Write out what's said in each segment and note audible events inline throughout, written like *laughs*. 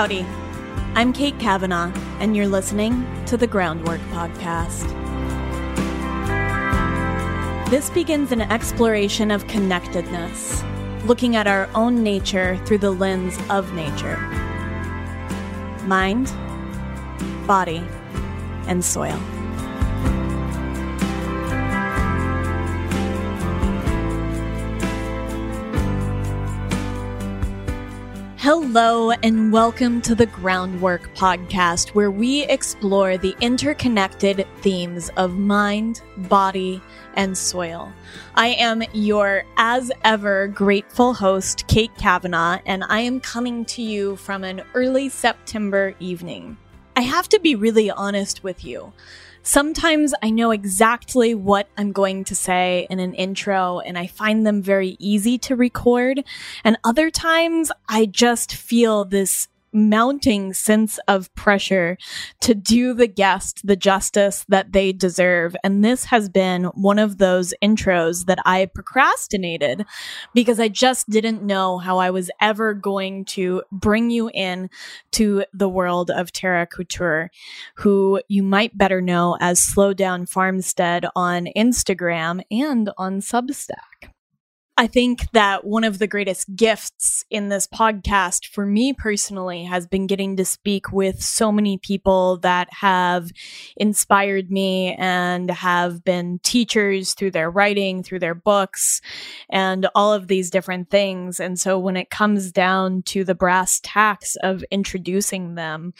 Howdy. I'm Kate Kavanaugh, and you're listening to the Groundwork Podcast. This begins an exploration of connectedness, looking at our own nature through the lens of nature mind, body, and soil. Hello, and welcome to the Groundwork Podcast, where we explore the interconnected themes of mind, body, and soil. I am your, as ever, grateful host, Kate Kavanaugh, and I am coming to you from an early September evening. I have to be really honest with you. Sometimes I know exactly what I'm going to say in an intro and I find them very easy to record. And other times I just feel this mounting sense of pressure to do the guest the justice that they deserve. And this has been one of those intros that I procrastinated because I just didn't know how I was ever going to bring you in to the world of Tara Couture, who you might better know as Slow Down Farmstead on Instagram and on Substack. I think that one of the greatest gifts in this podcast for me personally has been getting to speak with so many people that have inspired me and have been teachers through their writing, through their books, and all of these different things. And so when it comes down to the brass tacks of introducing them,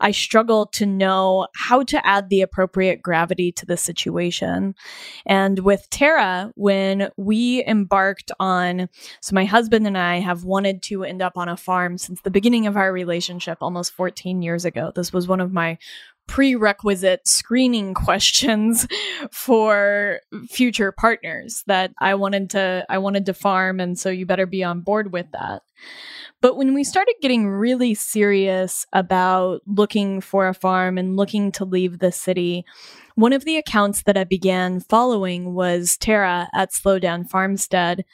I struggle to know how to add the appropriate gravity to the situation. And with Tara, when we embarked on. So, my husband and I have wanted to end up on a farm since the beginning of our relationship almost 14 years ago. This was one of my prerequisite screening *laughs* questions for future partners that I wanted to I wanted to farm and so you better be on board with that. But when we started getting really serious about looking for a farm and looking to leave the city, one of the accounts that I began following was Tara at Slowdown Farmstead.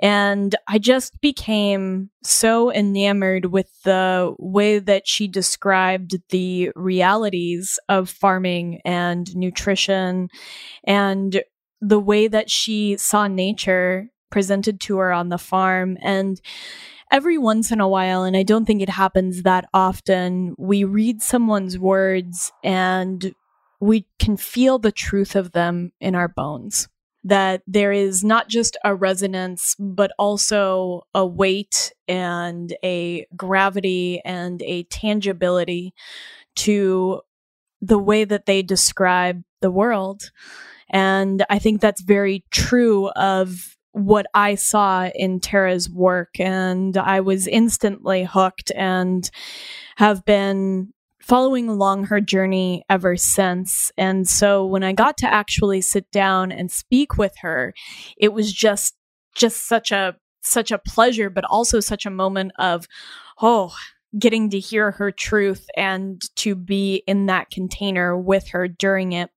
And I just became so enamored with the way that she described the realities of farming and nutrition and the way that she saw nature presented to her on the farm. And every once in a while, and I don't think it happens that often, we read someone's words and we can feel the truth of them in our bones. That there is not just a resonance, but also a weight and a gravity and a tangibility to the way that they describe the world. And I think that's very true of what I saw in Tara's work. And I was instantly hooked and have been following along her journey ever since. And so when I got to actually sit down and speak with her, it was just just such a such a pleasure but also such a moment of oh getting to hear her truth and to be in that container with her during it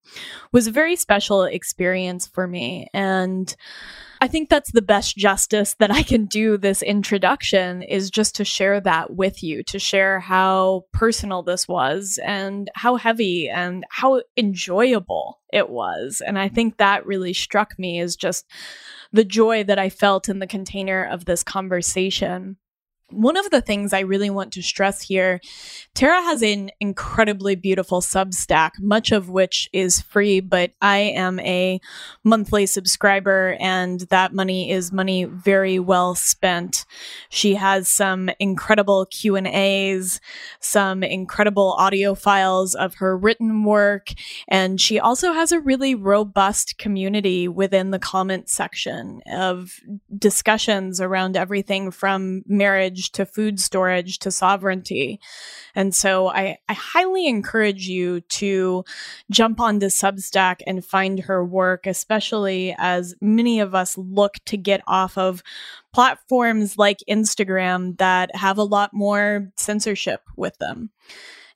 was a very special experience for me and I think that's the best justice that I can do this introduction is just to share that with you, to share how personal this was and how heavy and how enjoyable it was. And I think that really struck me as just the joy that I felt in the container of this conversation. One of the things I really want to stress here Tara has an incredibly beautiful Substack, much of which is free, but I am a monthly subscriber and that money is money very well spent. She has some incredible Q&As, some incredible audio files of her written work, and she also has a really robust community within the comment section of discussions around everything from marriage to food storage to sovereignty. And so I, I highly encourage you to jump onto Substack and find her work, especially as many of us look to get off of platforms like Instagram that have a lot more censorship with them.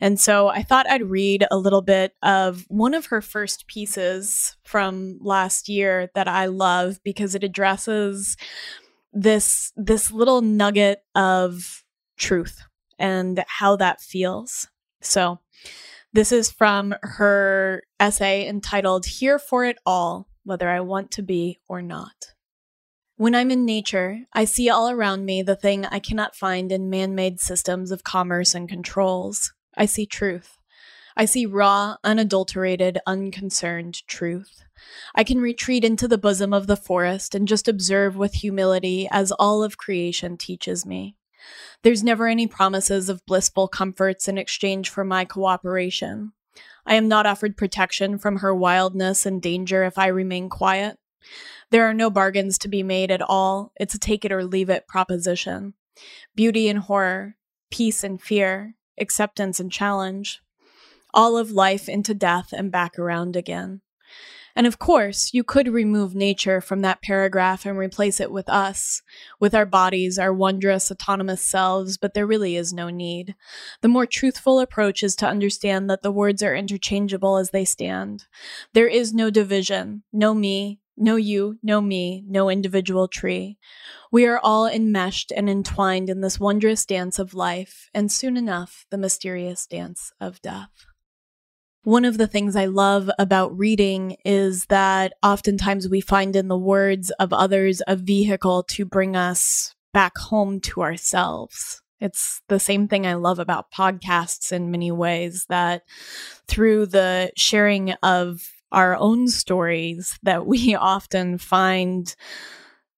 And so I thought I'd read a little bit of one of her first pieces from last year that I love because it addresses this this little nugget of truth and how that feels. So, this is from her essay entitled Here for It All Whether I Want to Be or Not. When I'm in nature, I see all around me the thing I cannot find in man made systems of commerce and controls. I see truth. I see raw, unadulterated, unconcerned truth. I can retreat into the bosom of the forest and just observe with humility as all of creation teaches me. There's never any promises of blissful comforts in exchange for my cooperation. I am not offered protection from her wildness and danger if I remain quiet. There are no bargains to be made at all. It's a take it or leave it proposition. Beauty and horror, peace and fear, acceptance and challenge. All of life into death and back around again. And of course, you could remove nature from that paragraph and replace it with us, with our bodies, our wondrous autonomous selves, but there really is no need. The more truthful approach is to understand that the words are interchangeable as they stand. There is no division, no me, no you, no me, no individual tree. We are all enmeshed and entwined in this wondrous dance of life, and soon enough, the mysterious dance of death. One of the things I love about reading is that oftentimes we find in the words of others a vehicle to bring us back home to ourselves. It's the same thing I love about podcasts in many ways that through the sharing of our own stories *laughs* that we often find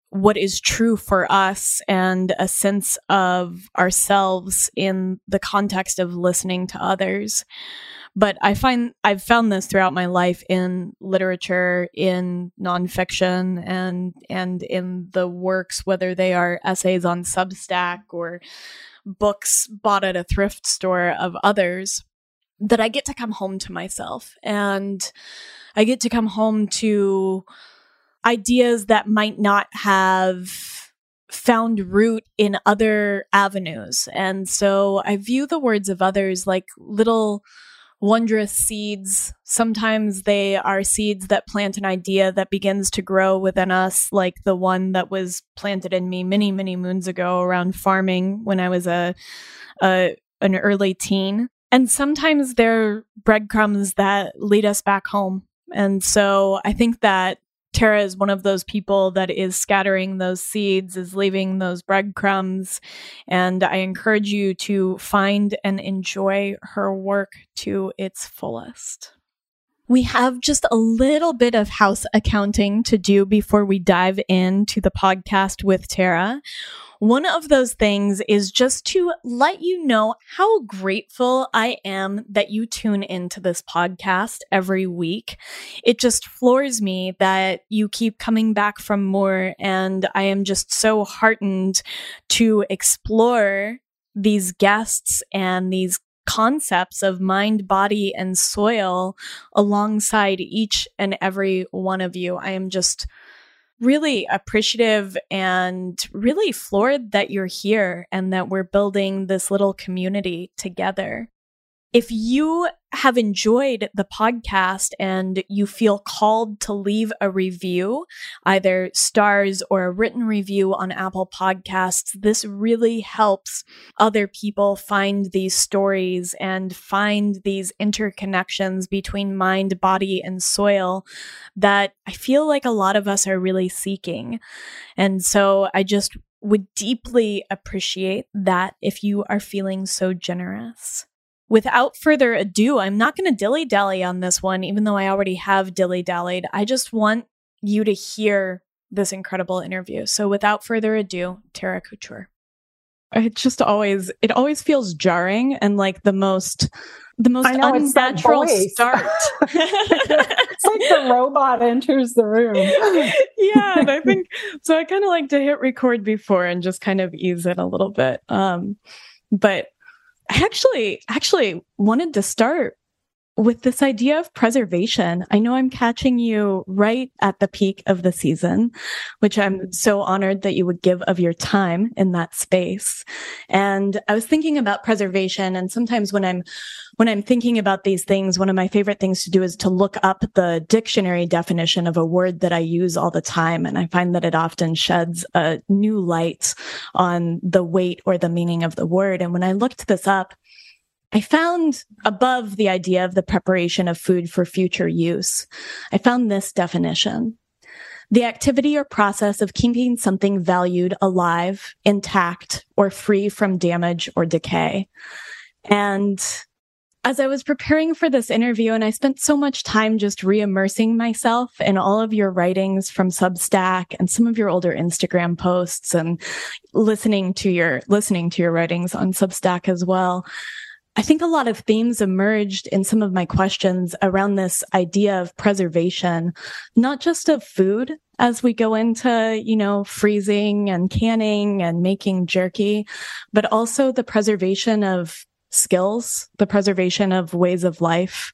what is true for us and a sense of ourselves in the context of listening to others. But I find I've found this throughout my life in literature, in nonfiction, and and in the works, whether they are essays on Substack or books bought at a thrift store of others, that I get to come home to myself and I get to come home to ideas that might not have found root in other avenues. And so I view the words of others like little wondrous seeds. Sometimes they are seeds that plant an idea that begins to grow within us, like the one that was planted in me many, many moons ago around farming when I was a, a an early teen. And sometimes they're breadcrumbs that lead us back home. And so I think that Tara is one of those people that is scattering those seeds, is leaving those breadcrumbs. And I encourage you to find and enjoy her work to its fullest. We have just a little bit of house accounting to do before we dive into the podcast with Tara. One of those things is just to let you know how grateful I am that you tune into this podcast every week. It just floors me that you keep coming back from more. And I am just so heartened to explore these guests and these concepts of mind, body, and soil alongside each and every one of you. I am just really appreciative and really floored that you're here and that we're building this little community together. If you have enjoyed the podcast and you feel called to leave a review, either stars or a written review on Apple Podcasts, this really helps other people find these stories and find these interconnections between mind, body, and soil that I feel like a lot of us are really seeking. And so I just would deeply appreciate that if you are feeling so generous without further ado, I'm not going to dilly dally on this one, even though I already have dilly dallied. I just want you to hear this incredible interview. So without further ado, Tara Couture. It just always it always feels jarring and like the most the most know, unnatural start. *laughs* *laughs* it's like the robot enters the room. *laughs* yeah, and I think so. I kind of like to hit record before and just kind of ease it a little bit. Um, but I actually actually wanted to start with this idea of preservation, I know I'm catching you right at the peak of the season, which I'm so honored that you would give of your time in that space. And I was thinking about preservation and sometimes when I'm when I'm thinking about these things, one of my favorite things to do is to look up the dictionary definition of a word that I use all the time. And I find that it often sheds a new light on the weight or the meaning of the word. And when I looked this up, I found above the idea of the preparation of food for future use, I found this definition. The activity or process of keeping something valued alive, intact, or free from damage or decay. And as I was preparing for this interview, and I spent so much time just re-immersing myself in all of your writings from Substack and some of your older Instagram posts and listening to your, listening to your writings on Substack as well. I think a lot of themes emerged in some of my questions around this idea of preservation, not just of food as we go into, you know, freezing and canning and making jerky, but also the preservation of skills, the preservation of ways of life,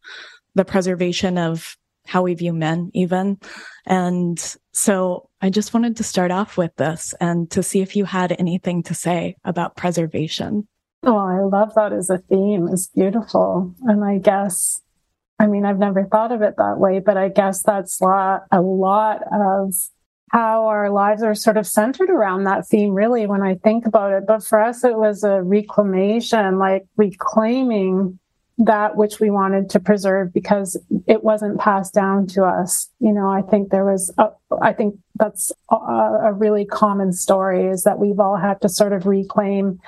the preservation of how we view men even. And so I just wanted to start off with this and to see if you had anything to say about preservation. Oh, I love that as a theme. It's beautiful. And I guess, I mean, I've never thought of it that way, but I guess that's lot, a lot of how our lives are sort of centered around that theme, really, when I think about it. But for us, it was a reclamation, like reclaiming that which we wanted to preserve because it wasn't passed down to us. You know, I think there was, a, I think that's a, a, really common story is that we've all had to sort of reclaim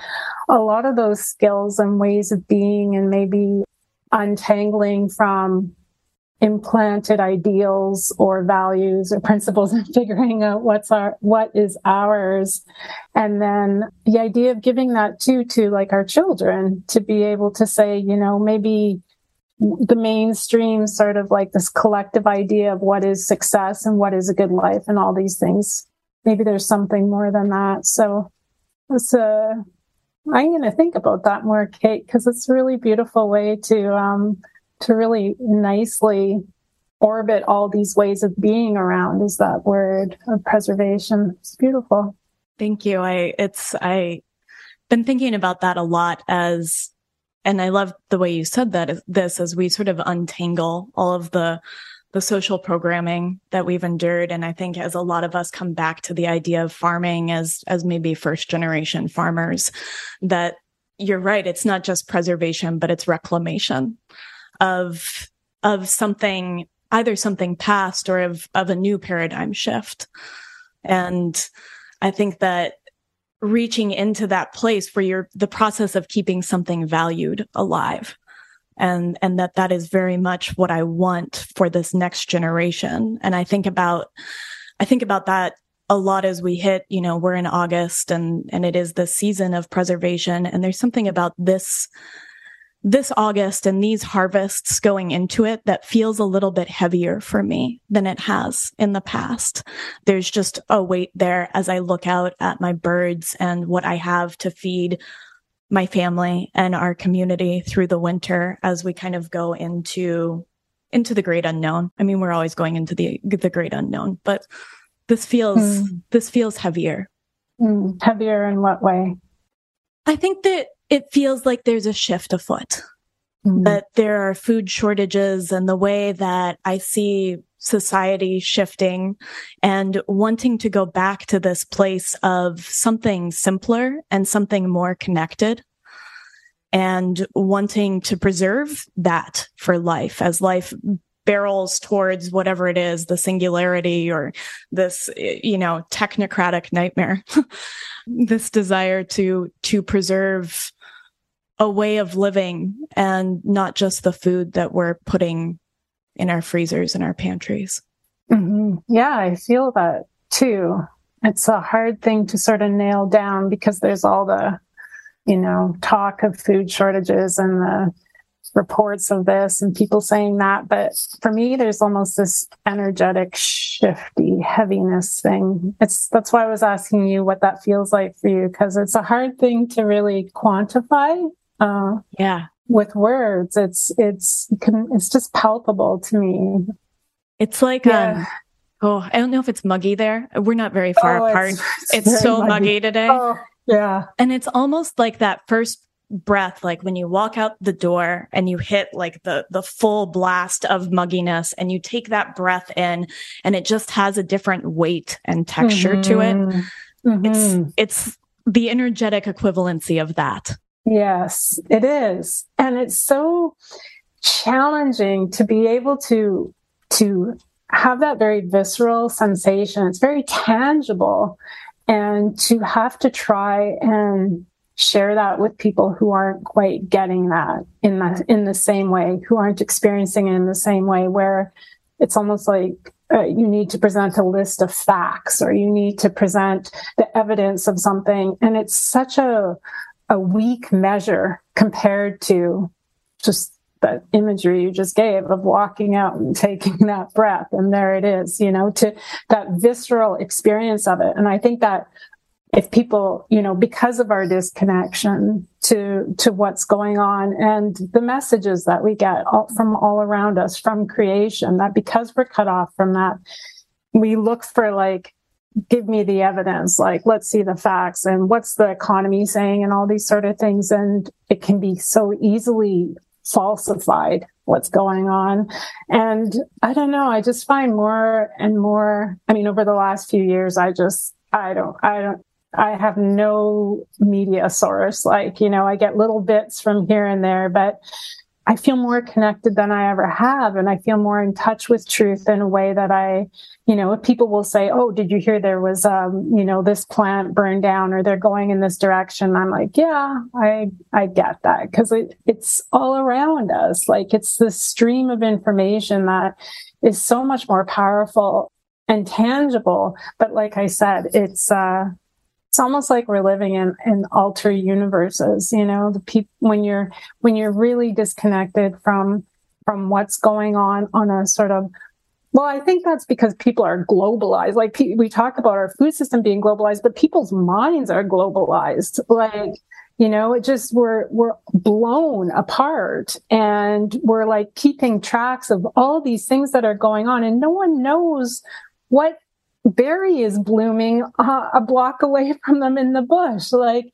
a lot of those skills and ways of being and maybe untangling from implanted ideals or values or principles *laughs* and figuring out what's our what is ours. And then the idea of giving that to to like our children to be able to say you know maybe the mainstream sort of like this collective idea of what is success and what is a good life and all these things. Maybe there's something more than that. So it's a i'm going to think about that more kate because it's a really beautiful way to um to really nicely orbit all these ways of being around is that word of preservation. It's beautiful. Thank you. I, it's, I been thinking about that a lot as, and I love the way you said that this as we sort of untangle all of the, the social programming that we've endured. And I think as a lot of us come back to the idea of farming as, as maybe first generation farmers, that you're right. It's not just preservation, but it's reclamation of of something either something past or of of a new paradigm shift. And i think that reaching into that place where you're the process of keeping something valued alive and and that that is very much what i want for this next generation. And i think about i think about that a lot as we hit you know we're in august and and it is the season of preservation. And there's something about this this August and these harvests going into it that feels a little bit heavier for me than it has in the past. There's just a weight there as I look out at my birds and what I have to feed my family and our community through the winter as we kind of go into into the great unknown. I mean, we're always going into the the great unknown, but this feels mm. this feels heavier. Mm. Heavier in what way? I think that it feels like there's a shift afoot. Mm-hmm. That there are food shortages and the way that I see society shifting and wanting to go back to this place of something simpler and something more connected and wanting to preserve that for life as life barrels towards whatever it is, the singularity or this, you know, technocratic nightmare, *laughs* this desire to, to preserve a way of living and not just the food that we're putting in our freezers and our pantries. Mm-hmm. Yeah, I feel that too. It's a hard thing to sort of nail down because there's all the, you know, talk of food shortages and the reports of this and people saying that. But for me, there's almost this energetic, shifty heaviness thing. It's that's why I was asking you what that feels like for you because it's a hard thing to really quantify uh, yeah. with words. It's it's it's just palpable to me. It's like yeah. um oh, I don't know if it's muggy there. We're not very far oh, apart. *laughs* It's, it's, it's so muggy. muggy, today. Oh, yeah. And it's almost like that first breath like when you walk out the door and you hit like the the full blast of mugginess and you take that breath in and it just has a different weight and texture mm-hmm. to it mm-hmm. it's it's the energetic equivalency of that yes it is. And it's so challenging to be able to to have that very visceral sensation. It's very tangible. And to have to try and share that with people who aren't quite getting that in the in the same way, who aren't experiencing it in the same way, where it's almost like uh, you need to present a list of facts or you need to present the evidence of something, and it's such a a weak measure compared to just the imagery you just gave of walking out and taking that breath and there it is you know to that visceral experience of it. And i think that if people, you know, because of our disconnection to, to what's going on and the messages that we get all, from all around us from creation, that because we're cut off from that, we look for like, give me the evidence, like, let's see the facts and what's the economy saying and all these sort of things. And it can be so easily falsified what's going on. And I don't know, I just find more and more, I mean, over the last few years, I just, I don't, I don't, I have no media source. Like, you know, I get little bits from here and there, but I feel more connected than I ever have. And I feel more in touch with truth in a way that I, you know, if people will say, Oh, did you hear there was, um, you know, this plant burned down or they're going in this direction? I'm like, yeah, I, I get that because it, it's all around us. Like it's the stream of information that is so much more powerful and tangible. But like I said, it's, uh, it's almost like we're living in in alter universes you know the people when you're when you're really disconnected from from what's going on on a sort of well i think that's because people are globalized. Like we talk about our food system being globalized but people's minds are globalized. Like you know it just we're we're blown apart and we're like keeping tracks of all these things that are going on and no one knows what berry is blooming uh, a block away *laughs* from them in the bush. Like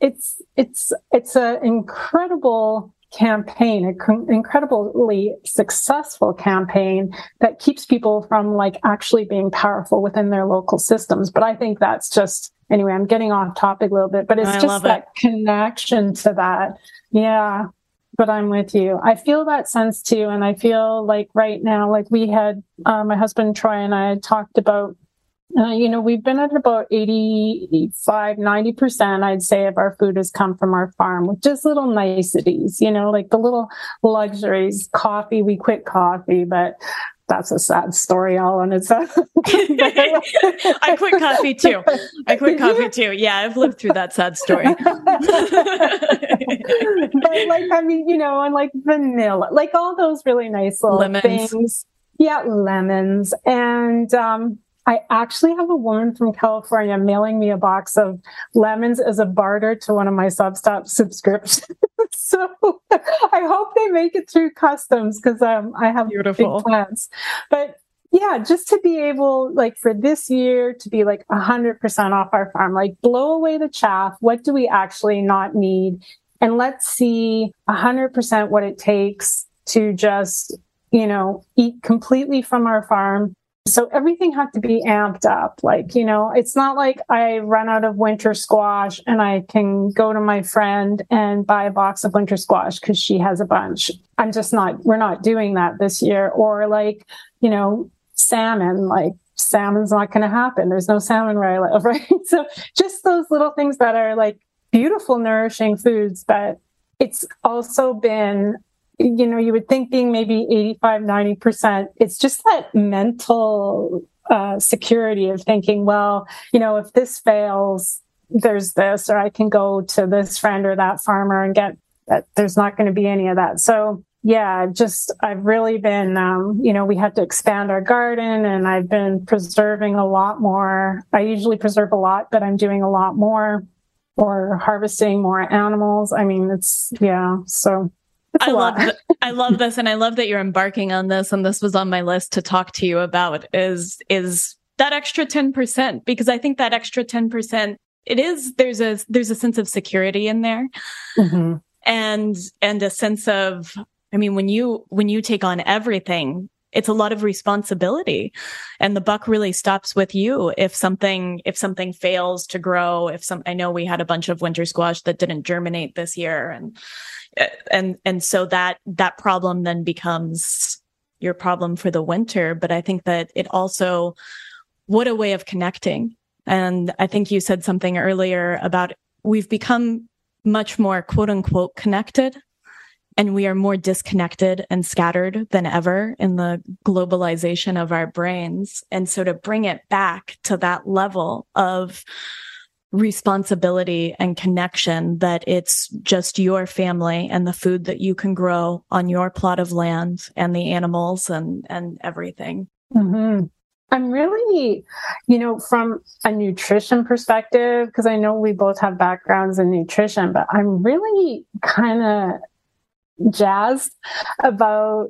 it's it's it's an incredible campaign, an incredibly successful campaign that keeps people from like actually being powerful within their local systems. But I think that's just anyway. I'm getting off topic a little bit, but it's I just that it. connection to that. Yeah. But I'm with you. I feel that sense too. And I feel like right now, like we had, uh, my husband Troy and I talked about uh, you know, we've been at about 85, 90%, I'd say, of our food has come from our farm with just little niceties, you know, like the little luxuries. Coffee, we quit coffee, but that's a sad story all on its own. *laughs* I quit coffee too. I quit coffee too. Yeah, I've lived through that sad story. *laughs* *laughs* but like, I mean, you know, and like vanilla, like all those really nice little lemons. things. Yeah, lemons. And um, I actually have a woman from California mailing me a box of lemons as a barter to one of my Substack subscriptions. *laughs* so I hope they make it through customs because um, I have Beautiful. big plans. But yeah, just to be able, like for this year, to be like 100% off our farm, like blow away the chaff. What do we actually not need? And let's see 100% what it takes to just, you know, eat completely from our farm so everything had to be amped up. Like, you know, it's not like I run out of winter squash and I can go to my friend and buy a box of winter squash because she has a bunch. I'm just not, we're not doing that this year. Or like, you know, salmon, like salmon's not going to happen. There's no salmon where I live, *laughs* right? So just those little things that are like beautiful, nourishing foods, but it's also been you know, you would think being maybe 85, 90%, it's just that mental uh, security of thinking, well, you know, if this fails, there's this, or I can go to this friend or that farmer and get that. There's not going to be any of that. So, yeah, just I've really been, um, you know, we had to expand our garden and I've been preserving a lot more. I usually preserve a lot, but I'm doing a lot more or harvesting more animals. I mean, it's, yeah. So I love th- I love this and I love that you're embarking on this and this was on my list to talk to you about is is that extra 10% because I think that extra 10% it is there's a there's a sense of security in there. Mm-hmm. And and a sense of I mean when you when you take on everything it's a lot of responsibility. And the buck really stops with you if something if something fails to grow if some i know we had a bunch of winter squash that didn't germinate this year and and and so that that problem then becomes your problem for the winter. But i think that it also what a way of connecting. And i think you said something earlier about we've become much more quote unquote connected and we are more disconnected and scattered than ever in the globalization of our brains. And so to bring it back to that level of responsibility and connection that it's just your family and the food that you can grow on your plot of land and the animals and, and everything. Mm-hmm. I'm really, you know, from a nutrition perspective, because I know we both have backgrounds in nutrition, but I'm really kind of jazzed about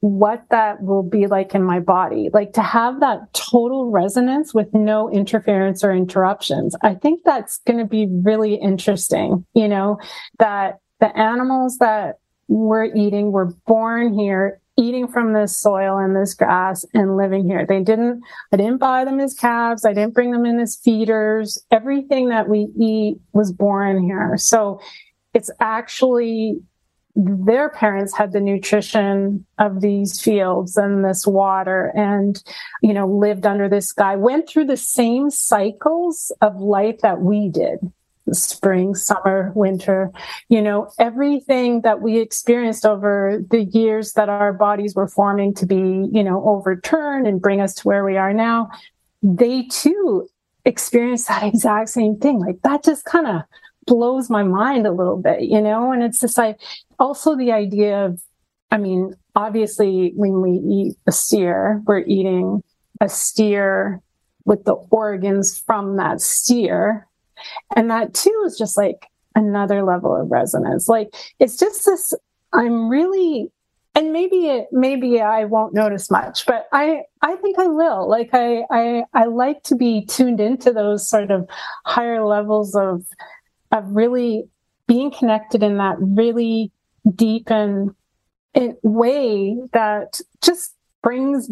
what that will be like in my body. Like to have that total resonance with no interference or interruptions. I think that's going to be really interesting, you know, that the animals that we're eating were born here eating from this soil and this grass and living here. They didn't, I didn't buy them as calves. I didn't bring them in as feeders. Everything that we eat was born here. So it's actually their parents had the nutrition of these fields and this water and you know lived under this sky went through the same cycles of life that we did. Spring summer winter you know everything that we experienced over the years that our bodies were forming to be you know overturned and bring us to where we are now they too experienced that *laughs* exact same thing. Like that just kind of blows my mind a little bit, you know? And it's just like also the idea of, I mean, obviously when we eat a steer, we're eating a steer with the organs from that steer. And that too is just like another level of resonance. Like it's just this, I'm really and maybe it maybe i won't notice much but i i think i will like i i i like to be tuned into those sort of higher levels of of really being connected in that really deep and way that just brings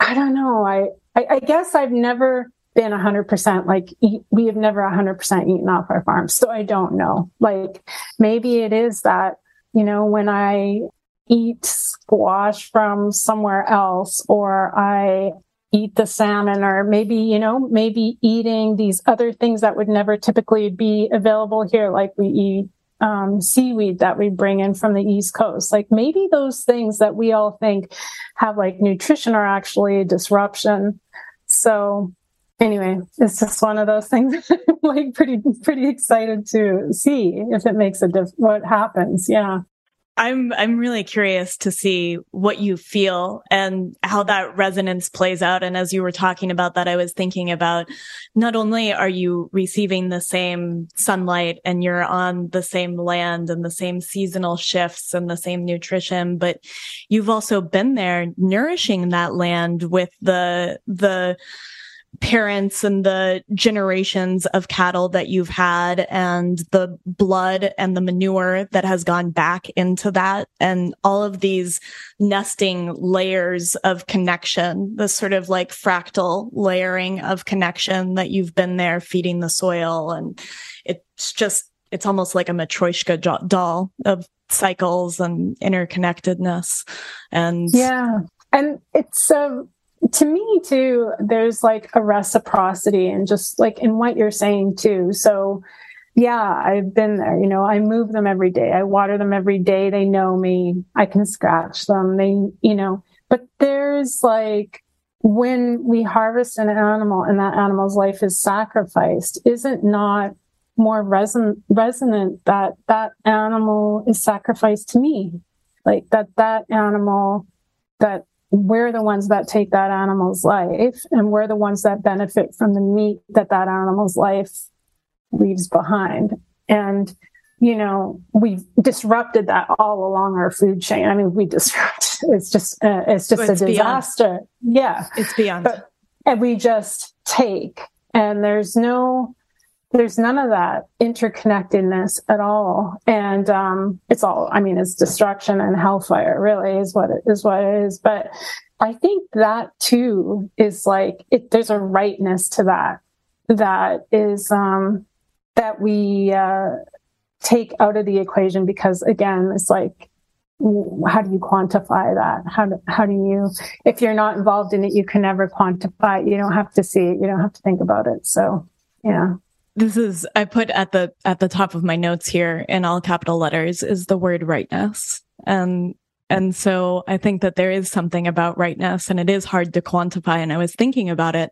i don't know I, I i, guess i've never been 100% like we have never 100% eaten off our farm so i don't know. Like maybe it is that you know when i eat squash from somewhere else or i eat the salmon or maybe, you know, maybe eating these other things that would never typically be available here, like we eat um, seaweed that we bring in from the East Coast. Like maybe those things that we all think have like nutrition are actually a disruption. So anyway, it's just one of those *laughs* things like pretty, pretty excited to see if it makes a diff, what happens. Yeah. I'm I'm really curious to see what you feel and how that resonance plays out. And as you were talking about that, I was thinking about not only are you receiving the same sunlight and you're on the same land and the same seasonal shifts and the same nutrition, but you've also been there nourishing that land with the the parents and the generations of cattle that you've had and the blood and the manure that has gone back into that and all of these nesting layers of connection, this sort of like fractal layering of connection that you've been there feeding the soil. And it's just, it's almost like a Matryoshka doll of cycles and interconnectedness. And yeah. And it's, um, to me too there's like a reciprocity and just like in what you're saying too. So yeah i've been there you know i move them every day. I water them every day. They know me. I can scratch them. They you know but there's like when we harvest an animal and that animal's life is sacrificed isn't not more reson- resonant that that animal is sacrificed to me? Like that that animal that we're the ones that take that animal's life and we're the ones that benefit from the meat that that animal's life leaves behind. And you know, we've disrupted that all along our food chain. I mean, we *laughs* disrupt. It's just, uh, it's just it's a disaster. Beyond. Yeah, it's beyond. But, and we just take, and there's no, there's none of that interconnectedness at all. And um, it's all, I mean, it's destruction and hellfire. Really, is what it is. What it is. But I think that too is like it, there's a rightness to that that is um, that we uh, take out of the equation because again, it's like how do you quantify that? How do, how do you, if you're not involved in it, you can never quantify it. You don't have to see it. You don't have to think about it. So, yeah. This is, I put at the, at the top of my notes here in all capital letters is the word rightness. And and so I think that there is something about rightness and it is hard to quantify. And I was thinking about it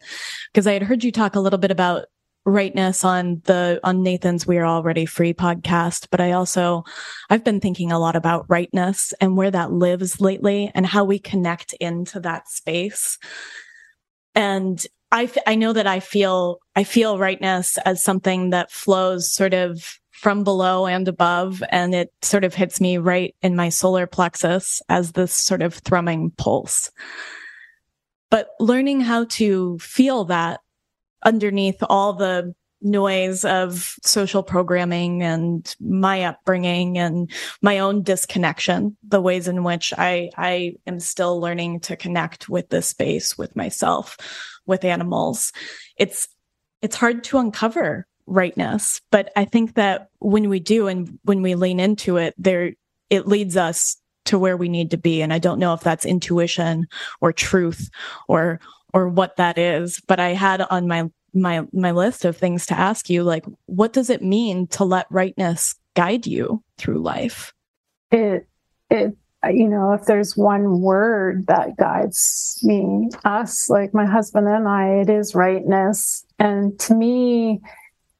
because I had heard you talk a little bit about rightness on the on Nathan's We Are Already Free podcast, but I also I've been thinking a lot about rightness and where that lives lately and how we connect into that space. And I I know that I feel I feel rightness as something that flows sort of from below and above. And it sort of hits me right in my solar plexus as this sort of thrumming pulse. But learning how to feel that underneath all the noise of social programming and my upbringing and my own disconnection, the ways in which I, I am still learning to connect with this space, with myself, with animals. It's, it's hard to uncover rightness. But I think that when we do and when we lean into it, there, it leads us to where we need to be. And I don't know if that's intuition or truth or, or what that is, but I had on my, my, my list of things to ask you, like, what does it mean to let rightness guide you through life? It, it, you know, if there's one word that guides me, us, like my husband and I, it is rightness. And to me,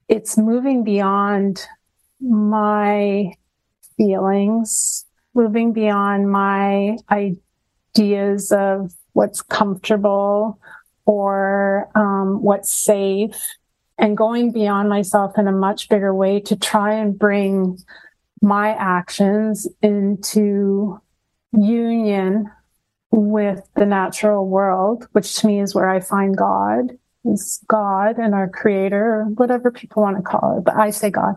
it's moving beyond my feelings, moving beyond my ideas of what's comfortable or um, what's safe, and going beyond myself in a much bigger way to try and bring my actions into union with the natural world, which to me is where I find God is God and our creator, or whatever people want to call it, but I say God.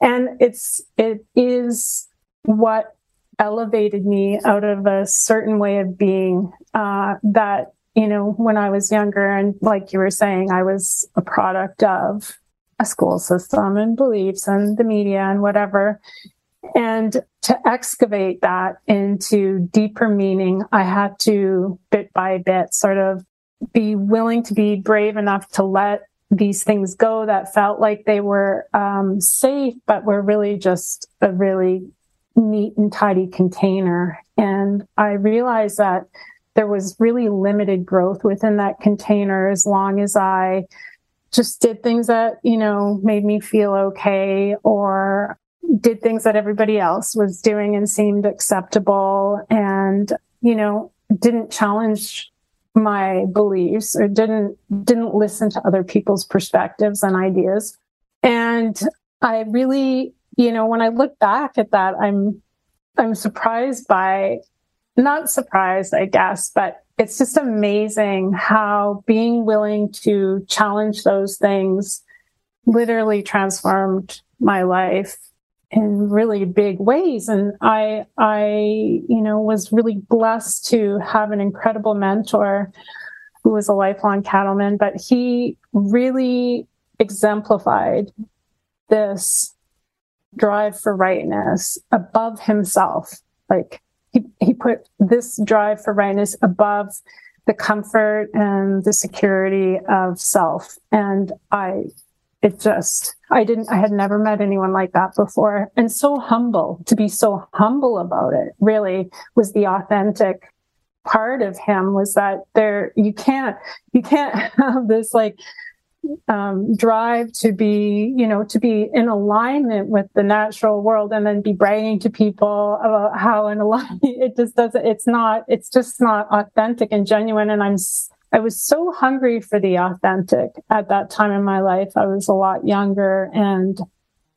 And it's, it is what elevated me out of a certain way of being, uh, that, you know, when I was younger and like you were saying, I was a product of a school system and beliefs and the media and whatever. And to excavate that into deeper meaning, I had to bit by bit sort of be willing to be brave enough to let these things go that felt like they were um, safe, but were really just a really neat and tidy container. And I realized that there was really limited growth within that container as long as I just did things that, you know, made me feel okay or did things that everybody else was doing and seemed acceptable and, you know, didn't challenge my beliefs or didn't didn't listen to other people's perspectives and ideas. And i really you know when i look back at that i'm i'm surprised by not surprised i guess but it's just amazing how being willing to challenge those things literally transformed my life in really big ways. And I, I, you know, was really blessed to have an incredible mentor who was a lifelong cattleman, but he really exemplified this drive for rightness above himself. Like he, he put this drive for rightness above the comfort and the security of self. And I it just i didn't i had never met anyone like that before and so humble to be so humble about it really was the authentic part of him was that there you can't you can't *laughs* have this like um, drive to be you know to be in alignment with the natural world and then be bragging to people about how in alignment *laughs* it just doesn't it's not it's just not authentic and genuine and i'm I was so hungry for the authentic at that time in my life. I was a lot younger and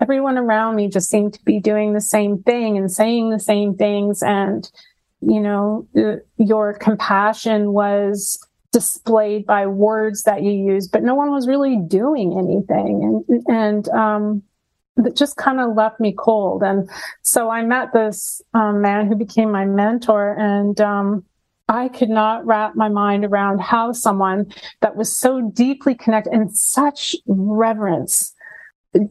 everyone around me just seemed to be doing the same thing and saying the same things. And, you know, your compassion was displayed by words that you use, but no one was really doing anything. And, and, um, that just kind of left me cold. And so I met this um, man who became my mentor and, um, I could not wrap my mind around how someone that was so deeply connected and such reverence,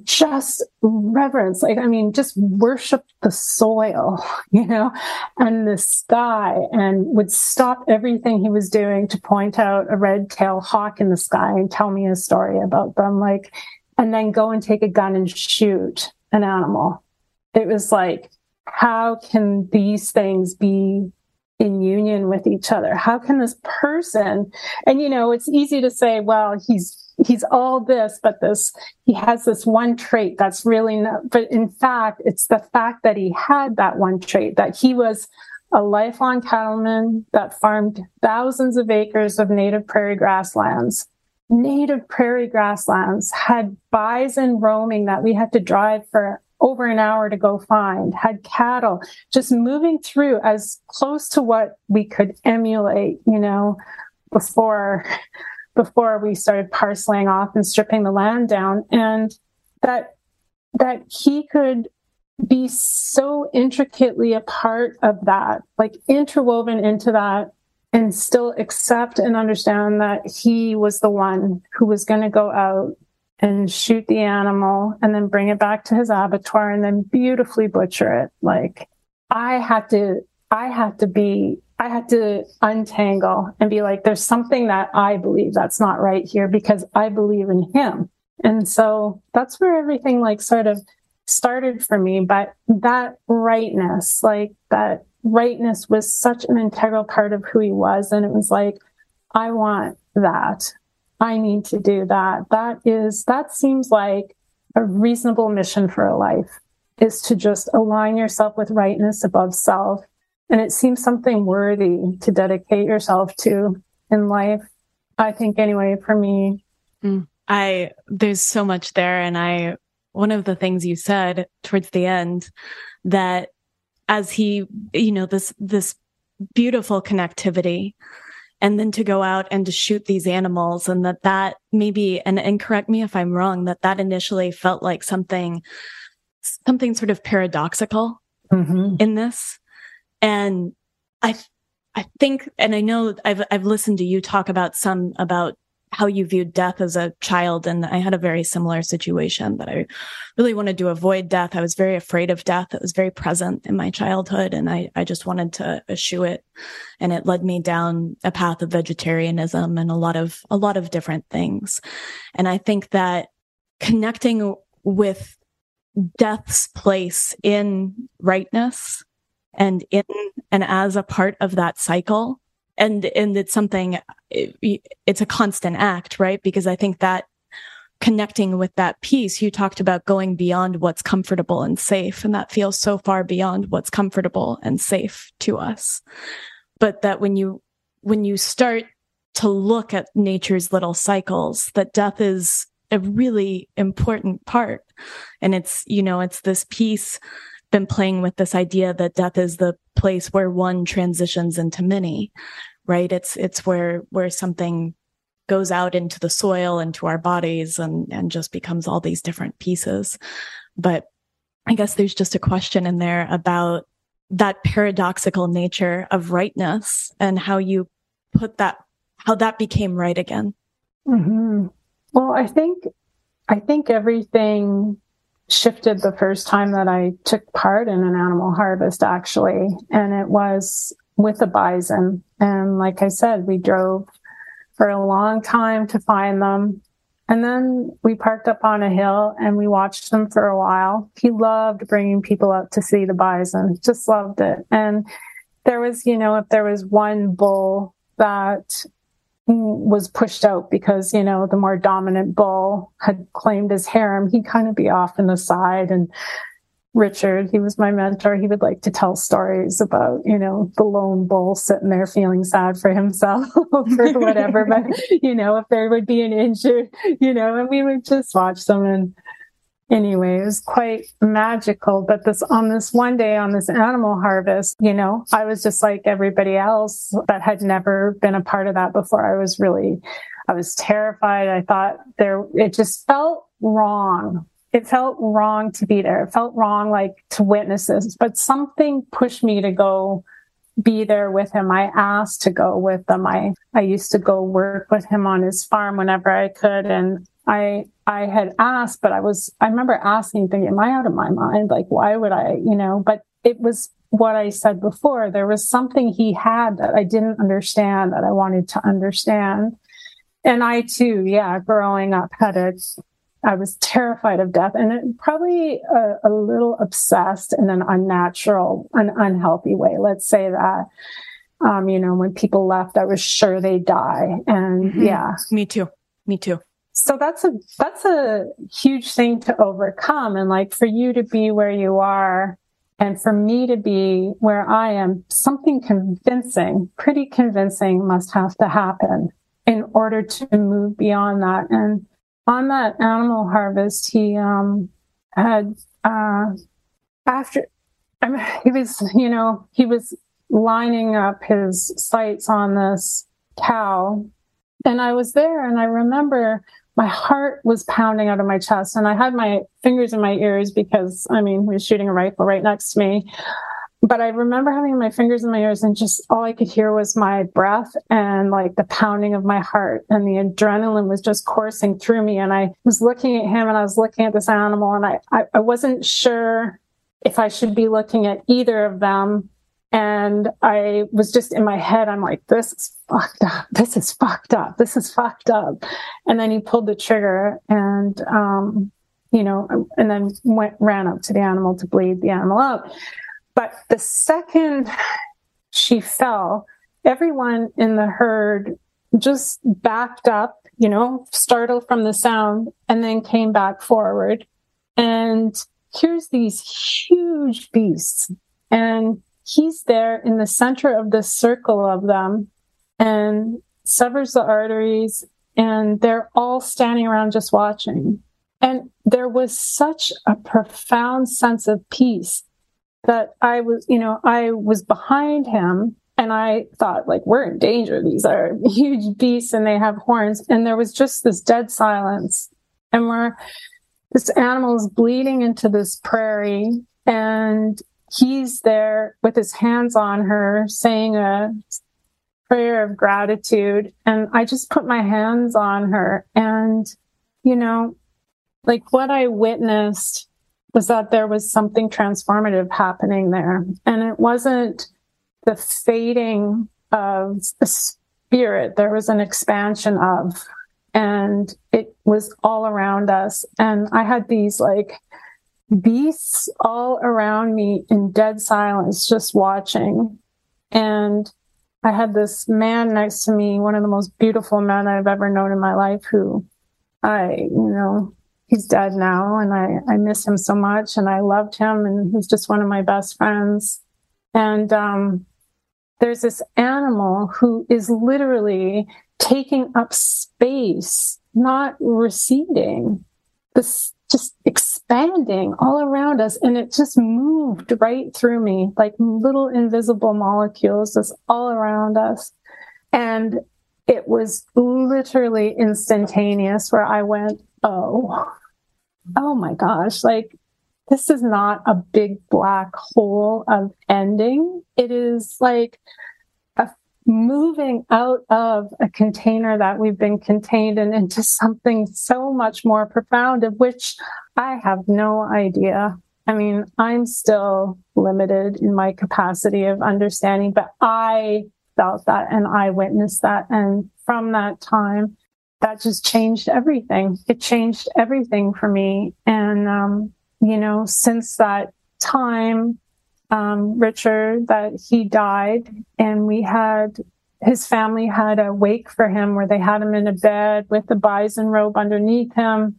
just reverence, like, I mean, just worship the soil, *laughs* you know, and the sky and would stop everything he was doing to point out a red tailed hawk in the sky and tell me a story about them. Like, and then go and take a gun and shoot an animal. It was like, how can these things be in union with each other how can this person and you know it's easy to say well he's he's all this but this he has this one trait that's really not but in fact it's the fact that he had that one trait that he was a lifelong cattleman that farmed thousands of acres of native prairie grasslands. Native prairie grasslands had bison roaming that we had to drive for over an hour to go find, had cattle, just moving through as close to what we could emulate, you know, before before we started parceling off and stripping the land down. And that that he could be so intricately a part of that, like interwoven into that, and still accept and understand that he was the one who was going to go out and shoot the animal and then bring it back to his abattoir and then beautifully butcher it. Like I had to, I had to be, I had to untangle and be like, there's something that I believe that's not right here because I believe in him. And so that's where everything like sort of started for me. But that rightness, like that rightness was such an integral part of who he was. And it was like, I want that. I need to do that. That is, that seems like a reasonable mission for a life is to just align yourself with rightness above self. And it seems something worthy to dedicate yourself to in life. I think anyway, for me. Mm. I, there's so much there. And I, one of the things you said towards the end that as he, you know, this, this beautiful connectivity and then to go out and to shoot these animals and that that maybe and, and correct me if i'm wrong that that initially felt like something something sort of paradoxical mm-hmm. in this and i i think and i know i've i've listened to you talk about some about how you viewed death as a child. And I had a very similar situation that I really wanted to avoid death. I was very afraid of death. It was very present in my childhood and I, I just wanted to eschew it. And it led me down a path of vegetarianism and a lot of, a lot of different things. And I think that connecting with death's place in rightness and in and as a part of that cycle. And and it's something it's a constant act right? Because i think that connecting with that piece you talked about going beyond what's comfortable and safe and that feels so far beyond what's comfortable and safe to us. But that when you when you start to look at nature's little cycles that death is a really important part. And it's you know it's this piece been playing with this idea that death is the place where one transitions into many right? It's it's where where something goes out into the soil into our bodies and and just becomes all these different pieces. But i guess there's just a question in there about that paradoxical nature of rightness and how you put that how that became right again. Mm-hmm. well i think i think everything shifted the first time that I took part in an animal harvest, actually. And it was with a bison. And like I said, we drove for a long time to find them. And then we parked up on a hill and we watched them for a while. He loved bringing people up to see the bison, just loved it. And there was, you know, if there was one bull that was pushed out because you know the more dominant bull had claimed his harem he'd kind of be off in the side. And richard he was my mentor. He would like to tell stories about you know the lone bull sitting there feeling sad for himself *laughs* or whatever. But *laughs* you know if there would be an injured you know and we would just watch them and anyway, it was quite magical. But this on this one day on this animal harvest, you know, I was just like everybody else that had never been a part of that before. I was really, I was terrified. I thought there, it just felt wrong. It felt wrong to be there. It felt wrong, like to witness this, but something pushed me to go be there with him. I asked to go with them. I, I used to go work with him on his farm whenever I could. And I I had asked, but I was I remember asking, thinking, "Am I out of my mind? Like, why would I? You know?" But it was what I said before. There was something he had that I didn't understand that I wanted to understand, and I too, yeah, growing up had a. I was terrified of death and it, probably a, a little obsessed in an unnatural, an unhealthy way. Let's say that. Um, you know, when people left, I was sure they'd die. And mm-hmm. yeah. Me too. Me too so that's a that's a huge thing to overcome. And like for you to be where you are and for me to be where I am something convincing pretty convincing must have to happen in order to move beyond that. And on that animal harvest he um had uh after I mean, he was you know he was lining up his sights on this cow. And I was there and I remember my heart was pounding out of my chest and I had my fingers in my ears because I mean, he was shooting a rifle right next to me. But I remember having my fingers in my ears and just all I could hear was my breath and like the pounding of my heart and the adrenaline was just coursing through me. And I was looking at him and I was looking at this animal and I, I, I wasn't sure if I should be looking at either of them and I was just in my head, I'm like, this is fucked up. *laughs* This is fucked up. This is fucked up. And then he pulled the trigger and, um, you know, and then went, ran up to the animal to bleed the animal out. But the second she fell, everyone in the herd just backed up, you know, startled from the sound, and then came back forward. And here's these huge beasts. And he's there in the center of the circle of them and severs the arteries and they're all standing around just watching. And there was such a profound sense of peace that i was you know i was behind him and i thought like we're in danger. These are *laughs* huge beasts and they have horns. And there was just this dead silence and we're this animal is bleeding into this prairie and he's there with his hands on her saying a prayer of gratitude. And I just put my hands on her. And, you know, like what I witnessed was that there was something transformative happening there. And it wasn't the fading of the spirit, there was an expansion of, and it was all around us. And I had these like, beasts all around me in dead silence, just watching. And I had this man next to me, one of the most beautiful men I've ever known in my life, who I, you know, he's dead now and I, I miss him so much and I loved him and he's just one of my best friends. And, um, there's this animal who is literally taking up space, not receding. This just expanding all around us and it just moved right through me like little invisible molecules just all around us. And it was literally instantaneous where i went oh oh my gosh like this is not a big black hole of ending. It is like moving out of a container that we've been contained in into something so much more profound of which I have no idea. I mean, I'm still limited in my capacity of understanding, but I felt that and I witnessed that. And from that time, that just changed everything. It changed everything for me. And, um, you know, since that time, um, Richard that he died, and we had his family had a wake for him where they had him in a bed with the bison robe underneath him.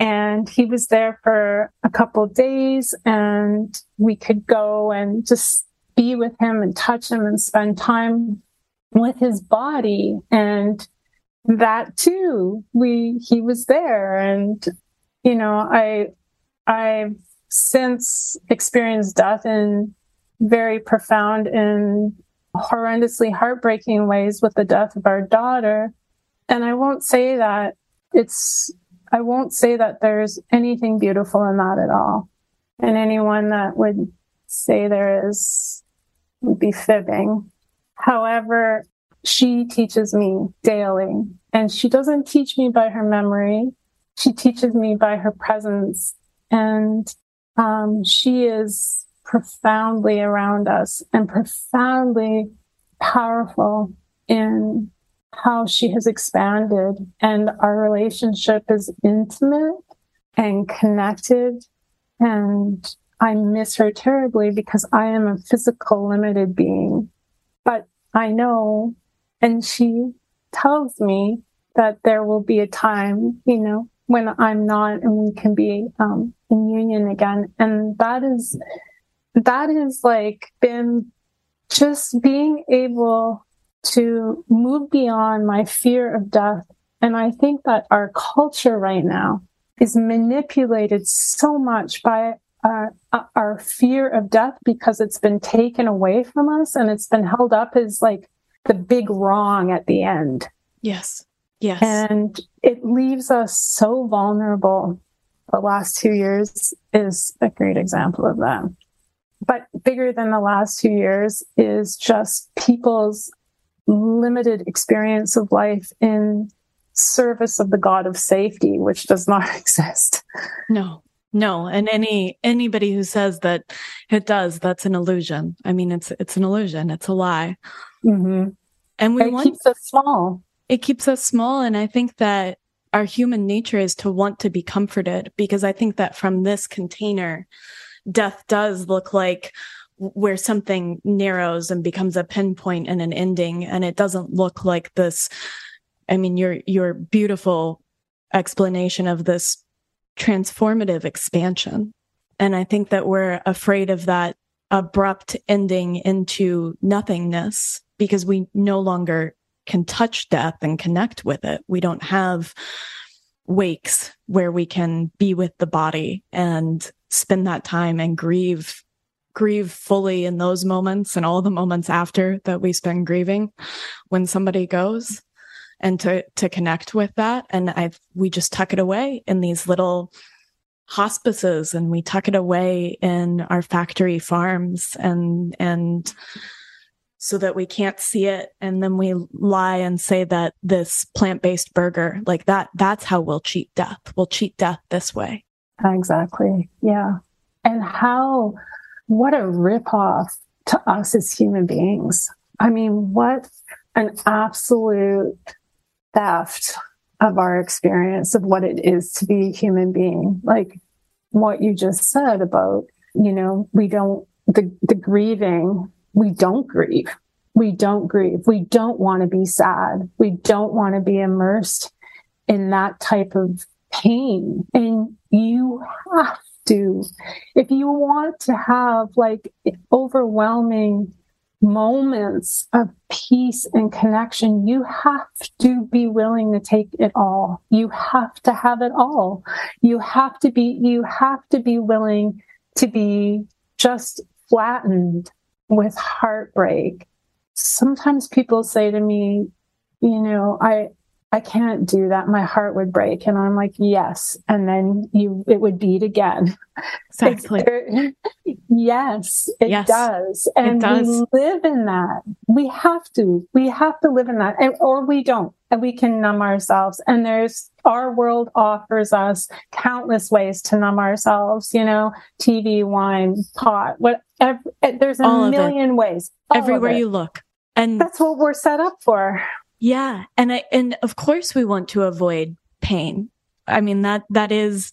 And he was there for a couple days, and we could go and just be with him and touch him and spend time with his body. And that too, we he was there, and you know, I I've since experienced death in very profound and horrendously heartbreaking ways with the death of our daughter. And I won't say that it's, I won't say that there's anything beautiful in that at all. And anyone that would say there is would be fibbing. However, she teaches me daily and she doesn't teach me by her memory. She teaches me by her presence and um, she is profoundly around us and profoundly powerful in how she has expanded and our relationship is intimate and connected and I miss her terribly because I am a physical limited being. But I know, and she tells me that there will be a time, you know, when I'm not and we can be um, in union again. And that is, that is like been just being able to move beyond my fear of death. And I think that our culture right now is manipulated so much by uh, our fear of death because it's been taken away from us and it's been held up as like the big wrong at the end. Yes. Yes. And it leaves us so vulnerable. The last two years is a great example of that. But bigger than the last two years is just people's limited experience of life in service of the God of safety, which does not *laughs* exist. No, no. And any anybody who says that it does, that's an illusion. I mean, it's it's an illusion. It's a lie. Mm-hmm. And we it want keeps us small. It keeps us small, and I think that our human nature is to want to be comforted because I think that from this container, death does look like where something narrows and becomes a pinpoint and an ending and it doesn't look like this I mean, your your beautiful explanation of this transformative expansion. And I think that we're afraid of that abrupt ending into nothingness because we no longer can touch death and connect with it. We don't have wakes where we can be with the body and spend that time and grieve grieve fully in those moments and all the moments after that we spend grieving when somebody goes and to to connect with that and i we just tuck it away in these little hospices and we tuck it away in our factory farms and and so that we can't see it and then we lie and say that this plant-based burger like that that's how we'll cheat death. We'll cheat death this way. Exactly. Yeah. And how what a ripoff to us as human beings. I mean what an absolute theft of our experience of what it is to be a human being. Like what you just said about, you know, we don't, the, the grieving, we don't grieve. We don't grieve. We don't want to be sad. We don't want to be immersed in that type of pain. And you have to, if you want to have like overwhelming moments of peace and connection, you have to be willing to take it all. You have to have it all. You have to be, you have to be willing to be just flattened with heartbreak. Sometimes people say to me, you know, I, I can't do that. My heart would break. And I'm like, yes. And then you, it would beat again. Exactly. yes, it yes, does. And it does. we live in that. We have to, we have to live in that and, or we don't and we can numb ourselves. And there's, our world offers us countless ways to numb ourselves, you know, TV, wine, pot, whatever. There's a All million ways. Everywhere you look. And that's what we're set up for. Yeah. And I, and of course we want to avoid pain. I mean, that, that is,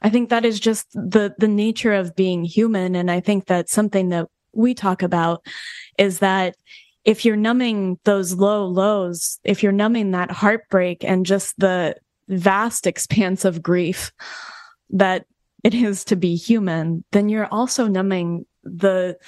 I think that is just the, the nature of being human. And I think that something that we talk about is that if you're numbing those low lows, if you're numbing that heartbreak and just the vast expanse of grief that it is to be human, then you're also numbing the,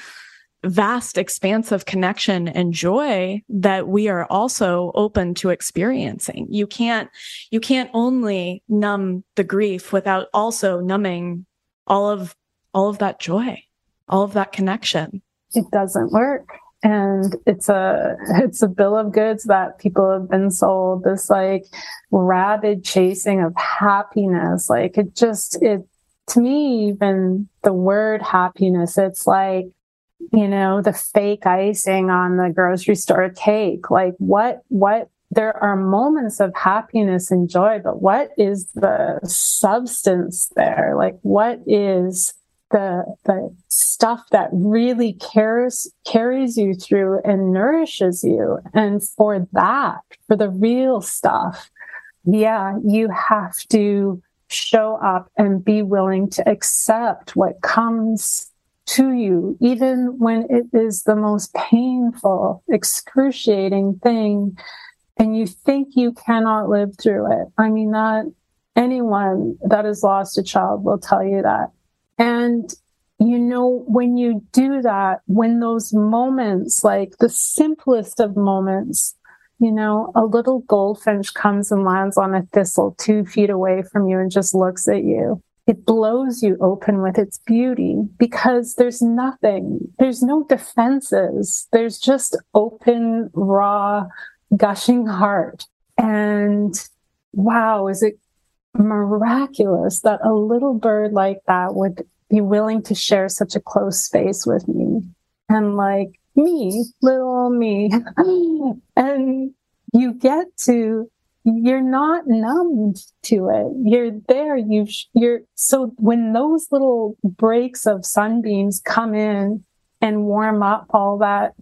vast expanse of connection and joy that we are also open to experiencing. You can't, you can't only numb the grief without also numbing all of all of that joy, all of that connection. It doesn't work. And it's a it's a bill of goods that people have been sold, this like rabid chasing of happiness. Like it just it to me, even the word happiness, it's like you know, the fake icing on the grocery store cake. Like what, what, there are moments of happiness and joy, but what is the substance there? Like what is the, the stuff that really cares, carries you through and nourishes you? And for that, for the real stuff, yeah, you have to show up and be willing to accept what comes to you, even when it is the most painful, excruciating thing, and you think you cannot live through it. I mean, that anyone that has lost a child will tell you that. And you know, when you do that, when those moments, like the simplest of moments, you know, a little goldfinch comes and lands on a thistle two feet away from you and just looks at you it blows you open with its beauty because there's nothing, there's no defenses. There's just open, raw, gushing heart. And wow, is it miraculous that a little bird like that would be willing to share such a close space with me? And like me, little me. *laughs* and you get to you're not numbed to it. You're there. You you're so when those little breaks of sunbeams come in and warm up all that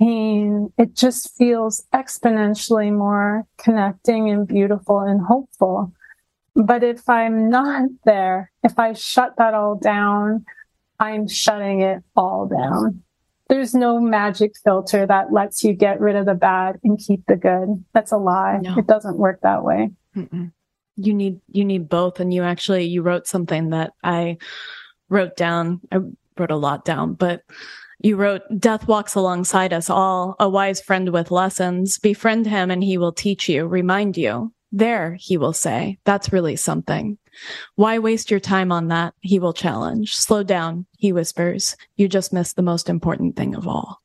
pain, it just feels exponentially more connecting and beautiful and hopeful. But if I'm not there, if I shut that all down, I'm shutting it all down there's no magic filter that lets you get rid of the bad and keep the good. That's a lie. No. It doesn't work that way. Mm-mm. You need you need both and you actually you wrote something that I wrote down. I wrote a lot down, but you wrote death walks alongside us all, a wise friend with lessons. Befriend him and he will teach you, remind you. There, he will say, that's really something. Why waste your time on that? He will challenge. Slow down, he whispers. You just missed the most important thing of all.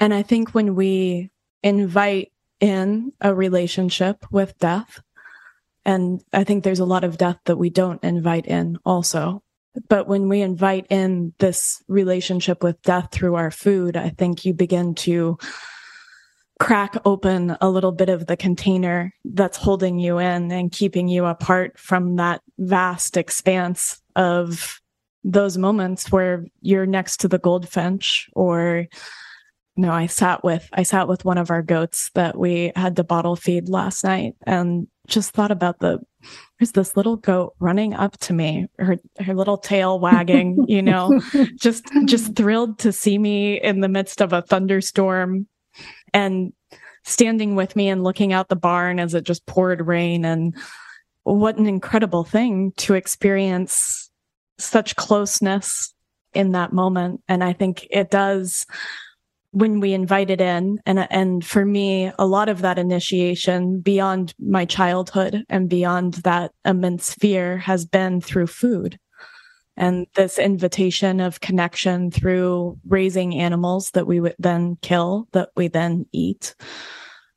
And I think when we invite in a relationship with death, and I think there's a lot of death that we don't invite in also. But when we invite in this relationship with death through our food, I think you begin to crack open a little bit of the container that's holding you in and keeping you apart from that vast expanse of those moments where you're next to the goldfinch or no i sat with i sat with one of our goats that we had to bottle feed last night and just thought about the there's this little goat running up to me her her little tail wagging you know *laughs* just just thrilled to see me in the midst of a thunderstorm and standing with me and looking out the barn as it just poured rain. And what an incredible thing to experience such closeness in that moment. And I think it does when we invite it in and and for me a lot of that initiation beyond my childhood and beyond that immense fear has been through food and this invitation of connection through raising animals that we would then kill, that we then eat.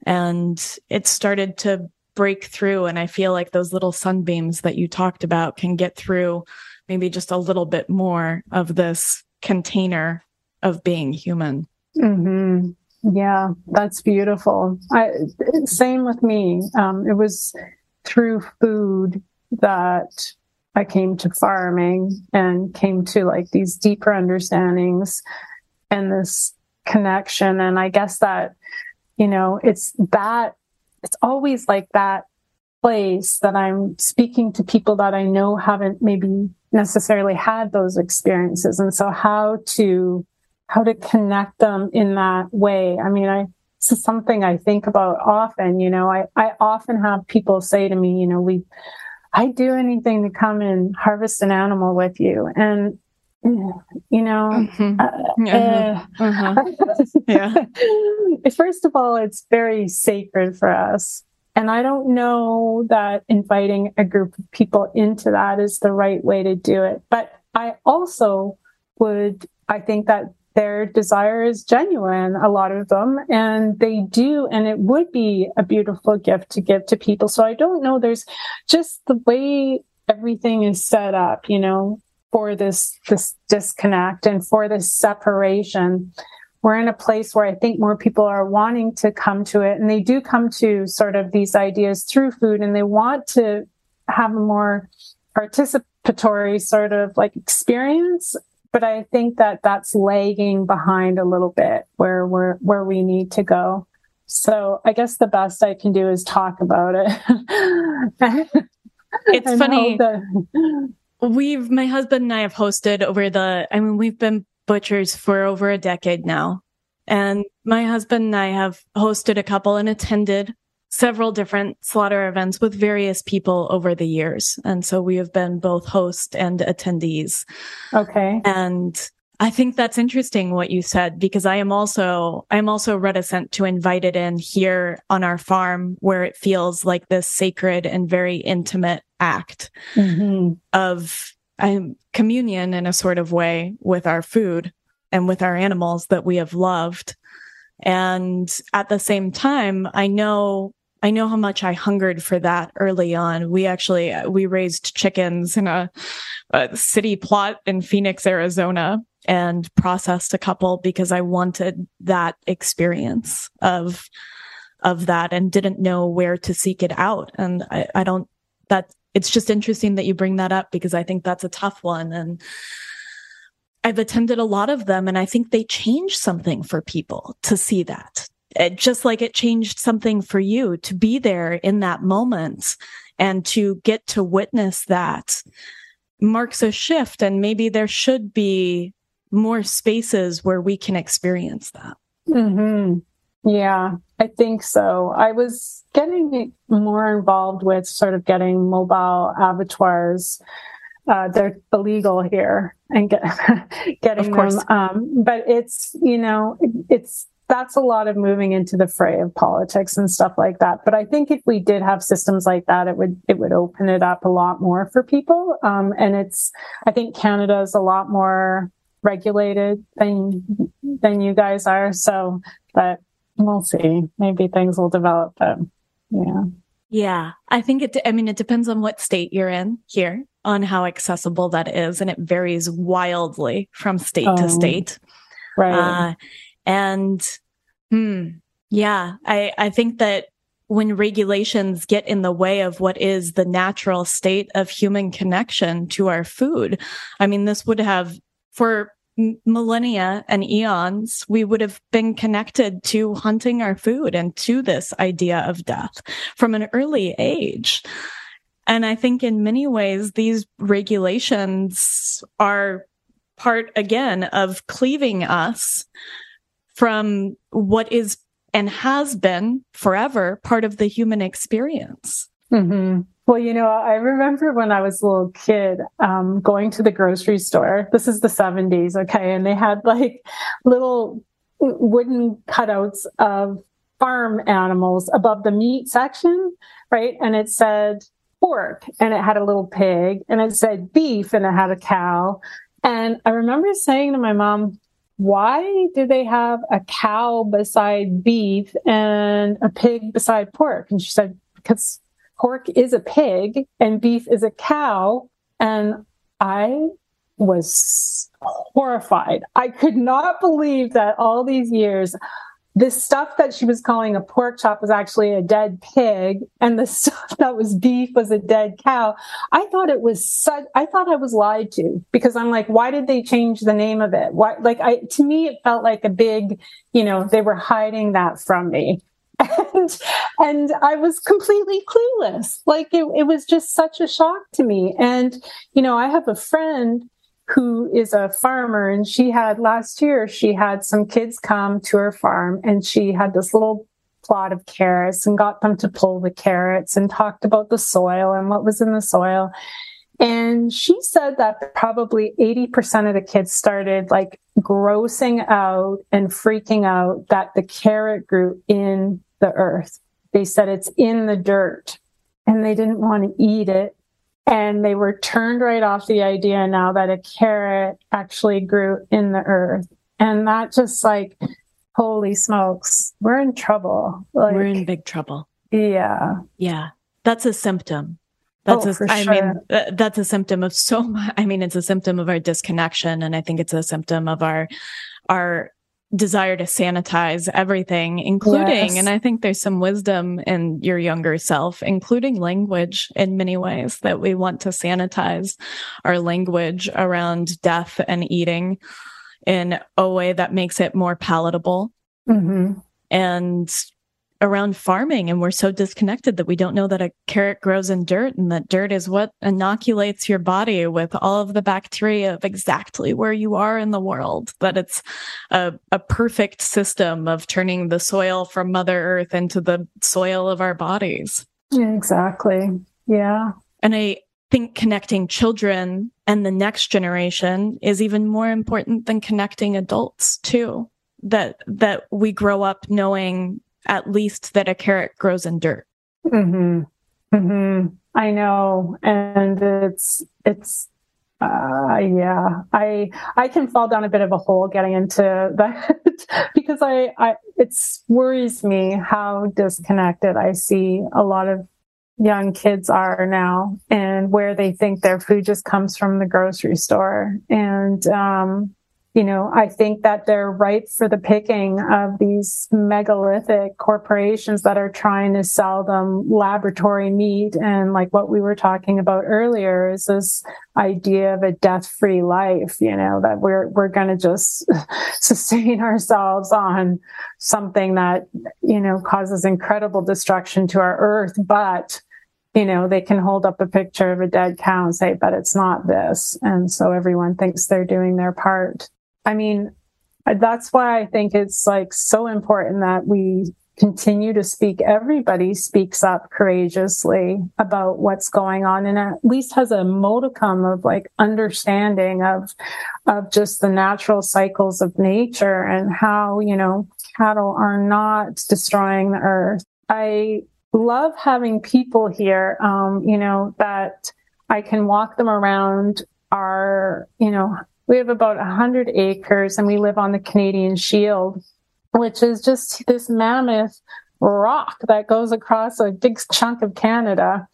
And it started to break through. And I feel like those little sunbeams that you talked about can get through maybe just a little bit more of this container of being human. Mm-hmm. Yeah, that's beautiful. I, same with me. Um, it was through food that I came to farming and came to like these deeper understandings and this connection. And I guess that, you know, it's that, it's always like that place that I'm speaking to people that I know haven't maybe necessarily had those experiences. And so how to, how to connect them in that way. I mean, I, this is something I think about often, you know, I, I often have people say to me, you know, we, I'd do anything to come and harvest an animal with you. And, you know, mm-hmm. uh, uh-huh. Uh-huh. *laughs* yeah. First of all, it's very sacred for us. And I don't know that inviting a group of people into that is the right way to do it. But I also would, I think that their desire is genuine, a lot of them, and they do, and it would be a beautiful gift to give to people. So I don't know, there's just the way everything is set up, you know, for this, this disconnect and for this separation. We're in a place where I think more people are wanting to come to it, and they do come to sort of these ideas through food, and they want to have a more participatory sort of like experience but I think that that's lagging behind a little bit where we're where we need to go. So I guess the best I can do is talk about it. *laughs* it's funny. That... We've my husband and I have hosted over the I mean we've been butchers for over a decade now. And my husband and I have hosted a couple and attended several different slaughter events with various people over the years. And so we have been both host and attendees. Okay. And I think that's interesting what you said because I am also I'm also reticent to invite it in here on our farm where it feels like this sacred and very intimate act mm-hmm. of um, communion in a sort of way with our food and with our animals that we have loved. And at the same time, I know I know how much I hungered for that early on. We actually uh, we raised chickens in a, a city plot in Phoenix, Arizona, and processed a couple because I wanted that experience of of that and didn't know where to seek it out. And I, I don't that it's just interesting that you bring that up because I think that's a tough one and I've attended a lot of them and I think they change something for people to see that just like it changed something for you to be there in that moment and to get to witness that marks a shift. And maybe there should be more spaces where we can experience that. Mm-hmm. Yeah, I think so. I was getting more involved with sort of getting mobile abattoirs. Uh, they're illegal here and get, *laughs* getting them. Um, but it's, you know, it's that's a lot of moving into the fray of politics and stuff like that. But I think if we did have systems like that, it would it would open it up a lot more for people. Um, and it's I think Canada is a lot more regulated than than you guys are. So, but we'll see. Maybe things will develop. But yeah. Yeah, I think it. I mean, it depends on what state you're in here, on how accessible that is, and it varies wildly from state um, to state. Right. Uh, and hmm, yeah, I, I think that when regulations get in the way of what is the natural state of human connection to our food, I mean, this would have for millennia and eons, we would have been connected to hunting our food and to this idea of death from an early age. And I think in many ways, these regulations are part again of cleaving us from what is and has been forever part of the human experience. Mm-hmm. Well, you know, I remember when I was a little kid um, going to the grocery store. This is the 70s, okay? And they had like little wooden cutouts of farm animals above the meat section, right? And it said pork and it had a little pig and it said beef and it had a cow. And I remember saying to my mom, why do they have a cow beside beef and a pig beside pork? And she said, because pork is a pig and beef is a cow. And I was horrified. I could not believe that all these years this stuff that she was calling a pork chop was actually a dead pig and the *laughs* stuff that was beef was a dead cow. I thought it was such i thought i was lied to because i'm like why did they change the name of it? Why like i to me it felt like a big you know they were hiding that from me. *laughs* And and i was completely clueless. Like it, it was just such a shock to me. And you know i have a friend who is a farmer and she had last year she had some kids come to her farm and she had this little plot of carrots and got them to pull the carrots and talked about the soil and what was in the soil and she said that probably 80% of the kids started like grossing out and freaking out that the carrot grew in the earth. They said it's in the dirt and they didn't want to eat it And they were turned right off the idea now that a carrot actually grew in the earth. And that just like, holy smokes, we're in trouble. Like, we're in big trouble. Yeah. Yeah. That's a symptom. That's oh, a, I sure. mean, that's a symptom of so much. I mean, it's a symptom of our disconnection. And I think it's a symptom of our, our desire to sanitize everything, including, yes. and I think there's some wisdom in your younger self, including language in many ways that we want to sanitize our language around death and eating in a way that makes it more palatable. Mm-hmm. And around farming and we're so disconnected that we don't know that a carrot grows in dirt and that dirt is what inoculates your body with all of the bacteria of exactly where you are in the world. That it's a, a perfect system of turning the soil from mother earth into the soil of our bodies. Yeah, exactly. Yeah. And i think connecting children and the next generation is even more important than connecting adults too. That that we grow up knowing at least that a carrot grows in dirt. Mm-hmm. Mm-hmm. I know, and it's it's uh, yeah, I I can fall down a bit of a hole getting into that *laughs* because I I it worries me how disconnected I see a lot of young kids are now and where they think their food just comes from the grocery store and um you know, I think that they're ripe for the picking of these megalithic corporations that are trying to sell them laboratory meat. And like what we were talking about earlier is this idea of a death free life, you know, that we're, we're going to just *laughs* sustain ourselves on something that, you know, causes incredible destruction to our earth. But, you know, they can hold up a picture of a dead cow and say, but it's not this. And so everyone thinks they're doing their part. I mean, that's why I think it's like so important that we continue to speak. Everybody speaks up courageously about what's going on and at least has a modicum of like understanding of, of just the natural cycles of nature and how, you know, cattle are not destroying the earth. I love having people here, um, you know, that I can walk them around our, you know, we have about 100 acres and we live on the Canadian Shield, which is just this mammoth rock that goes across a big chunk of Canada.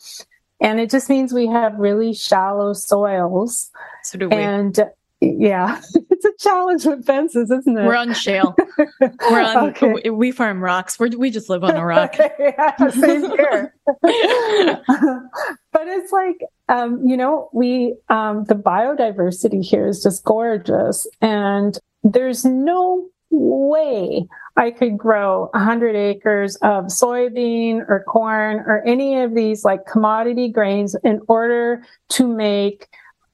And it just means we have really shallow soils. So do we. And yeah, *laughs* it's a challenge with fences, isn't it? We're on shale. We're on. *laughs* Okay. We farm rocks. We're, we just live on a rock. *laughs* yeah, same here. but it's like um, you know, we um, the biodiversity here is just gorgeous, and there's no way I could grow 100 acres of soybean or corn or any of these like commodity grains in order to make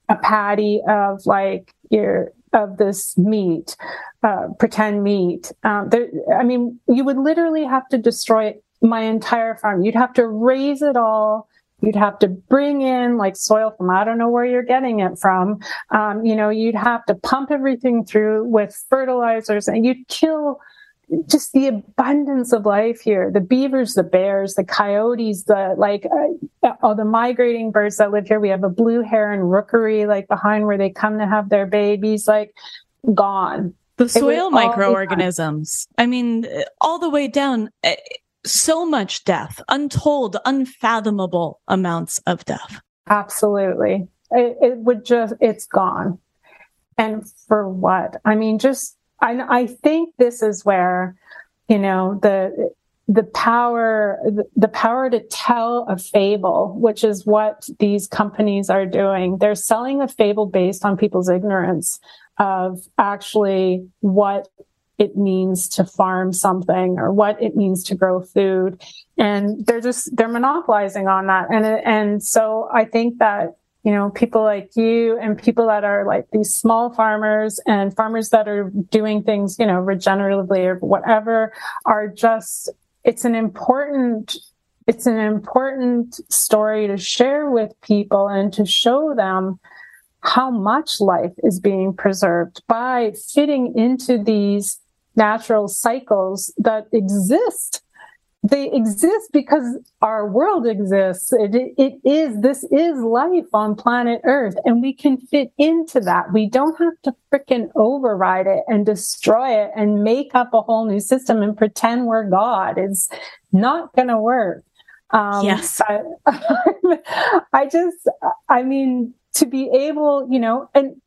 a patty of like your of this meat, uh, pretend meat. Um, there, I mean, you would literally have to destroy my entire farm. You'd have to raise it all. You'd have to bring in like soil from I don't know where you're getting it from. Um, you know, you'd have to pump everything through with fertilizers, and you'd kill just the abundance of life here. The beavers the bears the coyotes the like uh, all the migrating birds that live here. We have a blue heron rookery like behind where they come to have their babies like gone. The soil microorganisms. I mean all the way down eh, so much death untold unfathomable amounts of death. Absolutely. It, it would just it's gone. And for what? I mean just I, I think this is where, you know, the the power the power to tell a fable which is what these companies are doing. They're selling a fable based on people's ignorance of actually what it means to farm something or what it means to grow food. And they're just they're monopolizing on that. And and so i think that you know, people like you and people that are like these small farmers and farmers that are doing things, you know, regeneratively or whatever are just, it's an important, it's an important story to share with people and to show them how much life is being preserved by fitting into these natural cycles that exist they exist because our world exists. It, it is, this is life on planet Earth, and we can fit into that. We don't have to fricking override it and destroy it and make up a whole new system and pretend we're God. It's not going to work. Um, yes. I, *laughs* I just, I mean, to be able, you know, and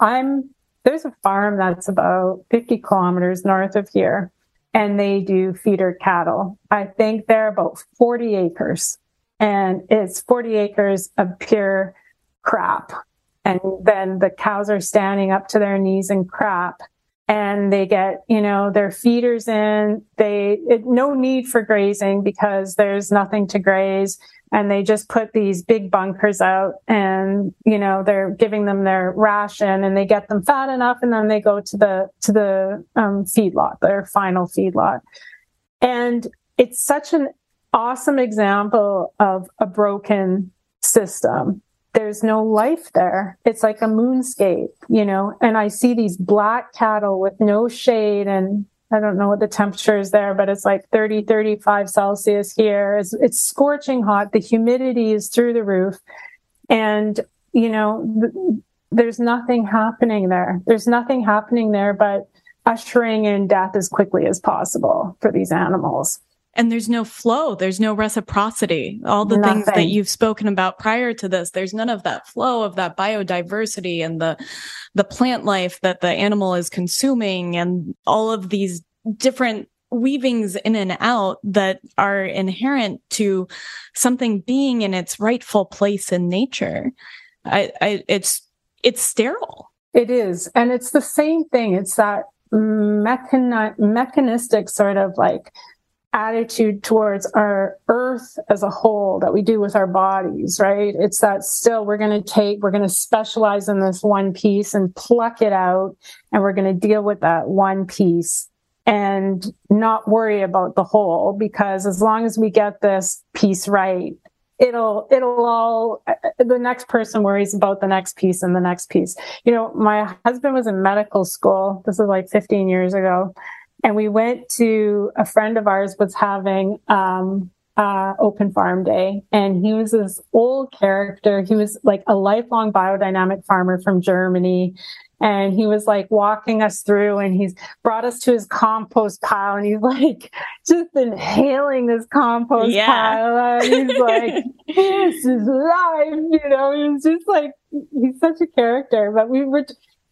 I'm, there's a farm that's about 50 kilometers north of here and they do feeder cattle. I think they're about 40 acres and it's 40 acres of pure crap. And then the cows are standing up to their knees in crap and they get, you know, their feeders in. They, it, no need for grazing because there's nothing to graze. And they just put these big bunkers out and you know they're giving them their ration and they get them fat enough and then they go to the to the um, feedlot their final feedlot. And it's such an awesome example of a broken system there's no life there it's like a moonscape you know and i see these black cattle with no shade and I don't know what the temperature is there, but it's like 30, 35 Celsius here. It's, it's scorching hot. The humidity is through the roof. And, you know, th- there's nothing happening there. There's nothing happening there but ushering in death as quickly as possible for these animals. And there's no flow. There's no reciprocity. All the Nothing. things that you've spoken about prior to this, there's none of that flow of that biodiversity and the, the plant life that the animal is consuming and all of these different weavings in and out that are inherent to something being in its rightful place in nature. I, I, it's, it's sterile. It is. And it's the same thing. It's that mechani- mechanistic sort of like attitude towards our earth as a whole that we do with our bodies, right? It's that still we're going to take, we're going to specialize in this one piece and pluck it out and we're going to deal with that one piece and not worry about the whole because as long as we get this piece right, it'll it'll all uh, the next person worries about the next piece and the next piece. You know my husband was in medical school. This was like 15 years ago and we went to a friend of ours was having um, uh, open farm day and he was this old character he was like a lifelong biodynamic farmer from germany and he was like walking us through and he's brought us to his compost pile and he's *laughs* like just inhaling this compost yeah. pile and he's like *laughs* this is life you know he's just like he's such a character but we were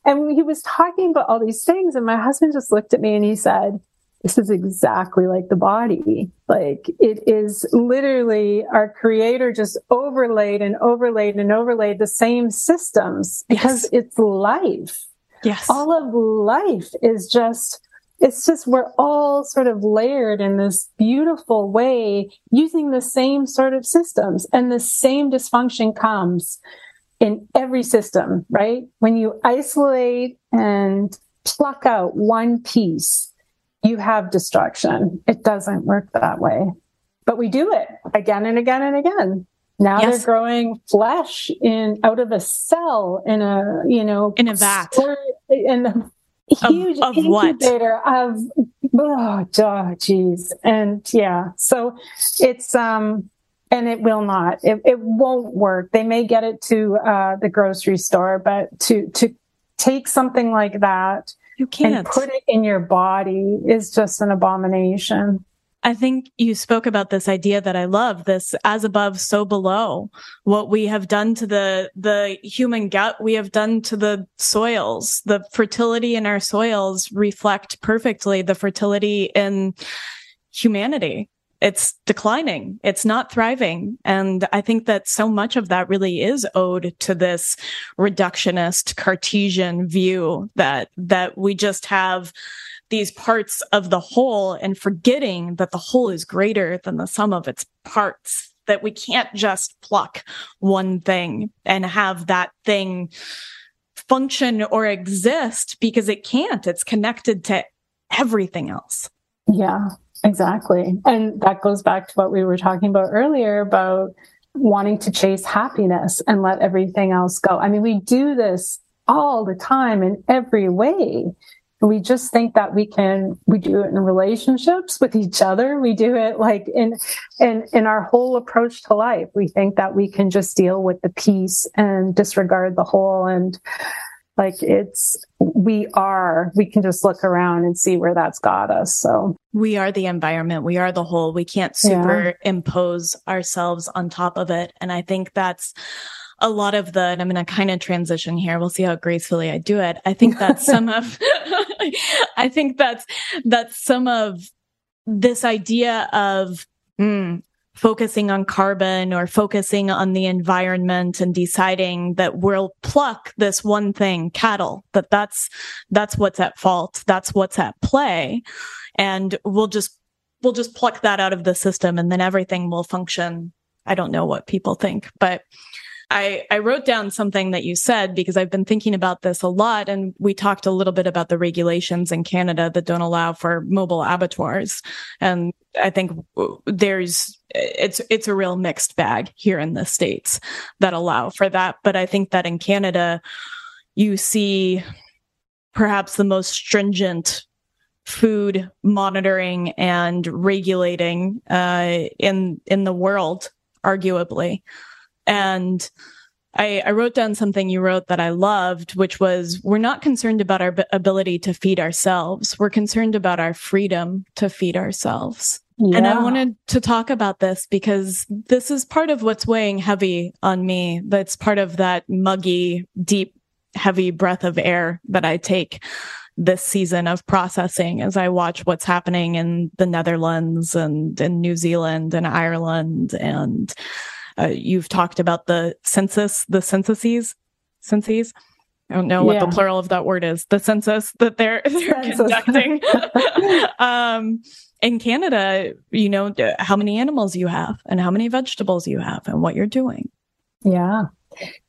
and he was talking about all these things, and my husband just looked at me and he said, This is exactly like the body. Like it is literally our creator just overlaid and overlaid and overlaid the same systems because yes. it's life. Yes. All of life is just it's just we're all sort of layered in this beautiful way using the same sort of systems and the same dysfunction comes in every system, right? When you isolate and pluck out one piece, you have destruction. It doesn't work that way. But we do it again and again and again. Now yes. they're growing flesh in out of a cell in a, you know, in a vat. In a huge of, of incubator what? of oh jeez And yeah. So it's um and it will not. It, it won't work. They may get it to uh, the grocery store but to to take something like that you can't. and put it in your body is just an abomination. I think you spoke about this idea that I love this as above, so below. What we have done to the, the human gut, we have done to the soils. The fertility in our soils reflect perfectly the fertility in humanity it's declining. It's not thriving. And I think that so much of that really is owed to this reductionist Cartesian view that, that we just have these parts of the whole and forgetting that the whole is greater than the sum of its parts, that we can't just pluck one thing and have that thing function or exist because it can't. It's connected to everything else. Yeah. Exactly. And that goes back to what we were talking about earlier about wanting to chase happiness and let everything else go. I mean, we do this all the time in every way. we just think that we can we do it in relationships with each other we do it like in in in our whole approach to life we think that we can just deal with the piece and disregard the whole and like it's we are we can just look around and see where that's got us so we are the environment we are the whole we can't superimpose yeah. ourselves on top of it and i think that's a lot of the, and I'm going to kind of transition here. We'll see how gracefully I do it. I think that's *laughs* some of, *laughs* I think that's, that's some of this idea of, mm, focusing on carbon or focusing on the environment and deciding that we'll pluck this one thing cattle that that's that's what's at fault that's what's at play. And we'll just we'll just pluck that out of the system and then everything will function. I don't know what people think but I, I wrote down something that you said because I've been thinking about this a lot. And we talked a little bit about the regulations in Canada that don't allow for mobile abattoirs. And I think there's, it's, it's a real mixed bag here in the States that allow for that. But I think that in Canada, you see perhaps the most stringent food monitoring and regulating uh, in in the world, arguably. And I, I, wrote down something you wrote that I loved, which was we're not concerned about our b- ability to feed ourselves. We're concerned about our freedom to feed ourselves. Yeah. And I wanted to talk about this because this is part of what's weighing heavy on me. That's part of that muggy, deep, heavy breath of air that I take this season of processing as I watch what's happening in the Netherlands and in New Zealand and Ireland and uh, you've talked about the census, the censuses, censuses. I don't know what yeah. the plural of that word is. The census that they're, *laughs* they're conducting. *laughs* um, in Canada, you know, how many animals you have and how many vegetables you have and what you're doing. Yeah.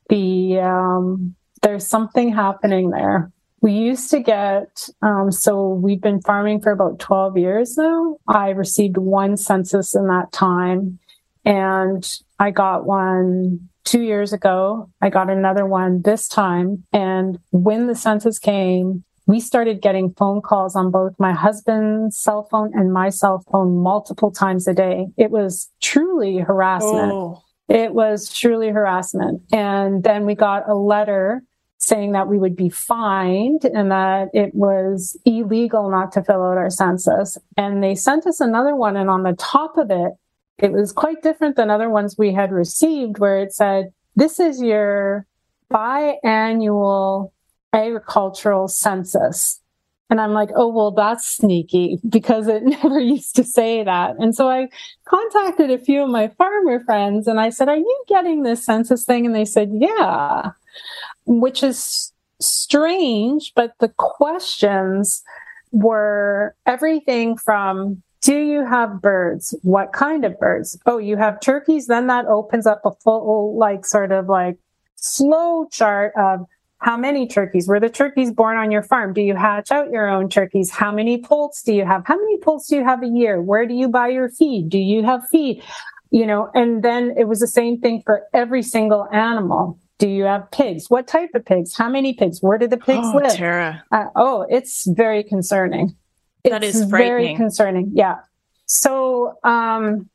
The, um, there's something happening there. We used to get, um, so we've been farming for about 12 years now. I received one census in that time. And I got one two years ago. I got another one this time. And when the census came, we started getting phone calls on both my husband's cell phone and my cell phone multiple times a day. It was truly harassment. Oh. It was truly harassment. And then we got a letter saying that we would be fined and that it was illegal not to fill out our census. And they sent us another one. And on the top of it, it was quite different than other ones we had received where it said, this is your biannual agricultural census. And I'm like, oh, well, that's sneaky *laughs* because it *laughs* never used to say that. And so I contacted a few of my farmer friends and I said, are you getting this census thing? And they said, yeah, which is strange, but the questions were everything from do you have birds? What kind of birds? Oh, you have turkeys. Then that opens up a full, like, sort of like slow chart of how many turkeys? Were the turkeys born on your farm? Do you hatch out your own turkeys? How many poults do you have? How many poults do you have a year? Where do you buy your feed? Do you have feed? You know, and then it was the same thing for every single animal. Do you have pigs? What type of pigs? How many pigs? Where do the pigs oh, live? Tara. Uh, oh, it's very concerning that is very concerning. Yeah. So, um,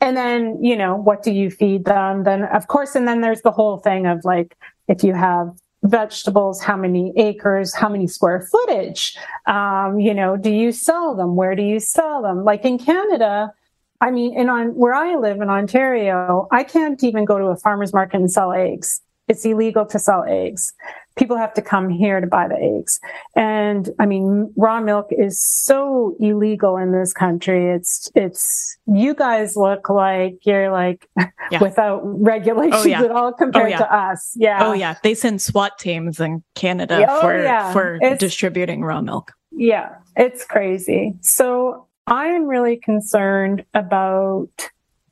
and then, you know, what do you feed them? Then, of course, and then there's the whole thing of like, if you have vegetables, how many acres, how many square footage, um, you know, do you sell them? Where do you sell them? Like in Canada, I mean, in on where I live in Ontario, I can't even go to a farmer's market and sell eggs. It's illegal to sell eggs people have to come here to buy the eggs. And I mean, raw milk is so illegal in this country. It's, it's, you guys look like you're like yeah. *laughs* without regulations oh, yeah. at all oh, compared oh, yeah. to us. Yeah. Oh yeah. They send SWAT teams in Canada oh, for, for it's, distributing raw milk. Yeah. It's crazy. So I am really concerned about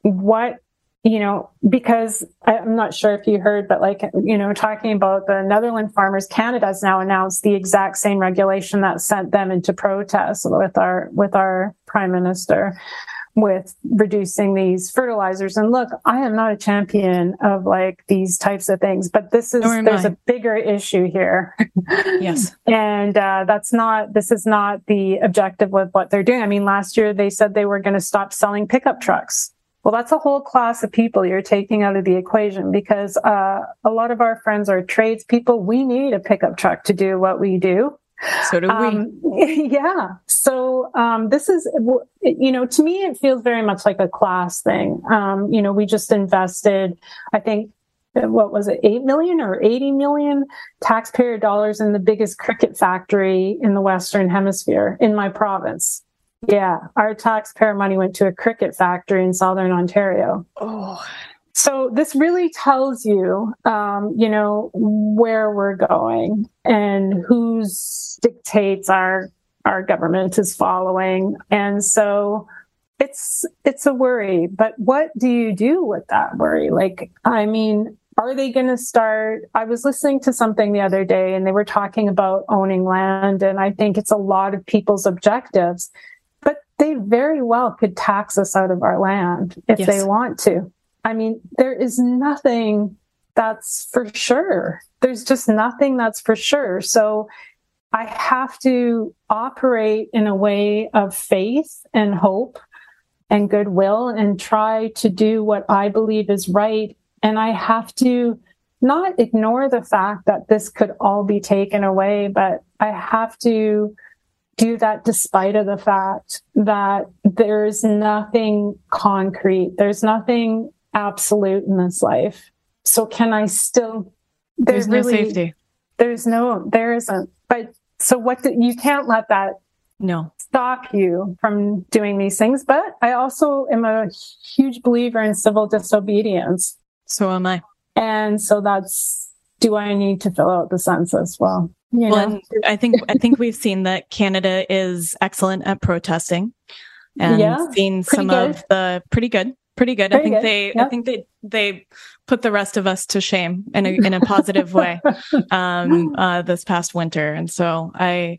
what you know, because I'm not sure if you heard, but like, you know, talking about the Netherlands farmers, Canada has now announced the exact same regulation that sent them into protest with our, with our prime minister, with reducing these fertilizers. And look, I am not a champion of like these types of things, but this is, there's I. a bigger issue here. *laughs* yes. and uh, that's not, this is not the objective with what they're doing. I mean, last year they said they were going to stop selling pickup trucks. Well, that's a whole class of people you're taking out of the equation because uh, a lot of our friends are tradespeople. We need a pickup truck to do what we do. So do we. Um, *laughs* yeah. So um, this is, you know, to me, it feels very much like a class thing. Um, you know, we just invested, I think, what was it, 8 million or 80 million taxpayer dollars in the biggest cricket factory in the Western Hemisphere in my province. Yeah, our taxpayer money went to a cricket factory in southern Ontario. Oh. So this really tells you, um, you know, where we're going and whose dictates our our government is following, and so it's it's a worry. But what do you do with that worry? Like, I mean, are they going to start? I was listening to something the other day, and they were talking about owning land, and I think it's a lot of people's objectives they very well could tax us out of our land if yes. they want to. I mean, there is nothing that's for sure. There's just nothing that's for sure. So I have to operate in a way of faith and hope and goodwill and try to do what I believe is right. And I have to not ignore the fact that this could all be taken away, but I have to do that despite of the fact that there's nothing concrete. There's nothing absolute in this life. So can I still, there's, there's no safety. There's no, there isn't. But so what, do, you can't let that no stop you from doing these things. But I also am a huge believer in civil disobedience. So am I. And so that's, do I need to fill out the census? Well, you well, I think I think we've seen that Canada is excellent at protesting, and yeah, seen some good. of the pretty good, pretty good. Pretty I think good. they, I think they they put the rest of us to shame in a in a positive way *laughs* um, uh, this past winter, and so I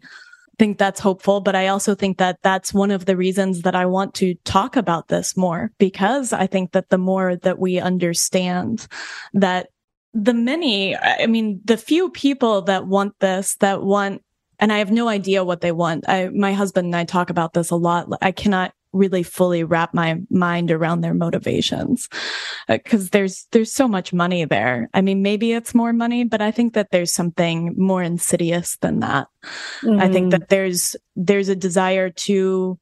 think that's hopeful. But I also think that that's one of the reasons that I want to talk about this more because I think that the more that we understand that the many, I mean, the few people that want this, that want, and I have no idea what they want. I, my husband and I talk about this a lot. I cannot really fully wrap my mind around their motivations because uh, there's there's so much money there i mean maybe it's more money but i think that there's something more insidious than that mm. i think mm. that there's there's a desire to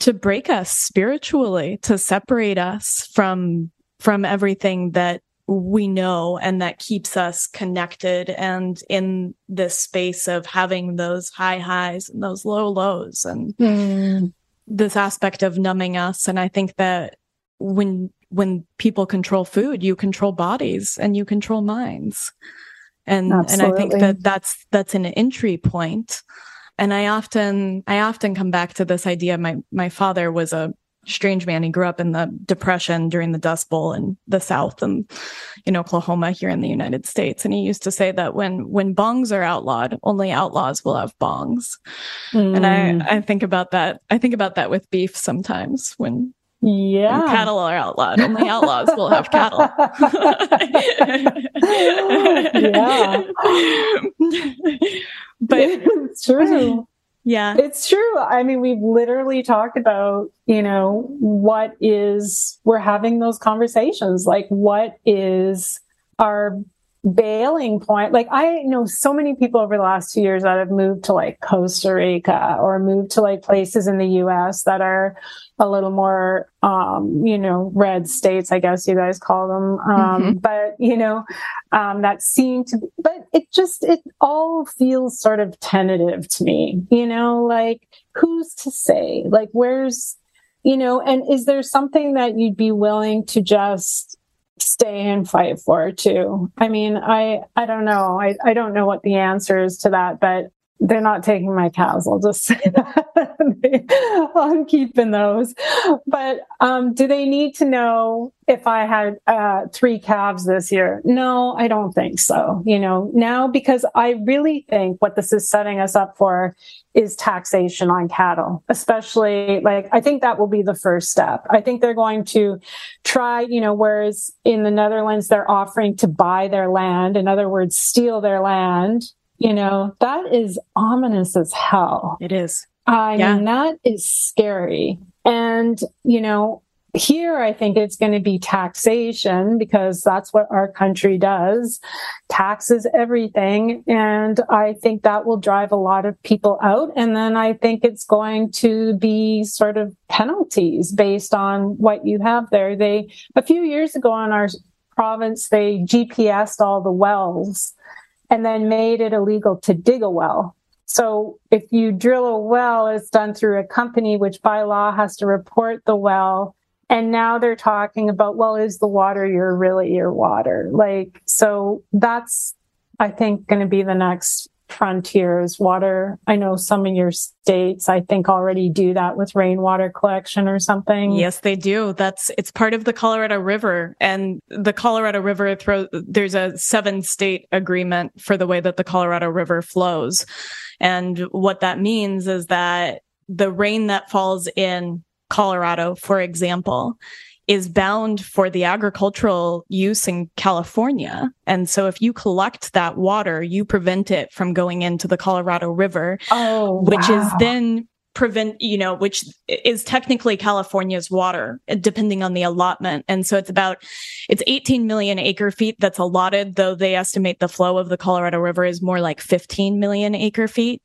to break us spiritually to separate us from from everything that we know and that keeps us connected and in this space of having those high highs and those low lows and mm. this aspect of numbing us and i think that when when people control food you control bodies and you control minds and Absolutely. and i think that that's that's an entry point and i often i often come back to this idea my my father was a strange man. He grew up in the depression during the Dust Bowl in the South and in Oklahoma here in the United States. And he used to say that when, when bongs are outlawed, only outlaws will have bongs. Mm. And I, hmm. I think about that. I think about that with beef sometimes when, yeah. When cattle are outlawed. Only outlaws will have cattle. *laughs* *laughs* yeah. but *laughs* it's true. Yeah. It's true. I mean, we've literally talked about, you know, what is, we're having those conversations. Like, what is our bailing point. Like I know so many people over the last two years that have moved to like Costa Rica or moved to like places in the US that are a little more, um, you know, red states, I guess you guys call them. Um, mm-hmm. but you know, um, that seemed to, be, but it just, it all feels sort of tentative to me, you know, like who's to say, like where's, you know, and is there something that you'd be willing to just stay and fight for too. I mean, I I don't know. I, I don't know what the answer is to that, but they're not taking my cows. I'll just say that. *laughs* I'm keeping those. But um, do they need to know if I had uh, three calves this year? No, I don't think so. You know, now because I really think what this is setting us up for is taxation on cattle, especially like I think that will be the first step. I think they're going to try, you know, whereas in the Netherlands, they're offering to buy their land. In other words, steal their land. You know, that is ominous as hell. It is. I yeah. mean, that is scary. And, you know, here, I think it's going to be taxation because that's what our country does. Taxes everything. And I think that will drive a lot of people out. And then I think it's going to be sort of penalties based on what you have there. They, a few years ago in our province, they GPSed all the wells and then made it illegal to dig a well. So if you drill a well, it's done through a company, which by law has to report the well and now they're talking about, well, is the water your really your water? Like, so that's, I think, going to be the next frontier is water. I know some of your states, I think, already do that with rainwater collection or something. Yes, they do. That's it's part of the Colorado River, and the Colorado River throw. There's a seven state agreement for the way that the Colorado River flows, and what that means is that the rain that falls in Colorado, for example, is bound for the agricultural use in California. And so if you collect that water, you prevent it from going into the Colorado River, oh, which wow. is then prevent, you know, which is technically California's water, depending on the allotment. And so it's about, it's 18 million acre feet that's allotted, though they estimate the flow of the Colorado River is more like 15 million acre feet.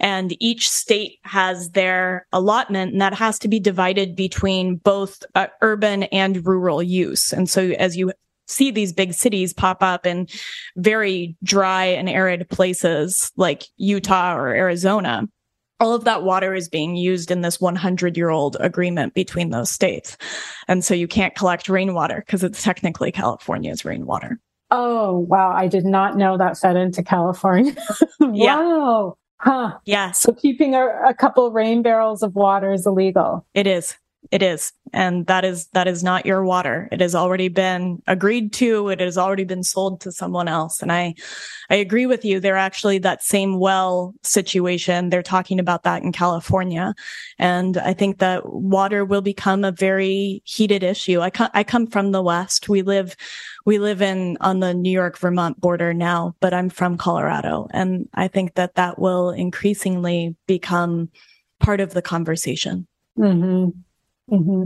And each state has their allotment and that has to be divided between both uh, urban and rural use. And so as you see these big cities pop up in very dry and arid places like Utah or Arizona all of that water is being used in this 100 year old agreement between those states. And so you can't collect rainwater because it's technically California's rainwater. Oh, wow. I did not know that fed into California. *laughs* wow. Huh. Yeah. So keeping a, a couple rain barrels of water is illegal. It is. It is. And that is, that is not your water. It has already been agreed to. It has already been sold to someone else. And I, I agree with you. They're actually that same well situation. They're talking about that in California. And I think that water will become a very heated issue. I come, I come from the West. We live, we live in on the New York Vermont border now, but I'm from Colorado. And I think that that will increasingly become part of the conversation. Mm-hmm. Mm-hmm.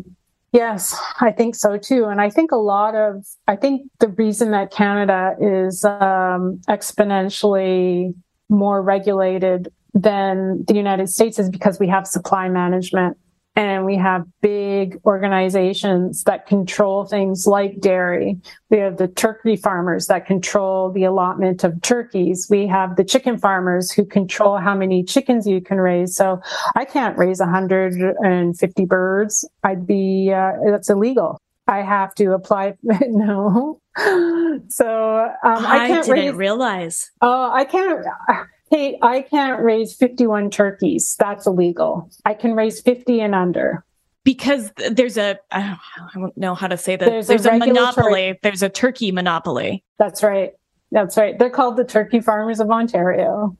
Yes, I think so too. And I think a lot of, I think the reason that Canada is um, exponentially more regulated than the United States is because we have supply management and we have big organizations that control things like dairy. We have the turkey farmers that control the allotment of turkeys. We have the chicken farmers who control how many chickens you can raise. So I can't raise 150 birds. I'd be, uh, that's illegal. I have to apply. *laughs* no. So um, I, I, can't didn't raise, realize. Oh, I can't hey, I can't raise 51 turkeys. That's illegal. I can raise 50 and under. Because there's a, I don't know how to say that. There's, there's a, a monopoly. There's a turkey monopoly. That's right. That's right. They're called the Turkey Farmers of Ontario.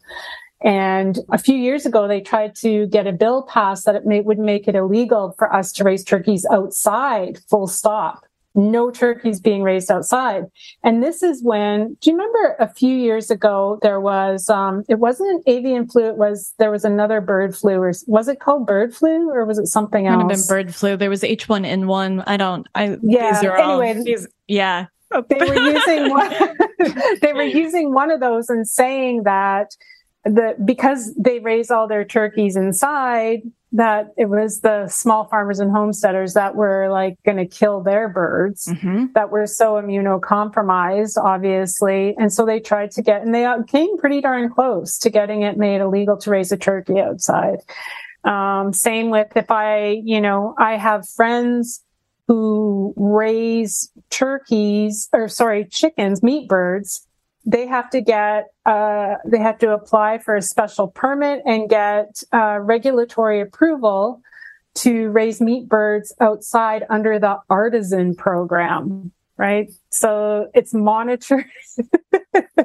And a few years ago, they tried to get a bill passed that it may, would make it illegal for us to raise turkeys outside, full stop no turkeys being raised outside. And this is when, do you remember a few years ago, there was, um, it wasn't avian flu, it was, there was another bird flu, or was it called bird flu or was it something else? It have been bird flu. There was H1N1. I don't, I, yeah. Anyway, all, these, yeah. They were using one, *laughs* they were *laughs* using one of those and saying that the, because they raise all their turkeys inside, that it was the small farmers and homesteaders that were like going to kill their birds mm-hmm. that were so immunocompromised, obviously. And so they tried to get, and they came pretty darn close to getting it made illegal to raise a turkey outside. Um, same with if I, you know, I have friends who raise turkeys or sorry, chickens, meat birds they have to get uh, they have to apply for a special permit and get uh, regulatory approval to raise meat birds outside under the artisan program right? So it's monitored. *laughs*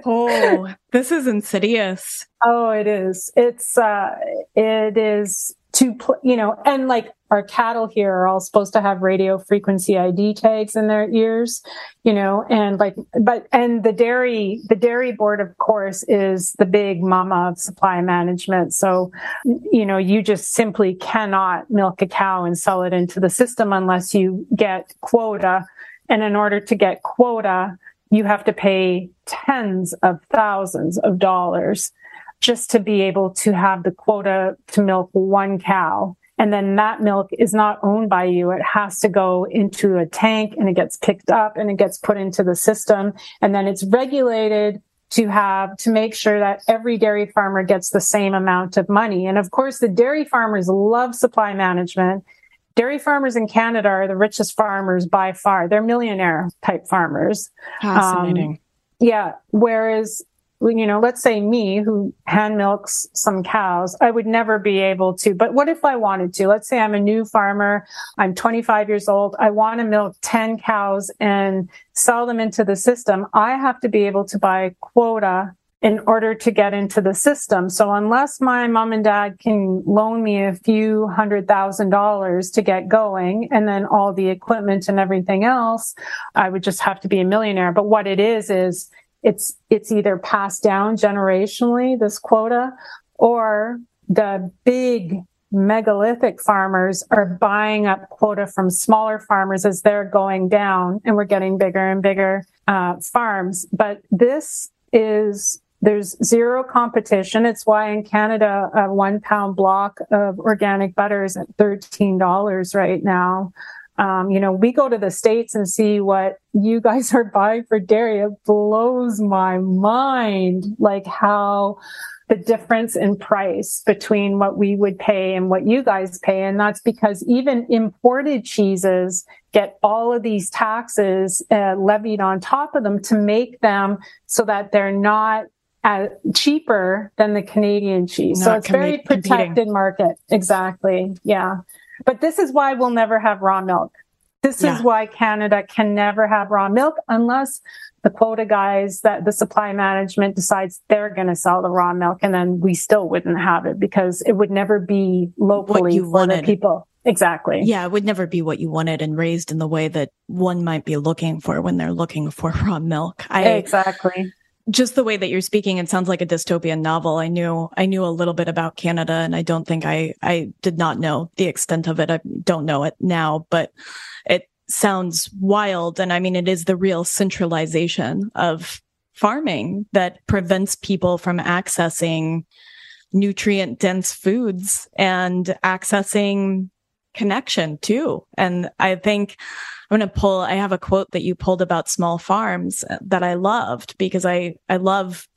Oh this is insidious. Oh it is. It's uh it is to you know and like our cattle here are all supposed to have radio frequency id tags in their ears you know and like but and the dairy the dairy board of course is the big mama of supply management. So you know you just simply cannot milk a cow and sell it into the system unless you get quota. And in order to get quota you have to pay tens of thousands of dollars just to be able to have the quota to milk one cow. And then that milk is not owned by you. It has to go into a tank and it gets picked up and it gets put into the system. And then it's regulated to have to make sure that every dairy farmer gets the same amount of money. And of course, the dairy farmers love supply management. Dairy farmers in Canada are the richest farmers by far. They're millionaire type farmers. Fascinating. Um, yeah. Whereas you know, let's say me who hand milks some cows, I would never be able to. But what if I wanted to? Let's say I'm a new farmer. I'm 25 years old. I want to milk 10 cows and sell them into the system. I have to be able to buy quota in order to get into the system. So unless my mom and dad can loan me a few hundred thousand dollars to get going and then all the equipment and everything else, I would just have to be a millionaire. But what it is, is it's it's either passed down generationally this quota or the big megalithic farmers are buying up quota from smaller farmers as they're going down and we're getting bigger and bigger uh, farms. But this is there's zero competition. It's why in canada a one pound block of organic butter is at $13 right now um, you know, we go to the States and see what you guys are *laughs* buying for dairy. It blows my mind, like how the difference in price between what we would pay and what you guys pay. And that's because even imported cheeses get all of these taxes uh, levied on top of them to make them so that they're not uh, cheaper than the Canadian cheese. Not so it's com- very protected competing. market. Exactly. Yeah. But this is why we'll never have raw milk. This yeah. is why Canada can never have raw milk unless the quota guys that the supply management decides they're going to sell the raw milk and then we still wouldn't have it because it would never be locally for wanted. the people. Exactly. Yeah, it would never be what you wanted and raised in the way that one might be looking for when they're looking for *laughs* raw milk. I, exactly just the way that you're speaking, it sounds like a dystopian novel. I knew, I knew a little bit about Canada and I don't think I, I did not know the extent of it. I don't know it now, but it sounds wild. And I mean, it is the real centralization of farming that prevents people from accessing nutrient dense foods and accessing connection too. And I think I'm going to pull, I have a quote that you pulled about small farms that I loved because I, I love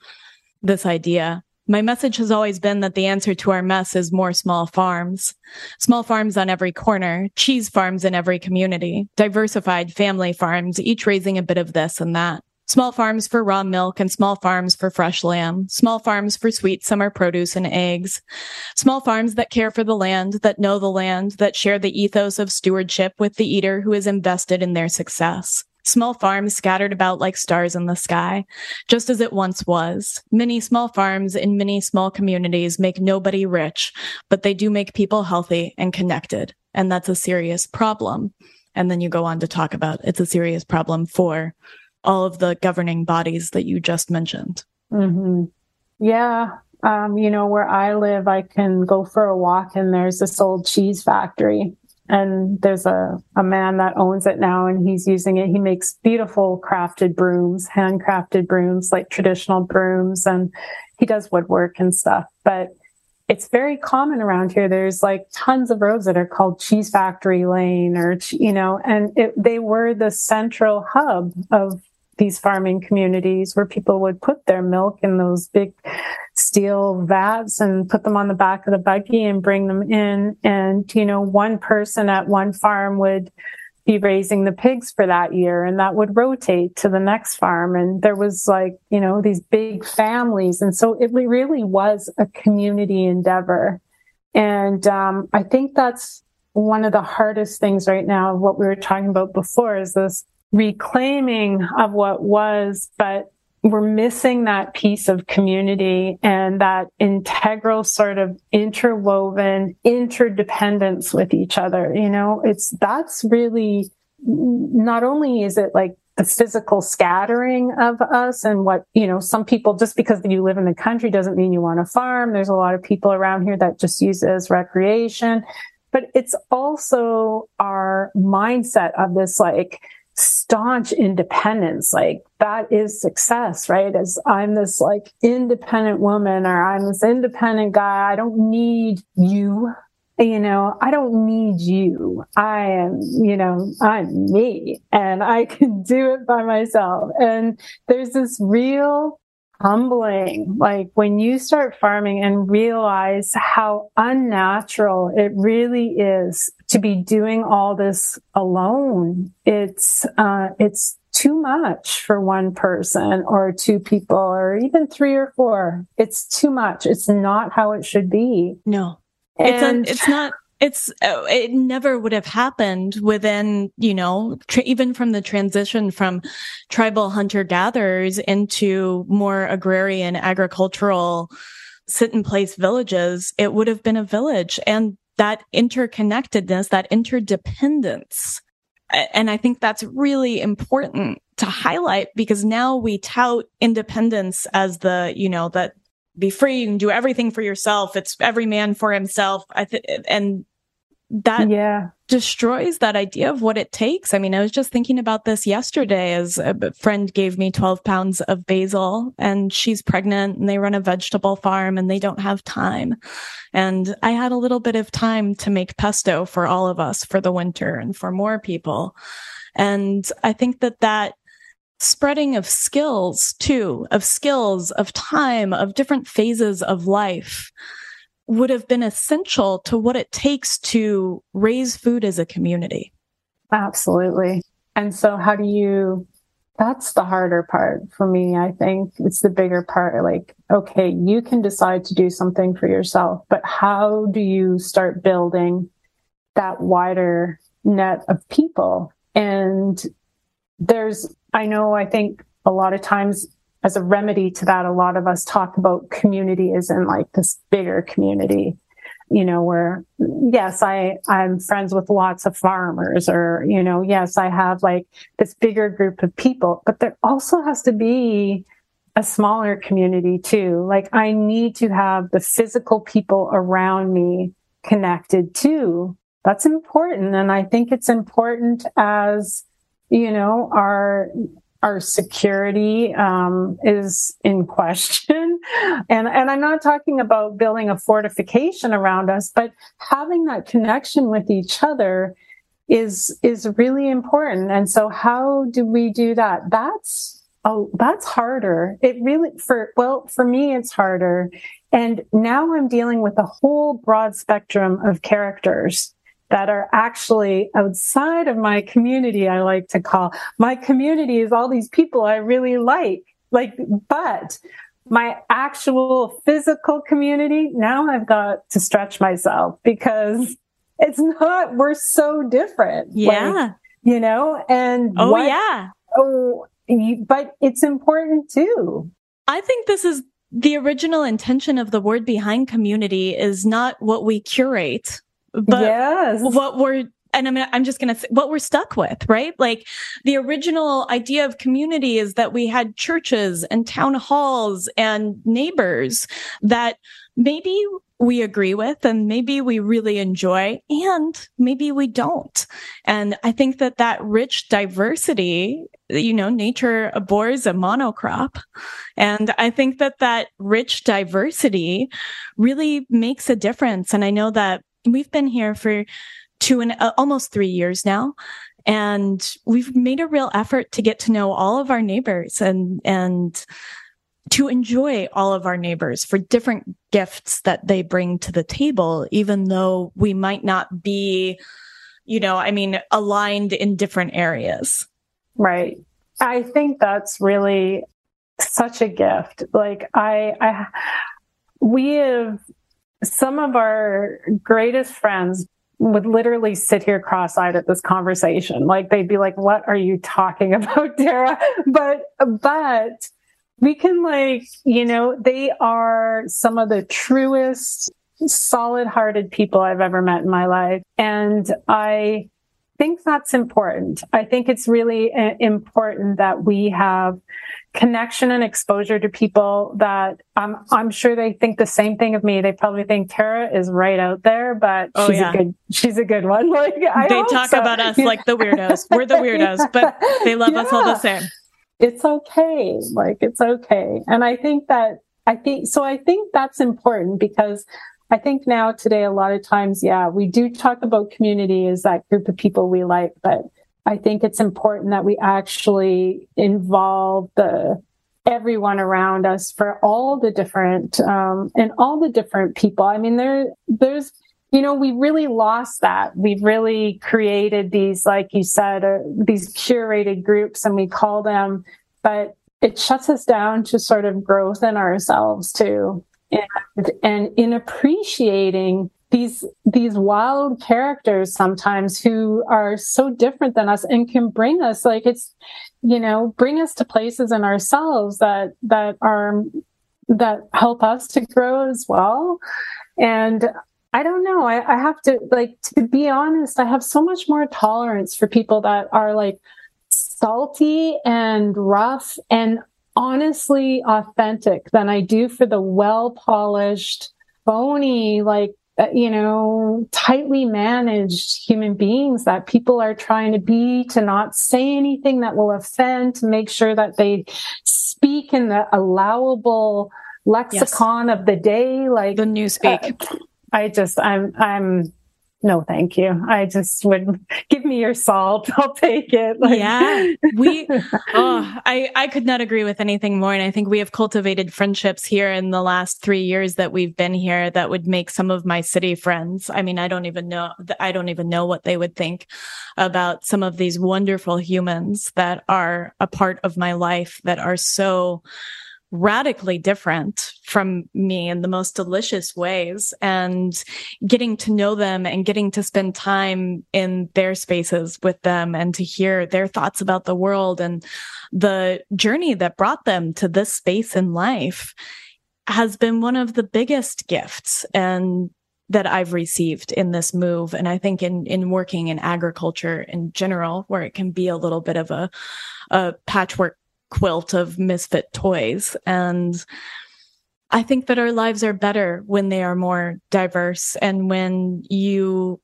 this idea. My message has always been that the answer to our mess is more small farms. Small farms on every corner, cheese farms in every community, diversified family farms, each raising a bit of this and that. Small farms for raw milk and small farms for fresh lamb. Small farms for sweet summer produce and eggs. Small farms that care for the land, that know the land, that share the ethos of stewardship with the eater who is invested in their success. Small farms scattered about like stars in the sky, just as it once was. Many small farms in many small communities make nobody rich, but they do make people healthy and connected. And that's a serious problem. And then you go on to talk about it's a serious problem for all of the governing bodies that you just mentioned. Mm-hmm. Yeah. Um, you know, where I live, I can go for a walk and there's this old cheese factory. And there's a, a man that owns it now and he's using it. He makes beautiful crafted brooms, handcrafted brooms, like traditional brooms. And he does woodwork and stuff. But it's very common around here. There's like tons of roads that are called Cheese Factory Lane or, you know, and it, they were the central hub of these farming communities where people would put their milk in those big steel vats and put them on the back of the buggy and bring them in. And, you know, one person at one farm would be raising the pigs for that year and that would rotate to the next farm. And there was like, you know, these big families. And so it really was a community endeavor. And um, I think that's one of the hardest things right now, what we were talking about before is this reclaiming of what was, but we're missing that piece of community and that integral sort of interwoven interdependence with each other. You know, it's that's really not only is it like the physical scattering of us and what, you know, some people just because you live in the country doesn't mean you want to farm. There's a lot of people around here that just use it as recreation. But it's also our mindset of this like staunch independence. Like that is success, right? As I'm this like independent woman or I'm this independent guy. I don't need you. You know, I don't need you. I am, you know, I'm me and I *laughs* can do it by myself. And there's this real humbling. Like when you start farming and realize how unnatural it really is to be doing all this alone. It's, uh, it's too much for one person or two people or even three or four. It's too much. It's not how it should be. No. And it's, a, it's not it's uh, it never would have happened within you know tra- even from the transition from tribal hunter gatherers into more agrarian agricultural sit in place villages it would have been a village and that interconnectedness that interdependence. And i think that's really important to highlight because now we tout independence as the you know that be free can do everything for yourself. It's every man for himself. I th- and that yeah. destroys that idea of what it takes. I mean, I was just thinking about this yesterday as a friend gave me 12 pounds of basil and she's pregnant and they run a vegetable farm and they don't have time. And I had a little bit of time to make pesto for all of us for the winter and for more people. And I think that that spreading of skills too, of skills, of time, of different phases of life would have been essential to what it takes to raise food as a community. Absolutely. And so, how do you? That's the harder part for me. I think it's the bigger part. Like, okay, you can decide to do something for yourself, but how do you start building that wider net of people? And there's, I know, I think a lot of times as a remedy to that, a lot of us talk about community as in like this bigger community, you know, where yes, I, I'm friends with lots of farmers or, you know, yes, I have like this bigger group of people, but there also has to be a smaller community too. Like I need to have the physical people around me connected too. That's important. And I think it's important as, you know, our our security um, is in question. *laughs* And, and I'm not talking about building a fortification around us, but having that connection with each other is, is really important. And so how do we do that? That's, oh, that's harder. It really, for, well, for me, it's harder. And now I'm dealing with a whole broad spectrum of characters that are actually outside of my community, I like to call. My community is all these people I really like. Like, but my actual physical community, now I've got to stretch myself because it's not, we're so different. Yeah. Like, you know, and oh, what, yeah. Oh, but it's important too. I think this is the original intention of the word behind community is not what we curate but yes. what we're and I'm, I'm just going to say what we're stuck with, right? Like the original idea of community is that we had churches and town halls and neighbors that maybe we agree with and maybe we really enjoy and maybe we don't. And I think that that rich diversity, you know, nature abhors a monocrop. And I think that that rich diversity really makes a difference. And I know that we've been here for two and uh, almost three years now. And we've made a real effort to get to know all of our neighbors and, and to enjoy all of our neighbors for different gifts that they bring to the table, even though we might not be you know, I mean, aligned in different areas. Right. I think that's really such a gift. Like I, I, we have some of our greatest friends would literally sit here cross-eyed at this conversation. Like they'd be like, what are you talking *laughs* about, Tara? But, but we can like, you know, they are some of the truest, solid hearted people I've ever met in my life. And I think that's important. I think it's really uh, important that we have connection and exposure to people that I'm I'm sure they think the same thing of me. They probably think Tara is right out there, but oh, she's yeah. a good she's a good one. *laughs* Like I they talk so. about us like the weirdos. We're the weirdos, but they love yeah. us all the same. It's okay. Like it's okay. And I think that I think so I think that's important because I think now today a lot of times, yeah, we do talk about community as that group of people we like, but I think it's important that we actually involve the everyone around us for all the different um, and all the different people. I mean, there there's you know we really lost that. We've really created these, like you said, uh, these curated groups, and we call them, but it shuts us down to sort of growth in ourselves too, and and in appreciating these these wild characters sometimes who are so different than us and can bring us like it's you know bring us to places in ourselves that that are that help us to grow as well. And i don't know. I, I have to like to be honest i have so much more tolerance for people that are like salty and rough and honestly authentic than i do for the well polished phony like uh, you know, tightly managed human beings that people are trying to be to not say anything that will offend, to make sure that they speak in the allowable lexicon yes. of the day, like the new speak. Uh, I just, I'm, I'm, no, thank you. I just would give me your salt. *laughs* I'll take it. Like, yeah. We, *laughs* oh, I, I could not agree with anything more. And I think we have cultivated friendships here in the last three years that we've been here that would make some of my city friends. I mean, I don't even know, I don't even know what they would think about some of these wonderful humans that are a part of my life that are so, radically different from me in the most delicious ways and getting to know them and getting to spend time in their spaces with them and to hear their thoughts about the world and the journey that brought them to this space in life has been one of the biggest gifts and that I've received in this move. And I think in, in working in agriculture in general, where it can be a little bit of a, a patchwork quilt of misfit toys. And I think that our lives are better when they are more diverse and when you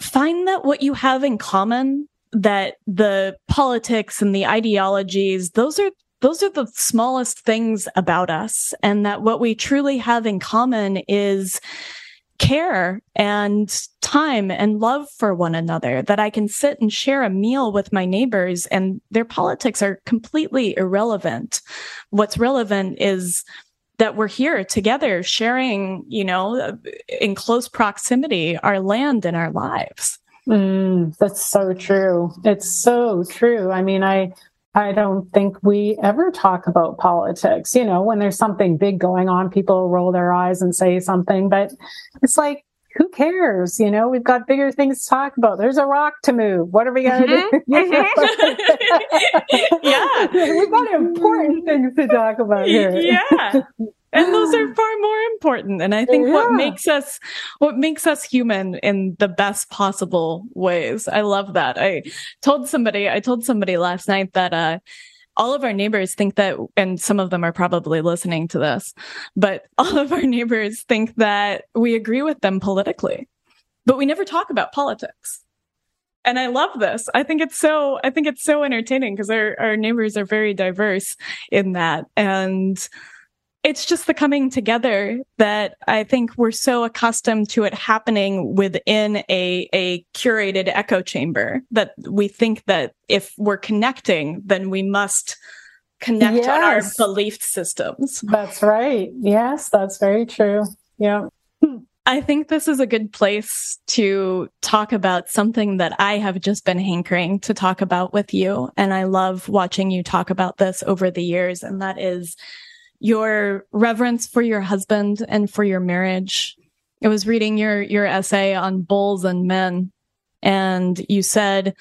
find that what you have in common, that the politics and the ideologies, those are those are the smallest things about us and that what we truly have in common is care and time and love for one another, that I can sit and share a meal with my neighbors and their politics are completely irrelevant. What's relevant is that we're here together sharing, you know, in close proximity, our land and our lives. Mm, that's so true. It's so true. I mean, I, I don't think we ever talk about politics. You know, when there's something big going on, people roll their eyes and say something, but it's like, who cares? You know, we've got bigger things to talk about. There's a rock to move. What are we going to mm-hmm. *laughs* do? *laughs* yeah. *laughs* We've got important things to talk about here. Yeah and those are far more important and i think yeah. what makes us what makes us human in the best possible ways i love that i told somebody i told somebody last night that uh all of our neighbors think that, and some of them are probably listening to this, but *laughs* all of our neighbors think that we agree with them politically, but we never talk about politics. And I love this. I think it's so, I think it's so entertaining because our, our neighbors are very diverse in that. And it's just the coming together that I think we're so accustomed to it happening within a, a curated echo chamber that we think that if we're connecting, then we must connect yes. on our belief systems. That's right. Yes, that's very true. Yeah. I think this is a good place to talk about something that I have just been hankering to talk about with you. And I love watching you talk about this over the years. And that is your reverence for your husband and for your marriage. I was reading your, your essay on bulls and men and you said,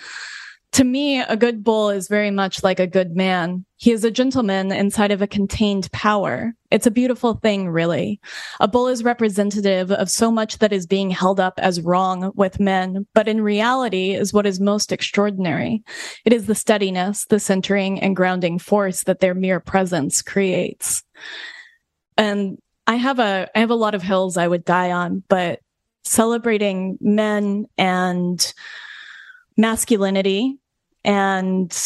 to me, a good bull is very much like a good man. He is a gentleman inside of a contained power. It's a beautiful thing, really. A bull is representative of so much that is being held up as wrong with men, but in reality is what is most extraordinary. It is the steadiness, the centering and grounding force that their mere presence creates. And I have a, I have a lot of hills I would die on, but celebrating men and masculinity and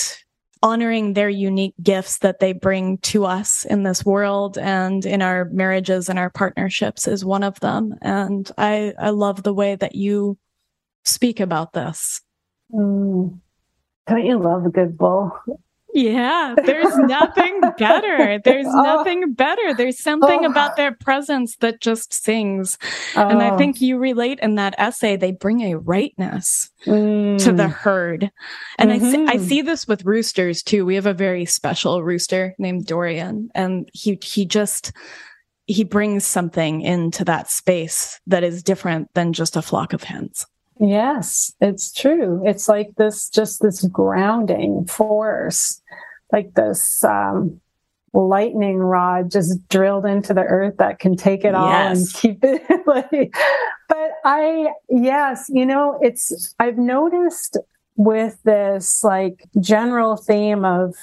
honoring their unique gifts that they bring to us in this world and in our marriages and our partnerships is one of them. And I, I love the way that you speak about this. Mm. Don't you love a good bull? Yeah, *laughs* there's nothing better. There's oh. nothing better. There's something oh. about their presence that just sings. Oh. And I oh. think you relate in that essay, they bring a rightness mm. to the herd. And mm-hmm. I, see, I see this with roosters too. We have a very special rooster named Dorian, and he, he just, he brings something into that space that is different than just a flock of hens. Yes, it's true. It's like this, just this grounding force, like this um, lightning rod just drilled into the earth that can take it all yes. and *laughs* keep it. like, but I, yes, you know, it's, I've noticed with this like general theme of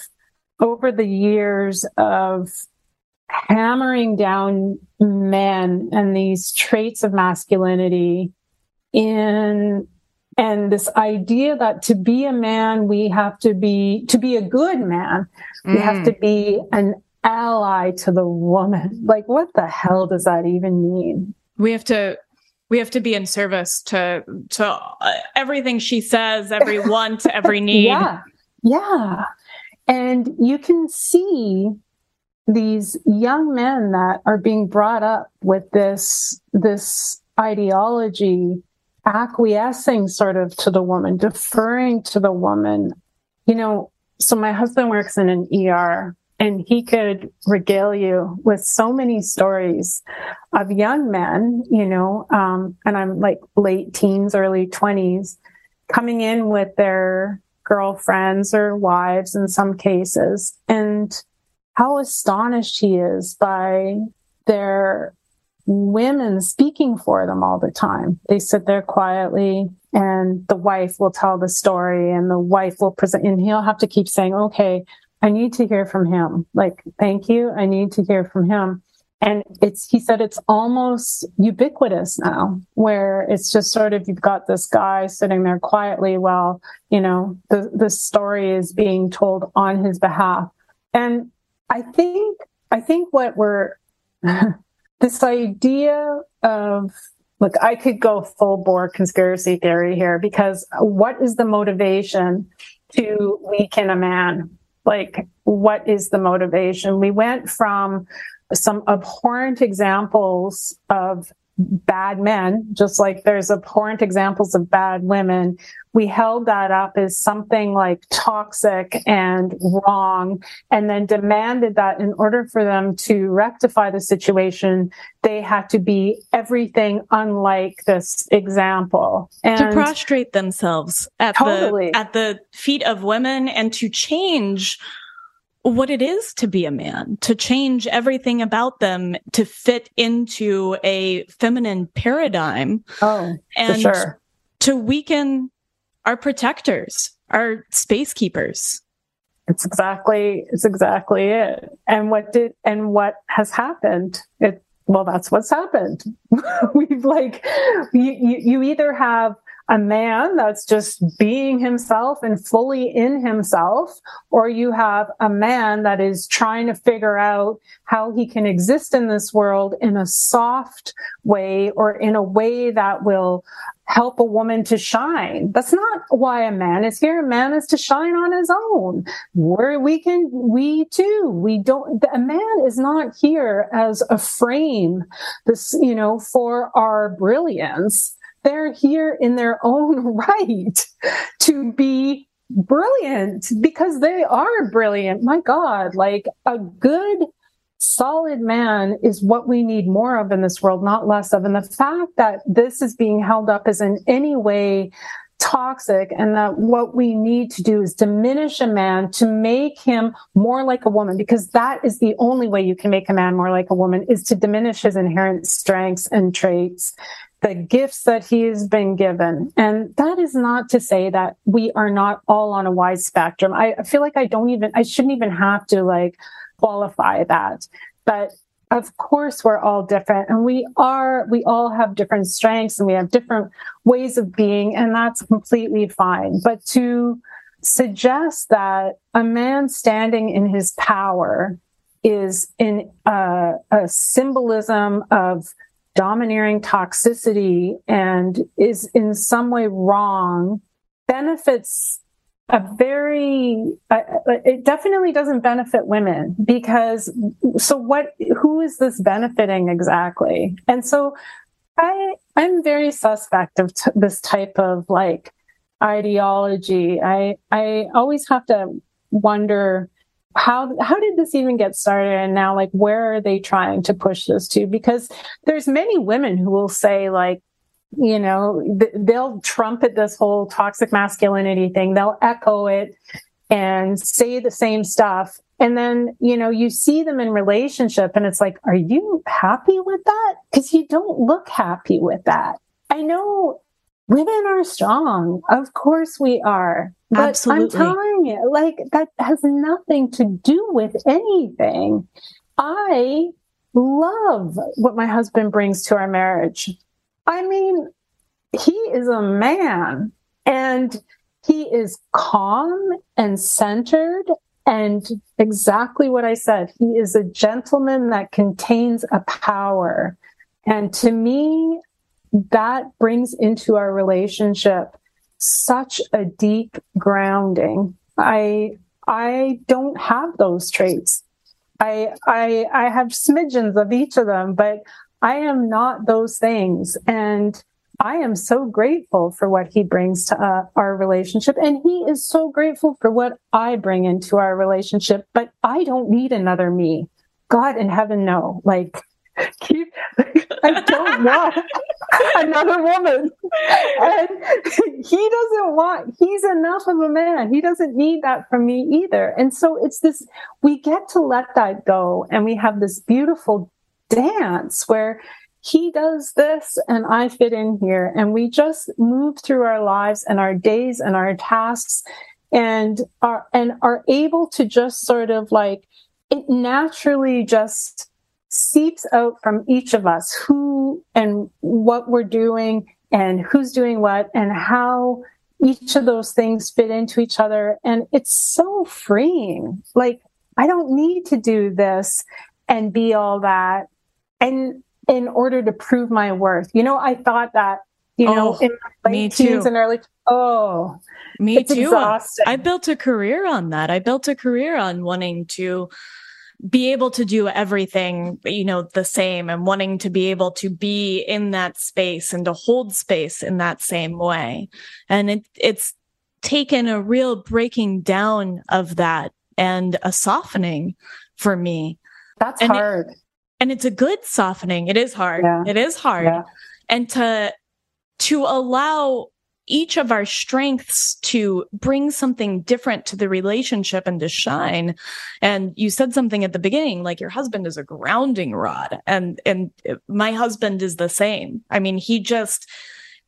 over the years of hammering down men and these traits of masculinity in and this idea that to be a man we have to be to be a good man mm. we have mm. to be an ally to the woman like what the hell does that even mean we have to we have to be in service to to uh, everything she says every *laughs* want every need yeah yeah and you can see these young men that are being brought up with this this ideology acquiescing sort of to the woman, deferring to the woman. You know, so my husband works in an ER and he could regale you with so many stories of young men, you know, um, and I'm like late teens, early 20s, coming in with their girlfriends or wives in some cases, and how astonished he is by their women speaking for them all the time. They sit there quietly and the wife will tell the story and the wife will present and he'll have to keep saying, okay, I need to hear from him. Like, thank you. I need to hear from him. And it's, he said it's almost ubiquitous now where it's just sort of, you've got this guy sitting there quietly while, you know, the, the story is being told on his behalf. And I think, I think what we're, *laughs* this idea of look, I could go full bore conspiracy theory here because what is the motivation to weaken a man? Like, what is the motivation? We went from some abhorrent examples of bad men, just like there's abhorrent examples of bad women. We held that up as something like toxic and wrong, and then demanded that in order for them to rectify the situation, they had to be everything unlike this example. And to prostrate themselves at totally. the at the feet of women and to change what it is to be a man, to change everything about them to fit into a feminine paradigm. Oh, and sure. to weaken our protectors, our space keepers. It's exactly it's exactly it. And what did and what has happened? It well, that's what's happened. *laughs* We've like you, you, you either have a man that's just being himself and fully in himself, or you have a man that is trying to figure out how he can exist in this world in a soft way or in a way that will help a woman to shine. That's not why a man is here. A man is to shine on his own. Where we can, we too, we don't, a man is not here as a frame, this, you know, for our brilliance. They're here in their own *laughs* right to be brilliant because they are brilliant. My God, like a good solid man is what we need more of in this world, not less of. And the fact that this is being held up as in any way toxic and that what we need to do is diminish a man to make him more like a woman because that is the only way you can make a man more like a woman is to diminish his inherent strengths and traits the gifts that he has been given. And that is not to say that we are not all on a wide spectrum. I feel like I don't even, I shouldn't even have to like qualify that. But of course, we're all different and we are, we all have different strengths and we have different ways of being, and that's completely fine. But to suggest that a man standing in his power is in a, a symbolism of domineering toxicity and is in some way wrong benefits a very uh, it definitely doesn't benefit women because so what who is this benefiting exactly? And so i i'm very suspect of t- this type of like ideology. I i always have to wonder how how did this even get started and now like where are they trying to push this to because there's many women who will say like you know, th- they'll trumpet this whole toxic masculinity thing. They'll echo it and say the same stuff. And then, you know, you see them in relationship and it's like, are you happy with that? Cause you don't look happy with that. I know women are strong. Of course we are. But Absolutely. I'm telling you, like that has nothing to do with anything. I love what my husband brings to our marriage. I mean, he is a man and he is calm and centered and exactly what I said. He is a gentleman that contains a power. And to me, that brings into our relationship such a deep grounding. I, I don't have those traits. I, I, I have smidgens of each of them, but I am not those things. And I am so grateful for what he brings to uh, our relationship. And he is so grateful for what I bring into our relationship. But I don't need another me. God in heaven, no. Like, keep, *laughs* I don't want another woman. And he doesn't want, he's enough of a man. He doesn't need that from me either. And so it's this, we get to let that go and we have this beautiful dance where he does this and I fit in here. And we just move through our lives and our days and our tasks and are, and are able to just sort of like, it naturally just seeps out from each of us who and what we're doing and who's doing what and how each of those things fit into each other. And it's so freeing. Like, I don't need to do this and be all that and in order to prove my worth. You know, I thought that, you oh, know, in my late teens and early, oh, me too. Exhausting. I built a career on that. I built a career on wanting to be able to do everything, you know, the same and wanting to be able to be in that space and to hold space in that same way. And it, it's taken a real breaking down of that and a softening for me. That's and hard. It, and it's a good softening. It is hard. Yeah. It is hard. Yeah. And to, to allow each of our strengths to bring something different to the relationship and to shine. And you said something at the beginning, like your husband is a grounding rod and, and my husband is the same. I mean, he just,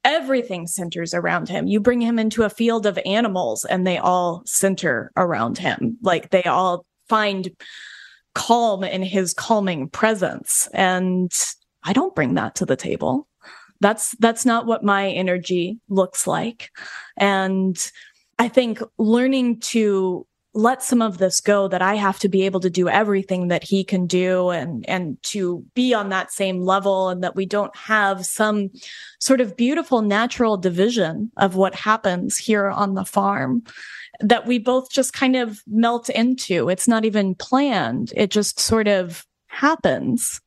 everything centers around him. You bring him into a field of animals and they all center around him. Like they all find calm in his calming presence. And I don't bring that to the table. That's that's not what my energy looks like. And I think learning to let some of this go that I have to be able to do everything that he can do and and to be on that same level and that we don't have some sort of beautiful natural division of what happens here on the farm that we both just kind of melt into. It's not even planned. It just sort of happens.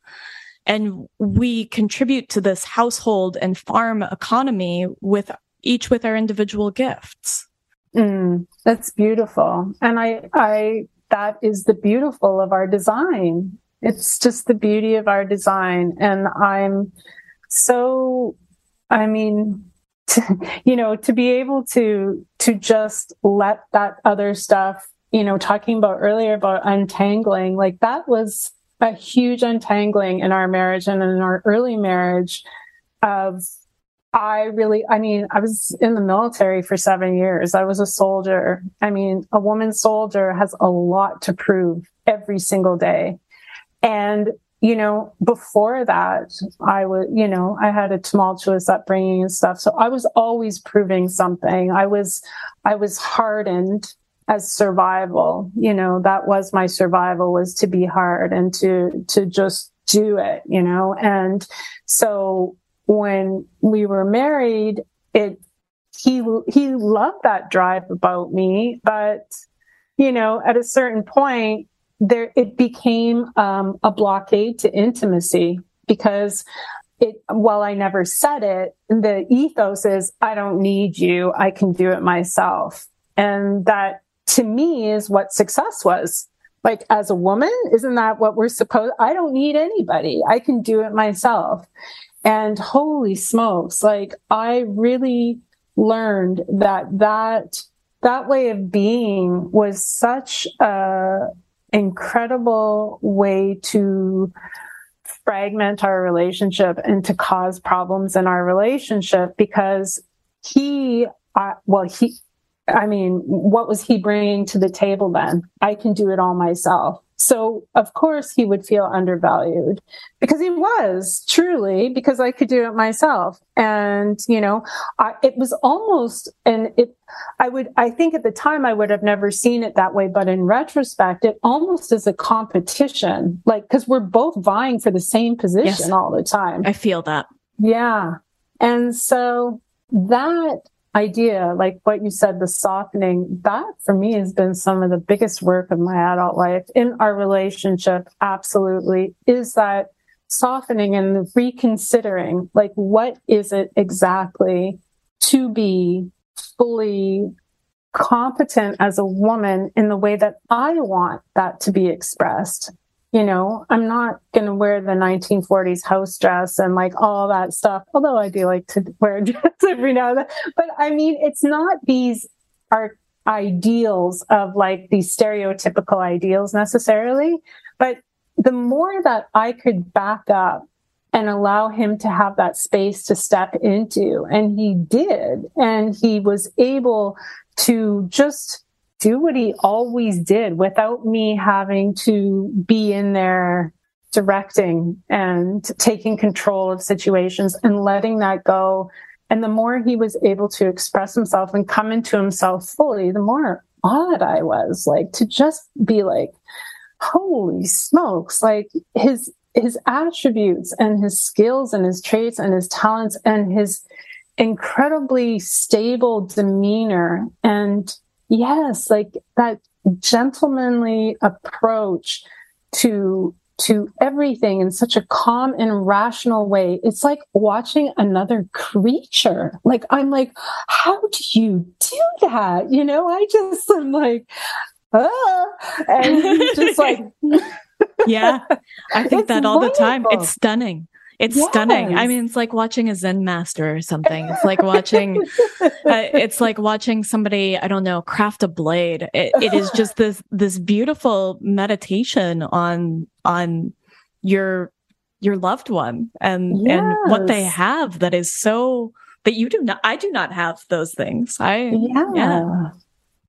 And we contribute to this household and farm economy with each with our individual gifts. Mm, that's beautiful. And I, I, that is the beautiful of our design. It's just the beauty of our design. And I'm so, I mean, to, *laughs* you know, to be able to, to just let that other stuff, you know, talking about earlier about untangling, like that was a huge untangling in our marriage and in our early marriage of I really, I mean, I was in the military for seven years. I was a soldier. I mean, a woman soldier has a lot to prove every single day. And, you know, before that, I was, you know, I had a tumultuous upbringing and stuff. So I was always proving something. I was, I was hardened as survival. You know, that was my survival was to be hard and to, to just do it, you know, and so when we were married, it he he loved that drive about me, but you know, at a certain point, there it became um, a blockade to intimacy because it while I never said it, the ethos is I don't need you, I can do it myself, and that to me is what success was. Like as a woman, isn't that what we're supposed? I don't need anybody. I can do it myself. And holy smokes, like I really learned that that that way of being was such a incredible way to fragment our relationship and to cause problems in our relationship because he uh, well he i mean what was he bringing to the table then i can do it all myself so of course he would feel undervalued because he was truly because I could do it myself. And, you know, I, it was almost, and it, I would, I think at the time I would have never seen it that way. But in retrospect, it almost is a competition, like, cause we're both vying for the same position yes. all the time. I feel that. Yeah. And so that idea, like what you said, the softening, that for me has been some of the biggest work of my adult life in our relationship. Absolutely. Is that softening and reconsidering, like, what is it exactly to be fully competent as a woman in the way that I want that to be expressed? You know, I'm not going to wear the 1940s house dress and like all that stuff, although I do like to wear a *laughs* dress every now and then. But I mean, it's not these are ideals of like these stereotypical ideals necessarily, but the more that I could back up and allow him to have that space to step into, and he did, and he was able to just do what he always did without me having to be in there directing and taking control of situations and letting that go. And the more he was able to express himself and come into himself fully, the more odd I was like to just be like, holy smokes, like his, his attributes and his skills and his traits and his talents and his incredibly stable demeanor and yes like that gentlemanly approach to to everything in such a calm and rational way. It's like watching another creature. Like i'm like how do you do that? You know i just am like ah and just like *laughs* yeah i think *laughs* that all wonderful. the time. It's stunning it's yes. stunning. I mean, it's like watching a Zen master or something. It's like watching, uh, it's like watching somebody, I don't know, craft a blade. It, it is just *laughs* this, this beautiful meditation on, on your, your loved one and, yes. and what they have that is so, that you do not, I do not have those things. I, yeah. Yeah.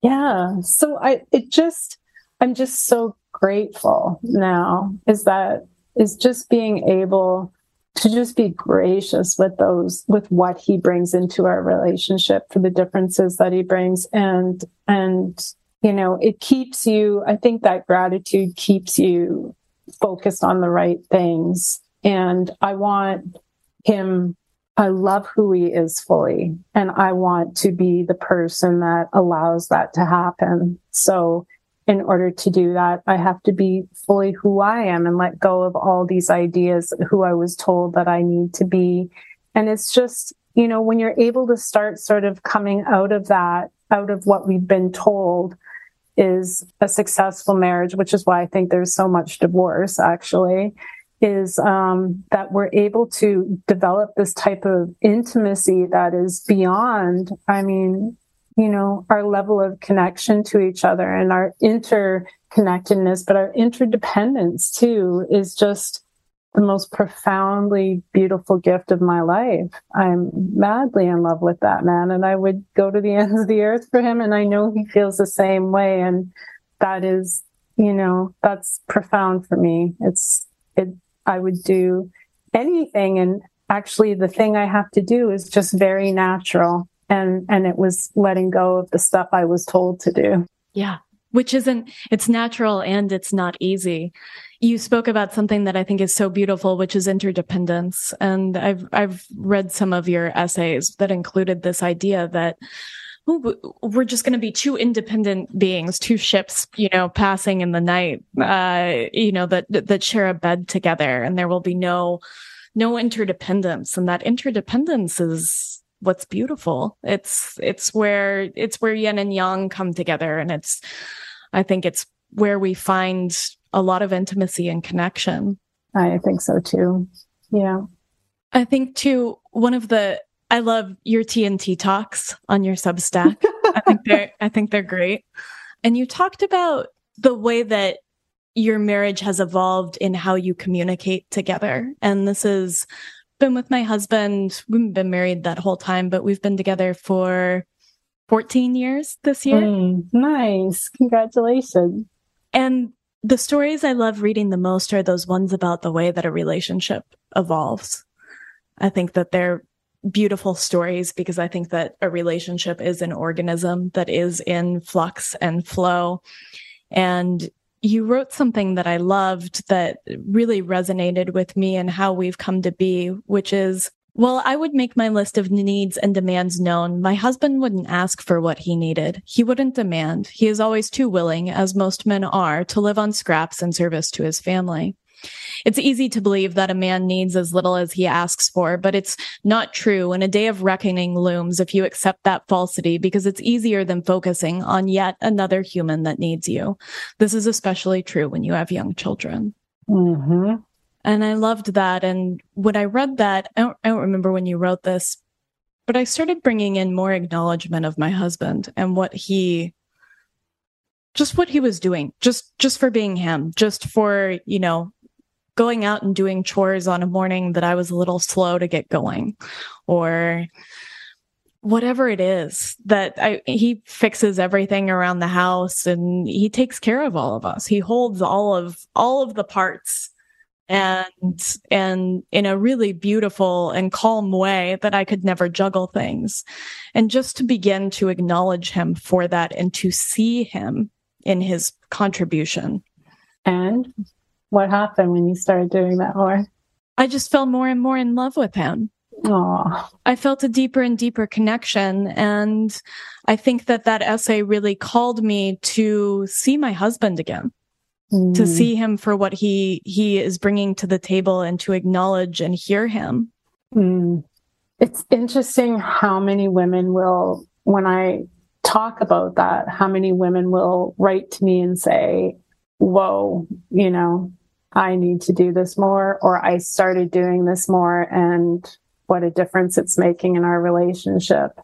yeah. So I, it just, I'm just so grateful now is that, is just being able to just be gracious with those with what he brings into our relationship for the differences that he brings. And and you know it keeps you i think that gratitude keeps you focused on the right things. And i want him i love who he is fully. And i want to be the person that allows that to happen. So in order to do that, I have to be fully who I am and let go of all these ideas, who I was told that I need to be. And it's just, you know, when you're able to start sort of coming out of that, out of what we've been told is a successful marriage, which is why I think there's so much divorce actually, is um, that we're able to develop this type of intimacy that is beyond, I mean, you know, our level of connection to each other and our interconnectedness, but our interdependence too is just the most profoundly beautiful gift of my life. I'm madly in love with that man and I would go to the *laughs* ends of the earth for him. And I know he feels the same way. And that is, you know, that's profound for me. It's, it, I would do anything. And actually the thing I have to do is just very natural and and it was letting go of the stuff I was told to do. Yeah. Which isn't it's natural and it's not easy. You spoke about something that I think is so beautiful, which is interdependence. And I've I've read some of your essays that included this idea that we're just going to be two independent beings, two ships, you know, passing in the night, uh, you know, that that share a bed together, and there will be no no interdependence, and that interdependence is what's beautiful. It's it's where it's where yin and yang come together and it's I think it's where we find a lot of intimacy and connection. I think so too. Yeah. I think too one of the I love your TNT talks on your Substack. I think they're *laughs* I think they're great. And you talked about the way that your marriage has evolved in how you communicate together. And this is been with my husband. We've been married that whole time, but we've been together for 14 years this year. Mm, nice. Congratulations. And the stories I love reading the most are those ones about the way that a relationship evolves. I think that they're beautiful stories because I think that a relationship is an organism that is in flux and flow. And you wrote something that I loved that really resonated with me and how we've come to be, which is, well, I would make my list of needs and demands known. My husband wouldn't ask for what he needed. He wouldn't demand. He is always too willing, as most men are, to live on scraps in service to his family. It's easy to believe that a man needs as little as he asks for, but it's not true when a day of reckoning looms if you accept that falsity because it's easier than focusing on yet another human that needs you. This is especially true when you have young children. Mm-hmm. And I loved that. And when I read that, I don't, I don't remember when you wrote this, but I started bringing in more acknowledgement of my husband and what he just what he was doing just just for being him just for you know going out and doing chores on a morning that I was a little slow to get going or whatever it is that I, he fixes everything around the house and he takes care of all of us. He holds all of, all of the parts and, and in a really beautiful and calm way that I could never juggle things. And just to begin to acknowledge him for that and to see him in his contribution. And what happened when you started doing that more? I just fell more and more in love with him. Aww. I felt a deeper and deeper connection. And I think that that essay really called me to see my husband again, mm. to see him for what he, he is bringing to the table and to acknowledge and hear him. Mm. It's interesting how many women will, when I talk about that, how many women will write to me and say, whoa, you know, I need to do this more, or I started doing this more, and what a difference it's making in our relationship.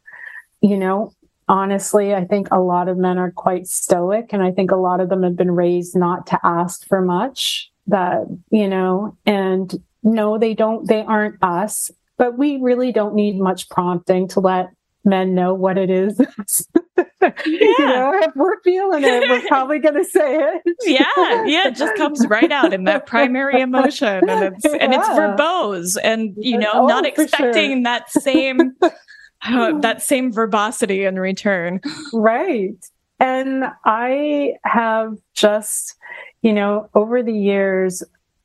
You know, honestly, I think a lot of men are quite stoic, and I think a lot of them have been raised not to ask for much. That, you know, and no, they don't, they aren't us, but we really don't need much prompting to let men know what it is *laughs* Yeah. you know, if we're feeling it, we're probably going to say it. yeah. Yeah. It just comes right out in that primary emotion and it's, yeah. and it's verbose and, you know, oh, not expecting sure. that same, *laughs* uh, that same verbosity in return. Right. And I have just, you know, over the years,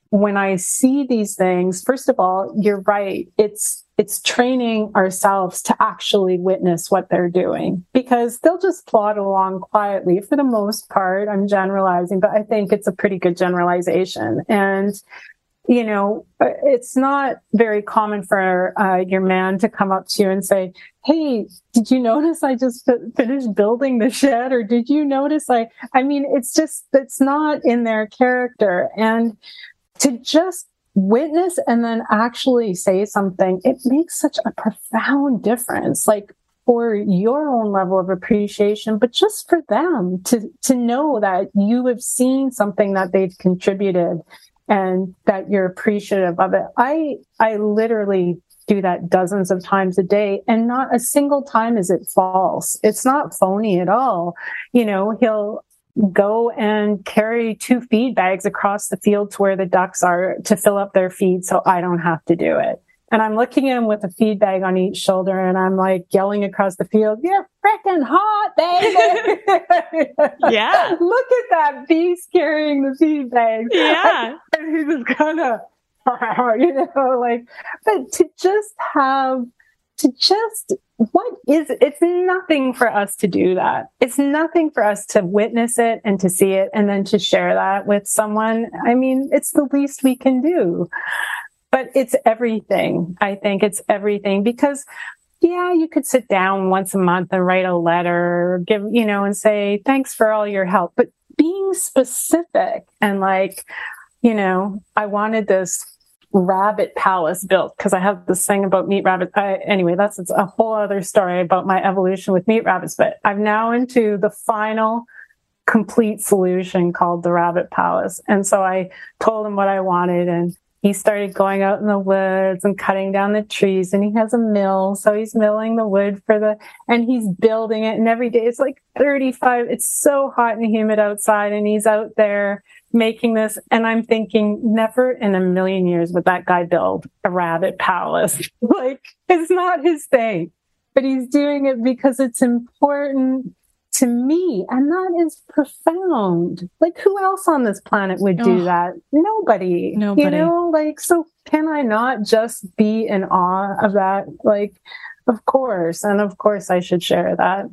when I see these things, first of all, you're right. It's, it's training ourselves to actually witness what they're doing because they'll just plod along quietly for the most part. I'm generalizing, but I think it's a pretty good generalization. And, you know, it's not very common for uh, your man to come up to you and say, Hey, did you notice I just finished building the shed? Or did you notice I, I mean, it's just, it's not in their character. And to just witness and then actually say something, it makes such a profound difference. Like for your own level of appreciation, but just for them to, to know that you have seen something that they've contributed and that you're appreciative of it. I, I literally do that dozens of times a day and not a single time is it false. It's not phony at all. You know, he'll, go and carry two feed bags across the field to where the ducks are to fill up their feed so I don't have to do it. And I'm looking at him with a feed bag on each shoulder and I'm like yelling across the field, you're freaking hot, baby. *laughs* yeah. *laughs* Look at that beast carrying the feed bags. *laughs* Yeah. And he was kind of, you know, like, but to just have to just what is it's nothing for us to do that. It's nothing for us to witness it and to see it and then to share that with someone. I mean it's the least we can do. But it's everything i think. It's everything because yeah you could sit down once a month and write a letter give you know and say thanks for all your help. But being specific and like you know i wanted this rabbit palace built because I have this thing about meat rabbits. anyway, that's a whole other story about my evolution with meat rabbits. But I'm now into the final complete solution called the rabbit palace. And so I told him what I wanted and he started going out in the woods and cutting down the trees and he has a mill. So he's milling the wood for the, and he's building it. And every day it's like 35. It's so hot and humid outside and he's out there making this. And I'm thinking, never in a million years would that guy build a rabbit palace. *laughs* like, it's not his thing, but he's doing it because it's important to me. And that is profound. Like, who else on this planet would do oh, that? Nobody. Nobody. You know, like, so can I not just be in awe of that? Like, of course. And of course, I should share that.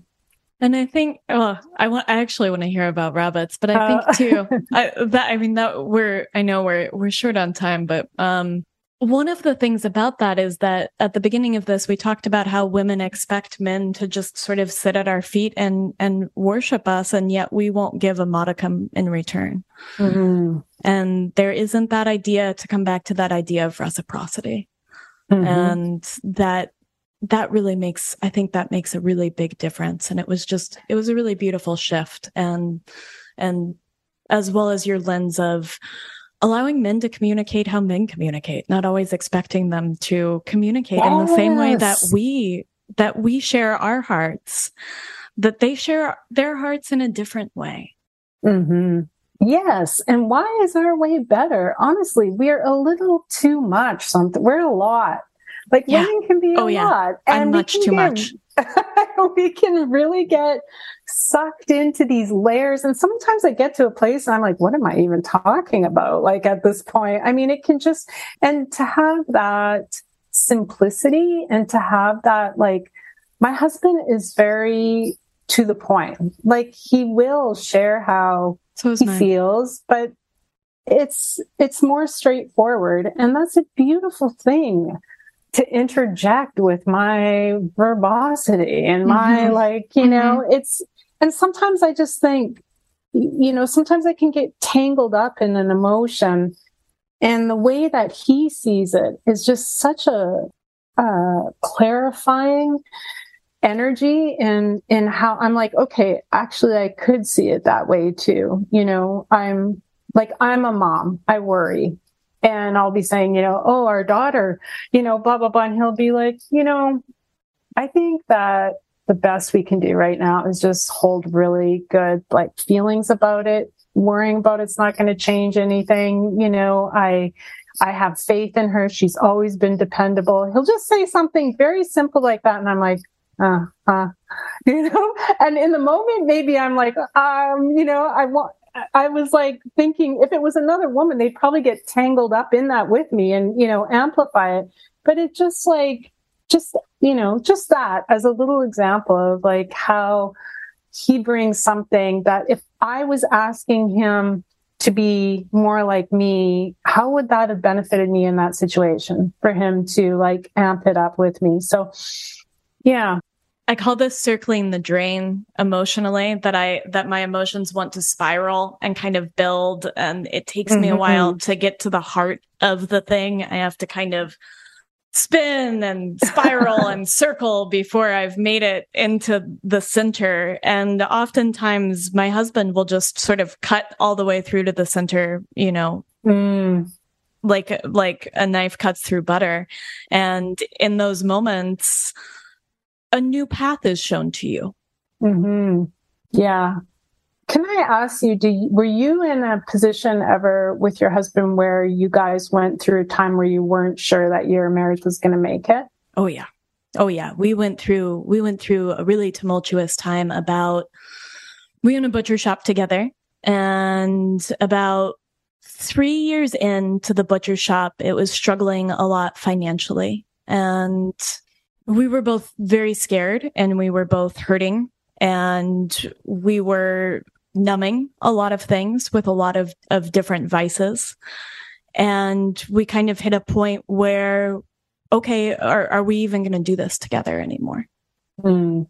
And I think, well, I want, I actually want to hear about rabbits, but I think uh, too, *laughs* I, that, I mean, that we're, I know we're, we're short on time, but, um, one of the things about that is that at the beginning of this, we talked about how women expect men to just sort of sit at our feet and, and worship us. And yet we won't give a modicum in return. Mm-hmm. And there isn't that idea to come back to that idea of reciprocity. Mm-hmm. And that that really makes i think that makes a really big difference and it was just it was a really beautiful shift and and as well as your lens of allowing men to communicate how men communicate not always expecting them to communicate yes. in the same way that we that we share our hearts that they share their hearts in a different way mm-hmm. Yes. And why is our way better? Honestly, we're a little too much something. We're a lot. Like yeah. women can be a oh, yeah. lot. And much too get, much. *laughs* we can really get sucked into these layers. And sometimes I get to a place and I'm like, what am I even talking about? Like at this point, I mean, it can just, and to have that simplicity and to have that, like, my husband is very to the point. Like he will share how so he mine. feels, but it's it's more straightforward and that's a beautiful thing to interject with my verbosity and my mm-hmm. like, you mm-hmm. know, it's, and sometimes I just think, you know, sometimes I can get tangled up in an emotion and the way that he sees it is just such a, uh, clarifying energy and in how I'm like, okay, actually I could see it that way too. You know, I'm like I'm a mom. I worry and I'll be saying, you know, oh, our daughter, you know, blah, blah, blah. And he'll be like, you know, I think that the best we can do right now is just hold really good like feelings about it worrying about it's not going to change anything you know. I i have faith in her. She's always been dependable. He'll just say something very simple like that and i'm like uh, uh, *laughs* you know? And in the moment maybe i'm like um you know i want I was like thinking if it was another woman, they'd probably get tangled up in that with me and, you know, amplify it. But it just like, just, you know, just that as a little example of like how he brings something that if I was asking him to be more like me, how would that have benefited me in that situation for him to like amp it up with me? So, yeah. I call this circling the drain emotionally that I that my emotions want to spiral and kind of build and it takes mm-hmm. me a mm-hmm. while to get to the heart of the thing. I have to kind of spin and spiral *laughs* and circle before I've made it into the center. And oftentimes my husband will just sort of cut all the way through to the center, you know. Mm. Like like a knife cuts through butter. And in those moments, a new path is shown to you. Mm-hmm. Yeah. Can I ask you, do you, were you in a position ever with your husband where you guys went through a time where you weren't sure that your marriage was going to make it? Oh yeah. Oh yeah. We went through, we went through a really tumultuous time about, we own a butcher shop together and about three years into the butcher shop, it was struggling a lot financially and we were both very scared and we were both hurting and we were numbing a lot of things with a lot of, of different vices. And we kind of hit a point where, okay, are, are we even going to do this together anymore? Mm.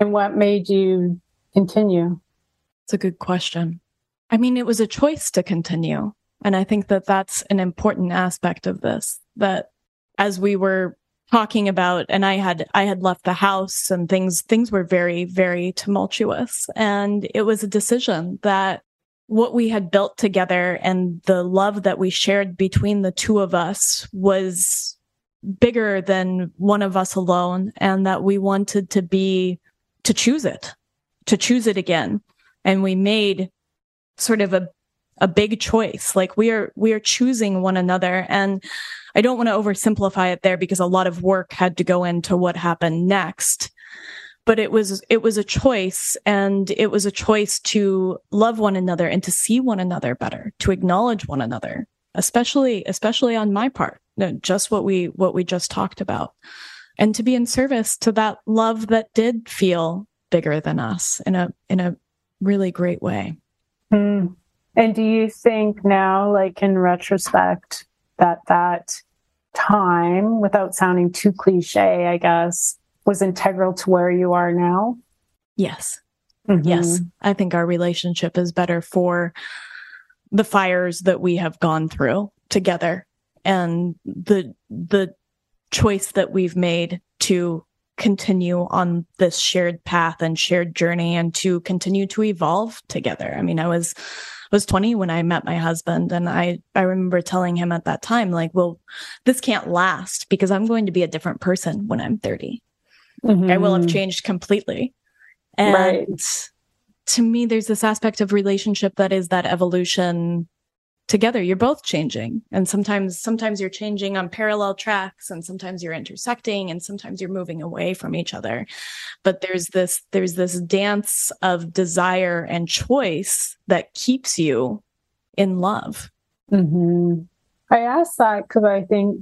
And what made you continue? It's a good question. I mean, it was a choice to continue. And I think that that's an important aspect of this, that as we were talking about and I had I had left the house and things things were very very tumultuous. And it was a decision that what we had built together and the love that we shared between the two of us was bigger than one of us alone and that we wanted to be to choose it to choose it again. And we made sort of a a big choice. Like we are, we are choosing one another. And I don't want to oversimplify it there because a lot of work had to go into what happened next. But it was, it was a choice and it was a choice to love one another and to see one another better, to acknowledge one another, especially, especially on my part, just what we, what we just talked about and to be in service to that love that did feel bigger than us in a, in a really great way. Mm. And do you think now, like in retrospect, that that time, without sounding too cliche, I guess, was integral to where you are now? Yes. Mm-hmm. Yes. I think our relationship is better for the fires that we have gone through together and the the choice that we've made to continue on this shared path and shared journey and to continue to evolve together. I mean, I was was 20 when I met my husband. And I, I remember telling him at that time, like, well, this can't last because I'm going to be a different person when I'm 30. Mm-hmm. I will have mm-hmm. changed completely. And right. to me, there's this aspect of relationship that is that evolution together you're both changing. And sometimes sometimes you're changing on parallel tracks and sometimes you're intersecting and sometimes you're moving away from each other. But there's this there's this dance of desire and choice that keeps you in love. Mm-hmm. i ask that because i think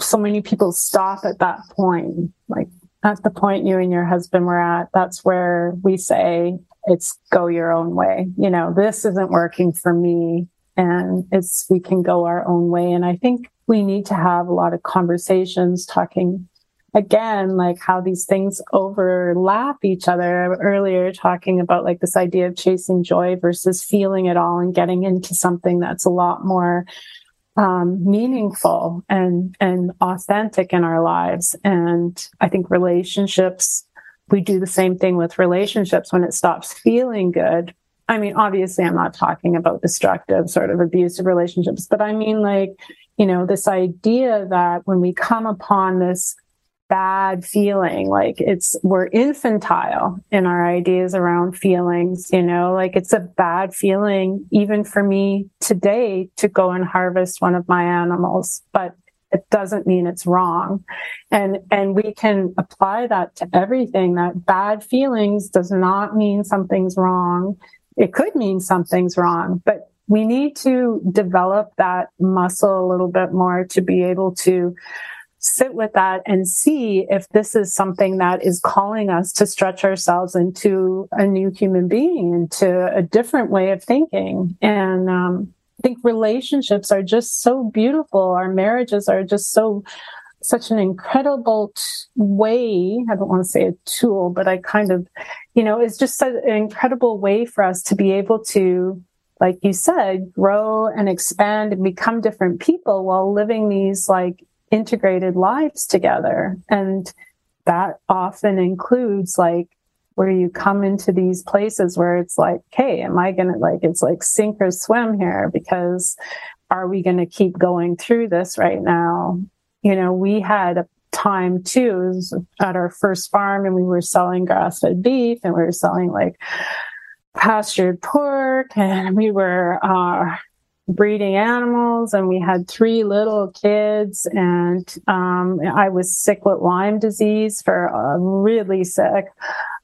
so many people stop at that point. Like at the point you and your husband were at that's where we say it's go your own way. You know this isn't working for me and it's we can go our own way. And i think we need to have a lot of conversations talking again like how these things overlap each other. Earlier talking about like this idea of chasing joy versus feeling it all and getting into something that's a lot more um, meaningful and and authentic in our lives. And i think relationships we do the same thing with relationships when it stops feeling good I mean, obviously, I'm not talking about destructive, sort of abusive relationships, but I mean, like, you know, this idea that when we come upon this bad feeling. Like it's, we're infantile in our ideas around feelings, you know, like it's a bad feeling, even for me today to go and harvest one of my animals, but it doesn't mean it's wrong. And, and we can apply that to everything that bad feelings does not mean something's wrong. It could mean something's wrong, but we need to develop that muscle a little bit more to be able to sit with that and see if this is something that is calling us to stretch ourselves into a new human being, into a different way of thinking. And um, I think relationships are just so beautiful. Our marriages are just so such an incredible t- way. I don't want to say a tool, but I kind of, you know, it's just an incredible way for us to be able to like you said, grow and expand and become different people while living these like integrated lives together. And that often includes like where you come into these places where it's like, hey, am I going to like, it's like sink or swim here because are we going to keep going through this right now? You know, we had a time too at our first farm and we were selling grass fed beef and we were selling like pastured pork and we were uh, breeding animals and we had three little kids and um, i was sick with lyme disease for uh, really sick.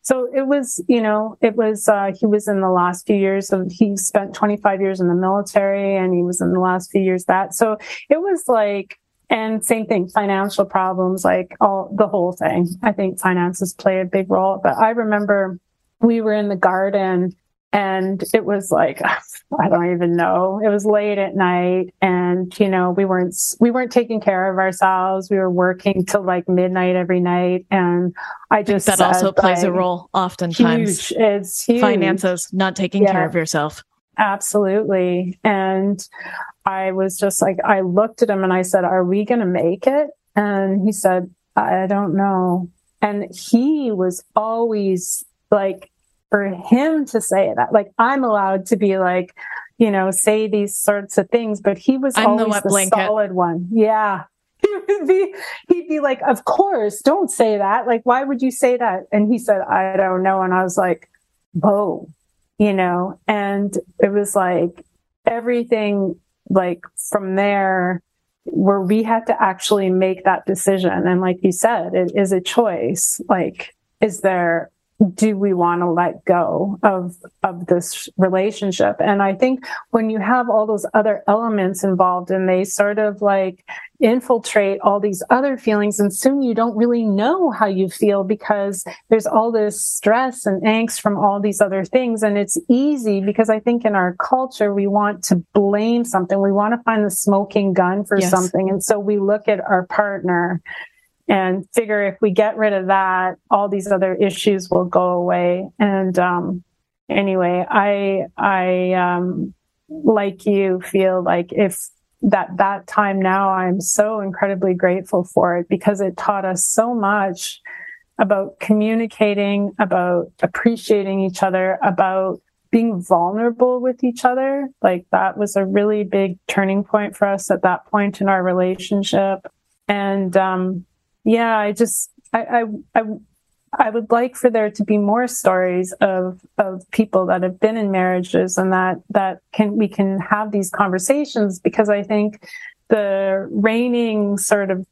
So it was you know it was uh, he was in the last few years of he spent 25 years in the military and he was in the last few years that. So it was like and same thing financial problems like all the whole thing i think finances play a big role but i remember we were in the garden and it was like *laughs* i don't even know it was late at night and you know we weren't we weren't taking care of ourselves we were working till like midnight every night and i just that said, also plays like, a role oftentimes huge. it's huge. finances not taking Yeah. care of yourself absolutely and i was just like i looked at him and i said are we going to make it? And he said i don't know. And he was always like for him to say that like i'm allowed to be like you know say these sorts of things but he was I'm always wet the, solid one. Yeah. *laughs* He would be he'd be like of course don't say that. Like why would you say that? And he said i don't know. And i was like whoa you know? And it was like everything like from there where we had to actually make that decision. And like you said it is a choice. Like is there do we want to let go of of this relationship? And i think when you have all those other elements involved and they sort of like infiltrate all these other feelings and soon you don't really know how you feel because there's all this stress and angst from all these other things. And it's easy because i think in our culture we want to blame something. We want to find the smoking gun for Yes. something. And so we look at our partner and figure if we get rid of that, all these other issues will go away. And um, anyway, I I um, like you feel like if that that time now, I'm so incredibly grateful for it because it taught us so much about communicating, about appreciating each other, about being vulnerable with each other. Like that was a really big turning point for us at that point in our relationship. And um, yeah, I just I, I I I would like for there to be more stories of of people that have been in marriages and that that can we can have these conversations because I think the reigning sort of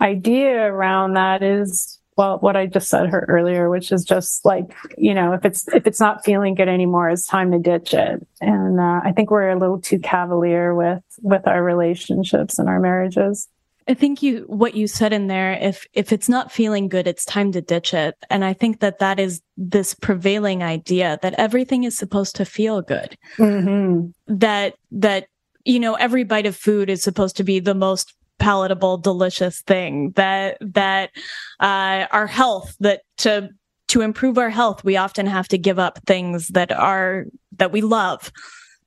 idea around that is well what I just said her earlier, which is just like you know if it's if it's not feeling good anymore, it's time to ditch it. And uh, I think we're a little too cavalier with with our relationships and our marriages. I think you what you said in there if if it's not feeling good it's time to ditch it. And I think that that is this prevailing idea that everything is supposed to feel good. Mm-hmm. that that you know every bite of food is supposed to be the most palatable delicious thing. That that uh our health that to to improve our health we often have to give up things that are that we love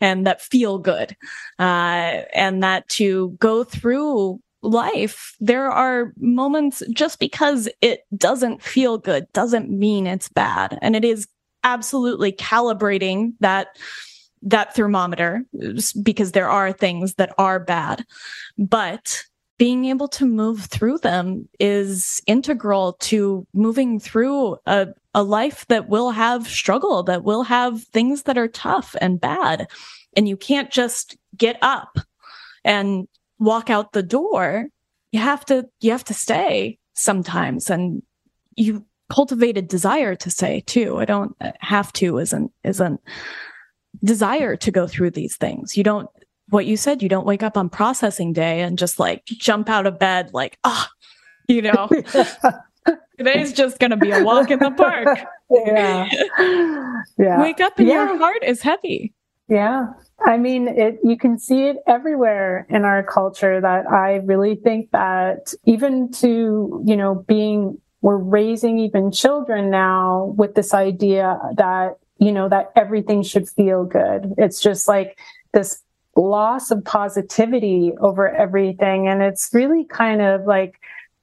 and that feel good. Uh and that to go through life there are moments just because it doesn't feel good doesn't mean it's bad and it is absolutely calibrating that that thermometer because there are things that are bad but being able to move through them is integral to moving through a, a life that will have struggle, that will have things that are tough and bad. And you can't just get up and walk out the door. You have to, you have to stay sometimes and you cultivate a desire to say too. I don't have to isn't, isn't desire to go through these things. You don't what you said, you don't wake up on processing day and just like jump out of bed like, ah, oh, you know, *laughs* today's just going to be a walk in the park. Yeah. *laughs* Yeah. Wake up and yeah. your heart is heavy. Yeah. I mean, it, you can see it everywhere in our culture that I really think that even to, you know, being, we're raising even children now with this idea that, you know, that everything should feel good. It's just like this loss of positivity over everything. And it's really kind of like,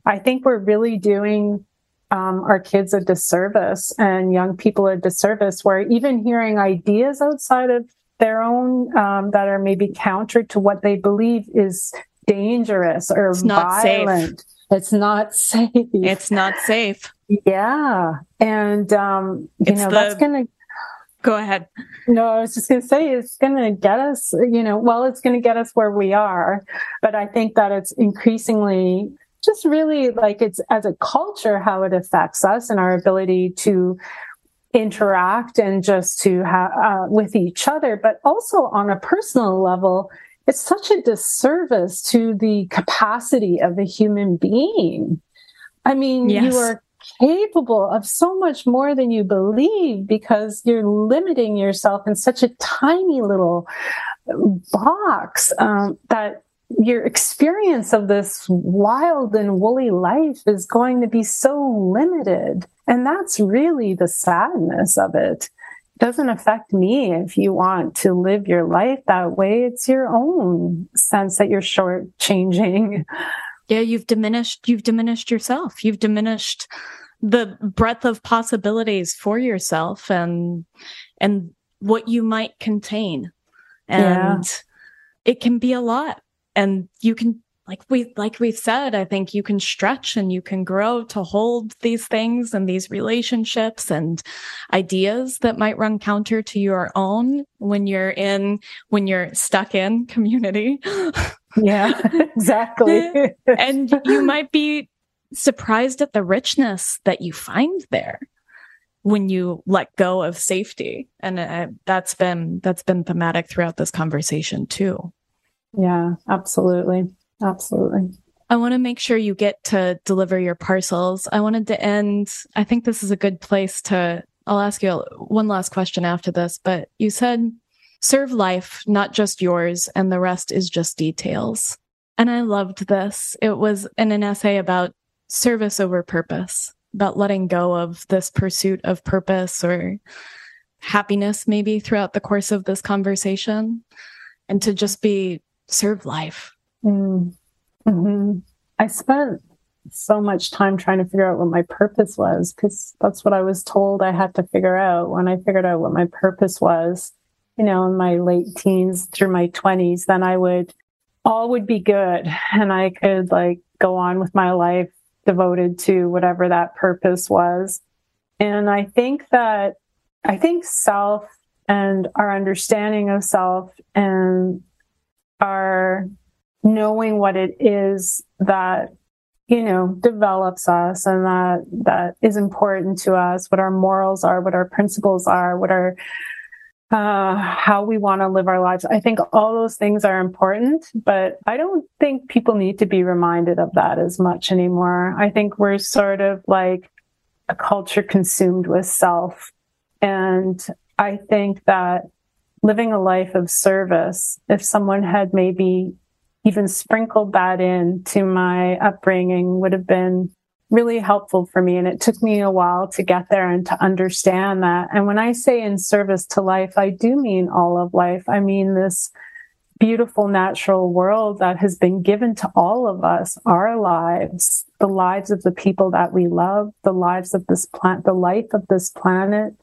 I think we're really doing um, our kids a disservice and young people a disservice where even hearing ideas outside of their own um, that are maybe counter to what they believe is dangerous or it's not violent. Safe. It's not *laughs* safe. It's not safe. Yeah. And, um, you it's know, the, that's going to Go ahead. No, I was just going to say it's going to get us, you know, well, it's going to get us where we are. But I think that it's increasingly just really like it's as a culture, how it affects us and our ability to interact and just to have uh, with each other, but also on a personal level. It's such a disservice to the capacity of a human being. I mean, yes. you are capable of so much more than you believe because you're limiting yourself in such a tiny little box um, that your experience of this wild and woolly life is going to be so limited. And that's really the sadness of it. It doesn't affect me if you want to live your life that way. It's your own sense that you're shortchanging yeah you've diminished you've diminished yourself you've diminished the breadth of possibilities for yourself and and what you might contain and yeah. it can be a lot and you can like we like we've said i think you can stretch and you can grow to hold these things and these relationships and ideas that might run counter to your own when you're in when you're stuck in community. *laughs* Yeah exactly. *laughs* And you might be surprised at the richness that you find there when you let go of safety. And uh, that's been that's been thematic throughout this conversation too yeah absolutely absolutely I want to make sure you get to deliver your parcels. I wanted to end. I think this is a good place to. I'll ask you one last question after this, but you said serve life, not just yours, and the rest is just details. And I loved this. It was in an essay about service over purpose, about letting go of this pursuit of purpose or happiness, maybe throughout the course of this conversation, and to just be serve life. Mm. Mm-hmm. I spent so much time trying to figure out what my purpose was because that's what I was told I had to figure out. When I figured out what my purpose was, you know, in my late teens through my 20s, then I would, all would be good. And I could like go on with my life devoted to whatever that purpose was. And I think that, I think self and our understanding of self and our knowing what it is that you know develops us and that that is important to us what our morals are what our principles are what our uh, how we want to live our lives. I think all those things are important, but I don't think people need to be reminded of that as much anymore. I think we're sort of like a culture consumed with self. And I think that living a life of service, if someone had maybe even sprinkled that in to my upbringing would have been really helpful for me. And it took me a while to get there and to understand that. And when I say in service to life, I do mean all of life. I mean this beautiful natural world that has been given to all of us, our lives, the lives of the people that we love, the lives of this planet, the life of this planet.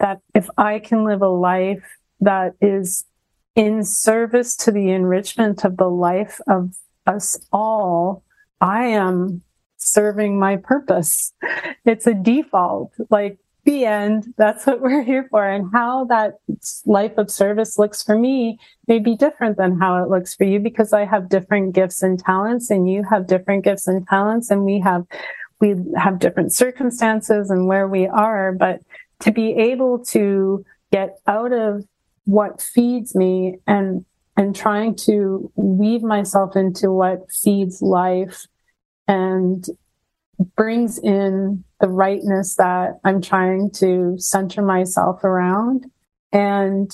That if I can live a life that is in service to the enrichment of the life of us all, I am serving my purpose. It's a default. Like the end. That's what we're here for. And how that life of service looks for me may be different than how it looks for you because I have different gifts and talents and you have different gifts and talents and we have, we have different circumstances and where we are. But to be able to get out of what feeds me and, and trying to weave myself into what feeds life and brings in the rightness that I'm trying to center myself around. And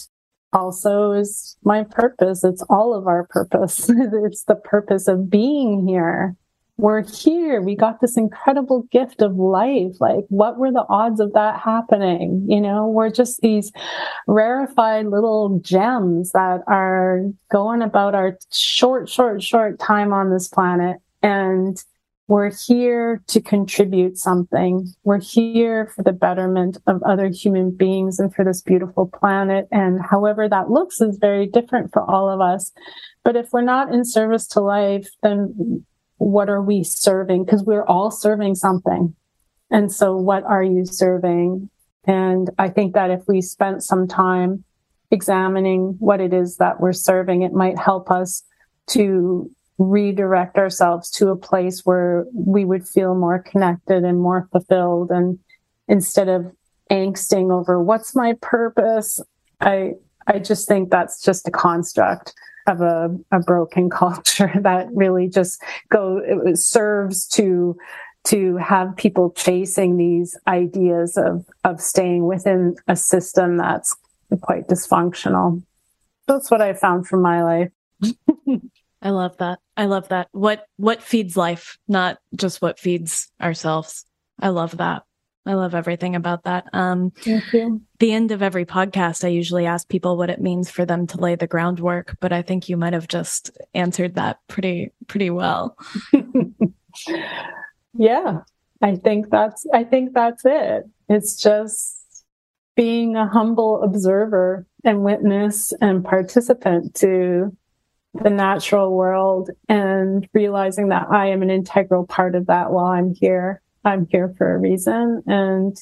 also is my purpose. It's all of our purpose. *laughs* it's the purpose of being here. We're here. We got this incredible gift of life. Like, what were the odds of that happening? You know, we're just these rarefied little gems that are going about our short, short, short time on this planet. And we're here to contribute something. We're here for the betterment of other human beings and for this beautiful planet. And however that looks is very different for all of us. But if we're not in service to life, then what are we serving? Because we're all serving something. And so what are you serving? And I think that if we spent some time examining what it is that we're serving, it might help us to redirect ourselves to a place where we would feel more connected and more fulfilled and instead of angsting over what's my purpose i i just think that's just a construct of a, a broken *laughs* culture that really just go it serves to to have people chasing these ideas of of staying within a system that's quite dysfunctional that's what i found from my life *laughs* I love that. I love that. What what feeds life, not just what feeds ourselves. I love that. I love everything about that. Um, Thank you. The end of every podcast, I usually ask people what it means for them to lay the groundwork, but I think you might have just answered that pretty pretty well. *laughs* yeah, I think that's I think that's it. It's just being a humble observer and witness and participant to the natural world and realizing that I am an integral part of that while I'm here. I'm here for a reason and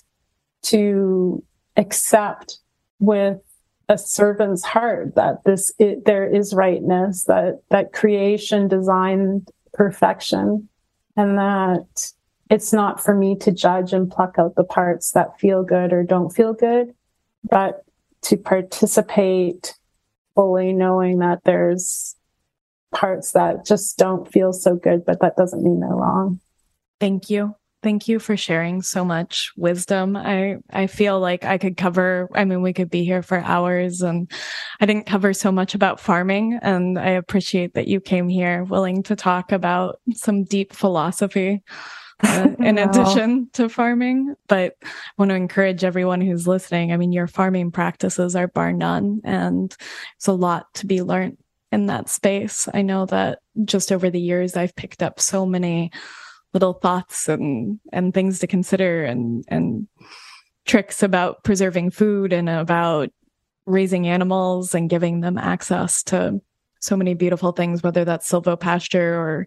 to accept with a servant's heart that this it, there is rightness that that creation designed perfection and that it's not for me to judge and pluck out the parts that feel good or don't feel good but to participate fully knowing that there's parts that just don't feel so good, but that doesn't mean they're wrong. Thank you. Thank you for sharing so much wisdom. I, I feel like I could cover, I mean, we could be here for hours and I didn't cover so much about farming. And I appreciate that you came here willing to talk about some deep philosophy. Uh, *laughs* in wow. addition to farming. But I want to encourage everyone who's listening. I mean, your farming practices are bar none, and it's a lot to be learned in that space. I know that just over the years, I've picked up so many little thoughts and, and things to consider and, and tricks about preserving food and about raising animals and giving them access to so many beautiful things, whether that's silvopasture or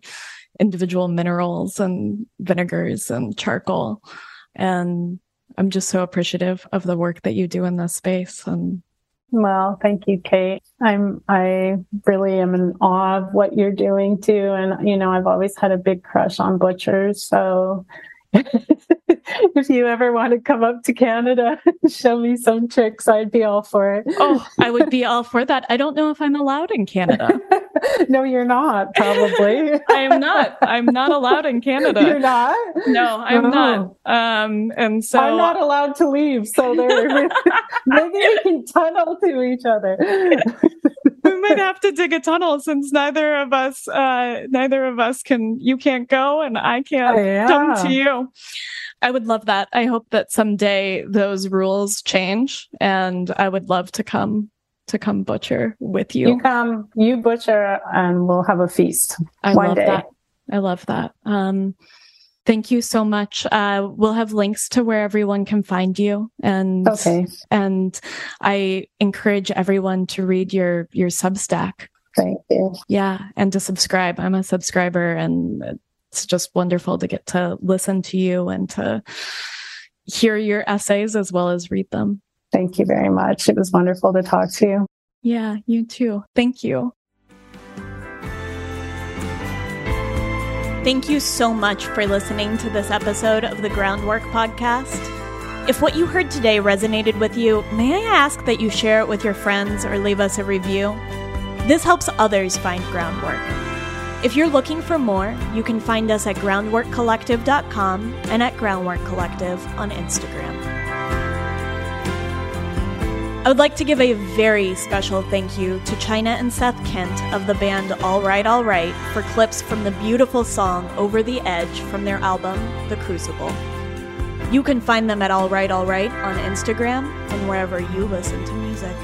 individual minerals and vinegars and charcoal. And I'm just so appreciative of the work that you do in this space. And well, thank you, Kate. I'm, I really am in awe of what you're doing too. And, you know, I've always had a big crush on butchers. So *laughs* if you ever want to come up to Canada and *laughs* show me some tricks, I'd be all for it. oh, I would be all for that. I don't know if I'm allowed in Canada. *laughs* no, you're not, probably. I am not. I'm not allowed in Canada. You're not? No, I'm oh. not. Um, and so I'm not allowed to leave. So there, maybe we can tunnel to each other we might have to dig a tunnel since neither of us uh neither of us can you can't go and I can't yeah. come to you. I would love that. I hope that someday those rules change and I would love to come to come butcher with you. You come, you butcher and we'll have a feast. I love day. that. I love that. Um Thank you so much. Uh, we'll have links to where everyone can find you, and okay. and I encourage everyone to read your your Substack Thank you. Yeah. And to subscribe. I'm a subscriber and it's just wonderful to get to listen to you and to hear your essays as well as read them. Thank you very much. It was wonderful to talk to you. Yeah, you too. Thank you. Thank you so much for listening to this episode of the Groundwork Podcast. If what you heard today resonated with you, may I ask that you share it with your friends or leave us a review? This helps others find groundwork. If you're looking for more, you can find us at groundworkcollective.com and at Groundwork Collective on Instagram. I would like to give a very special thank you to China and Seth Kent of the band All Right All Right for clips from the beautiful song Over the Edge from their album The Crucible. You can find them at All Right All Right on Instagram and wherever you listen to music.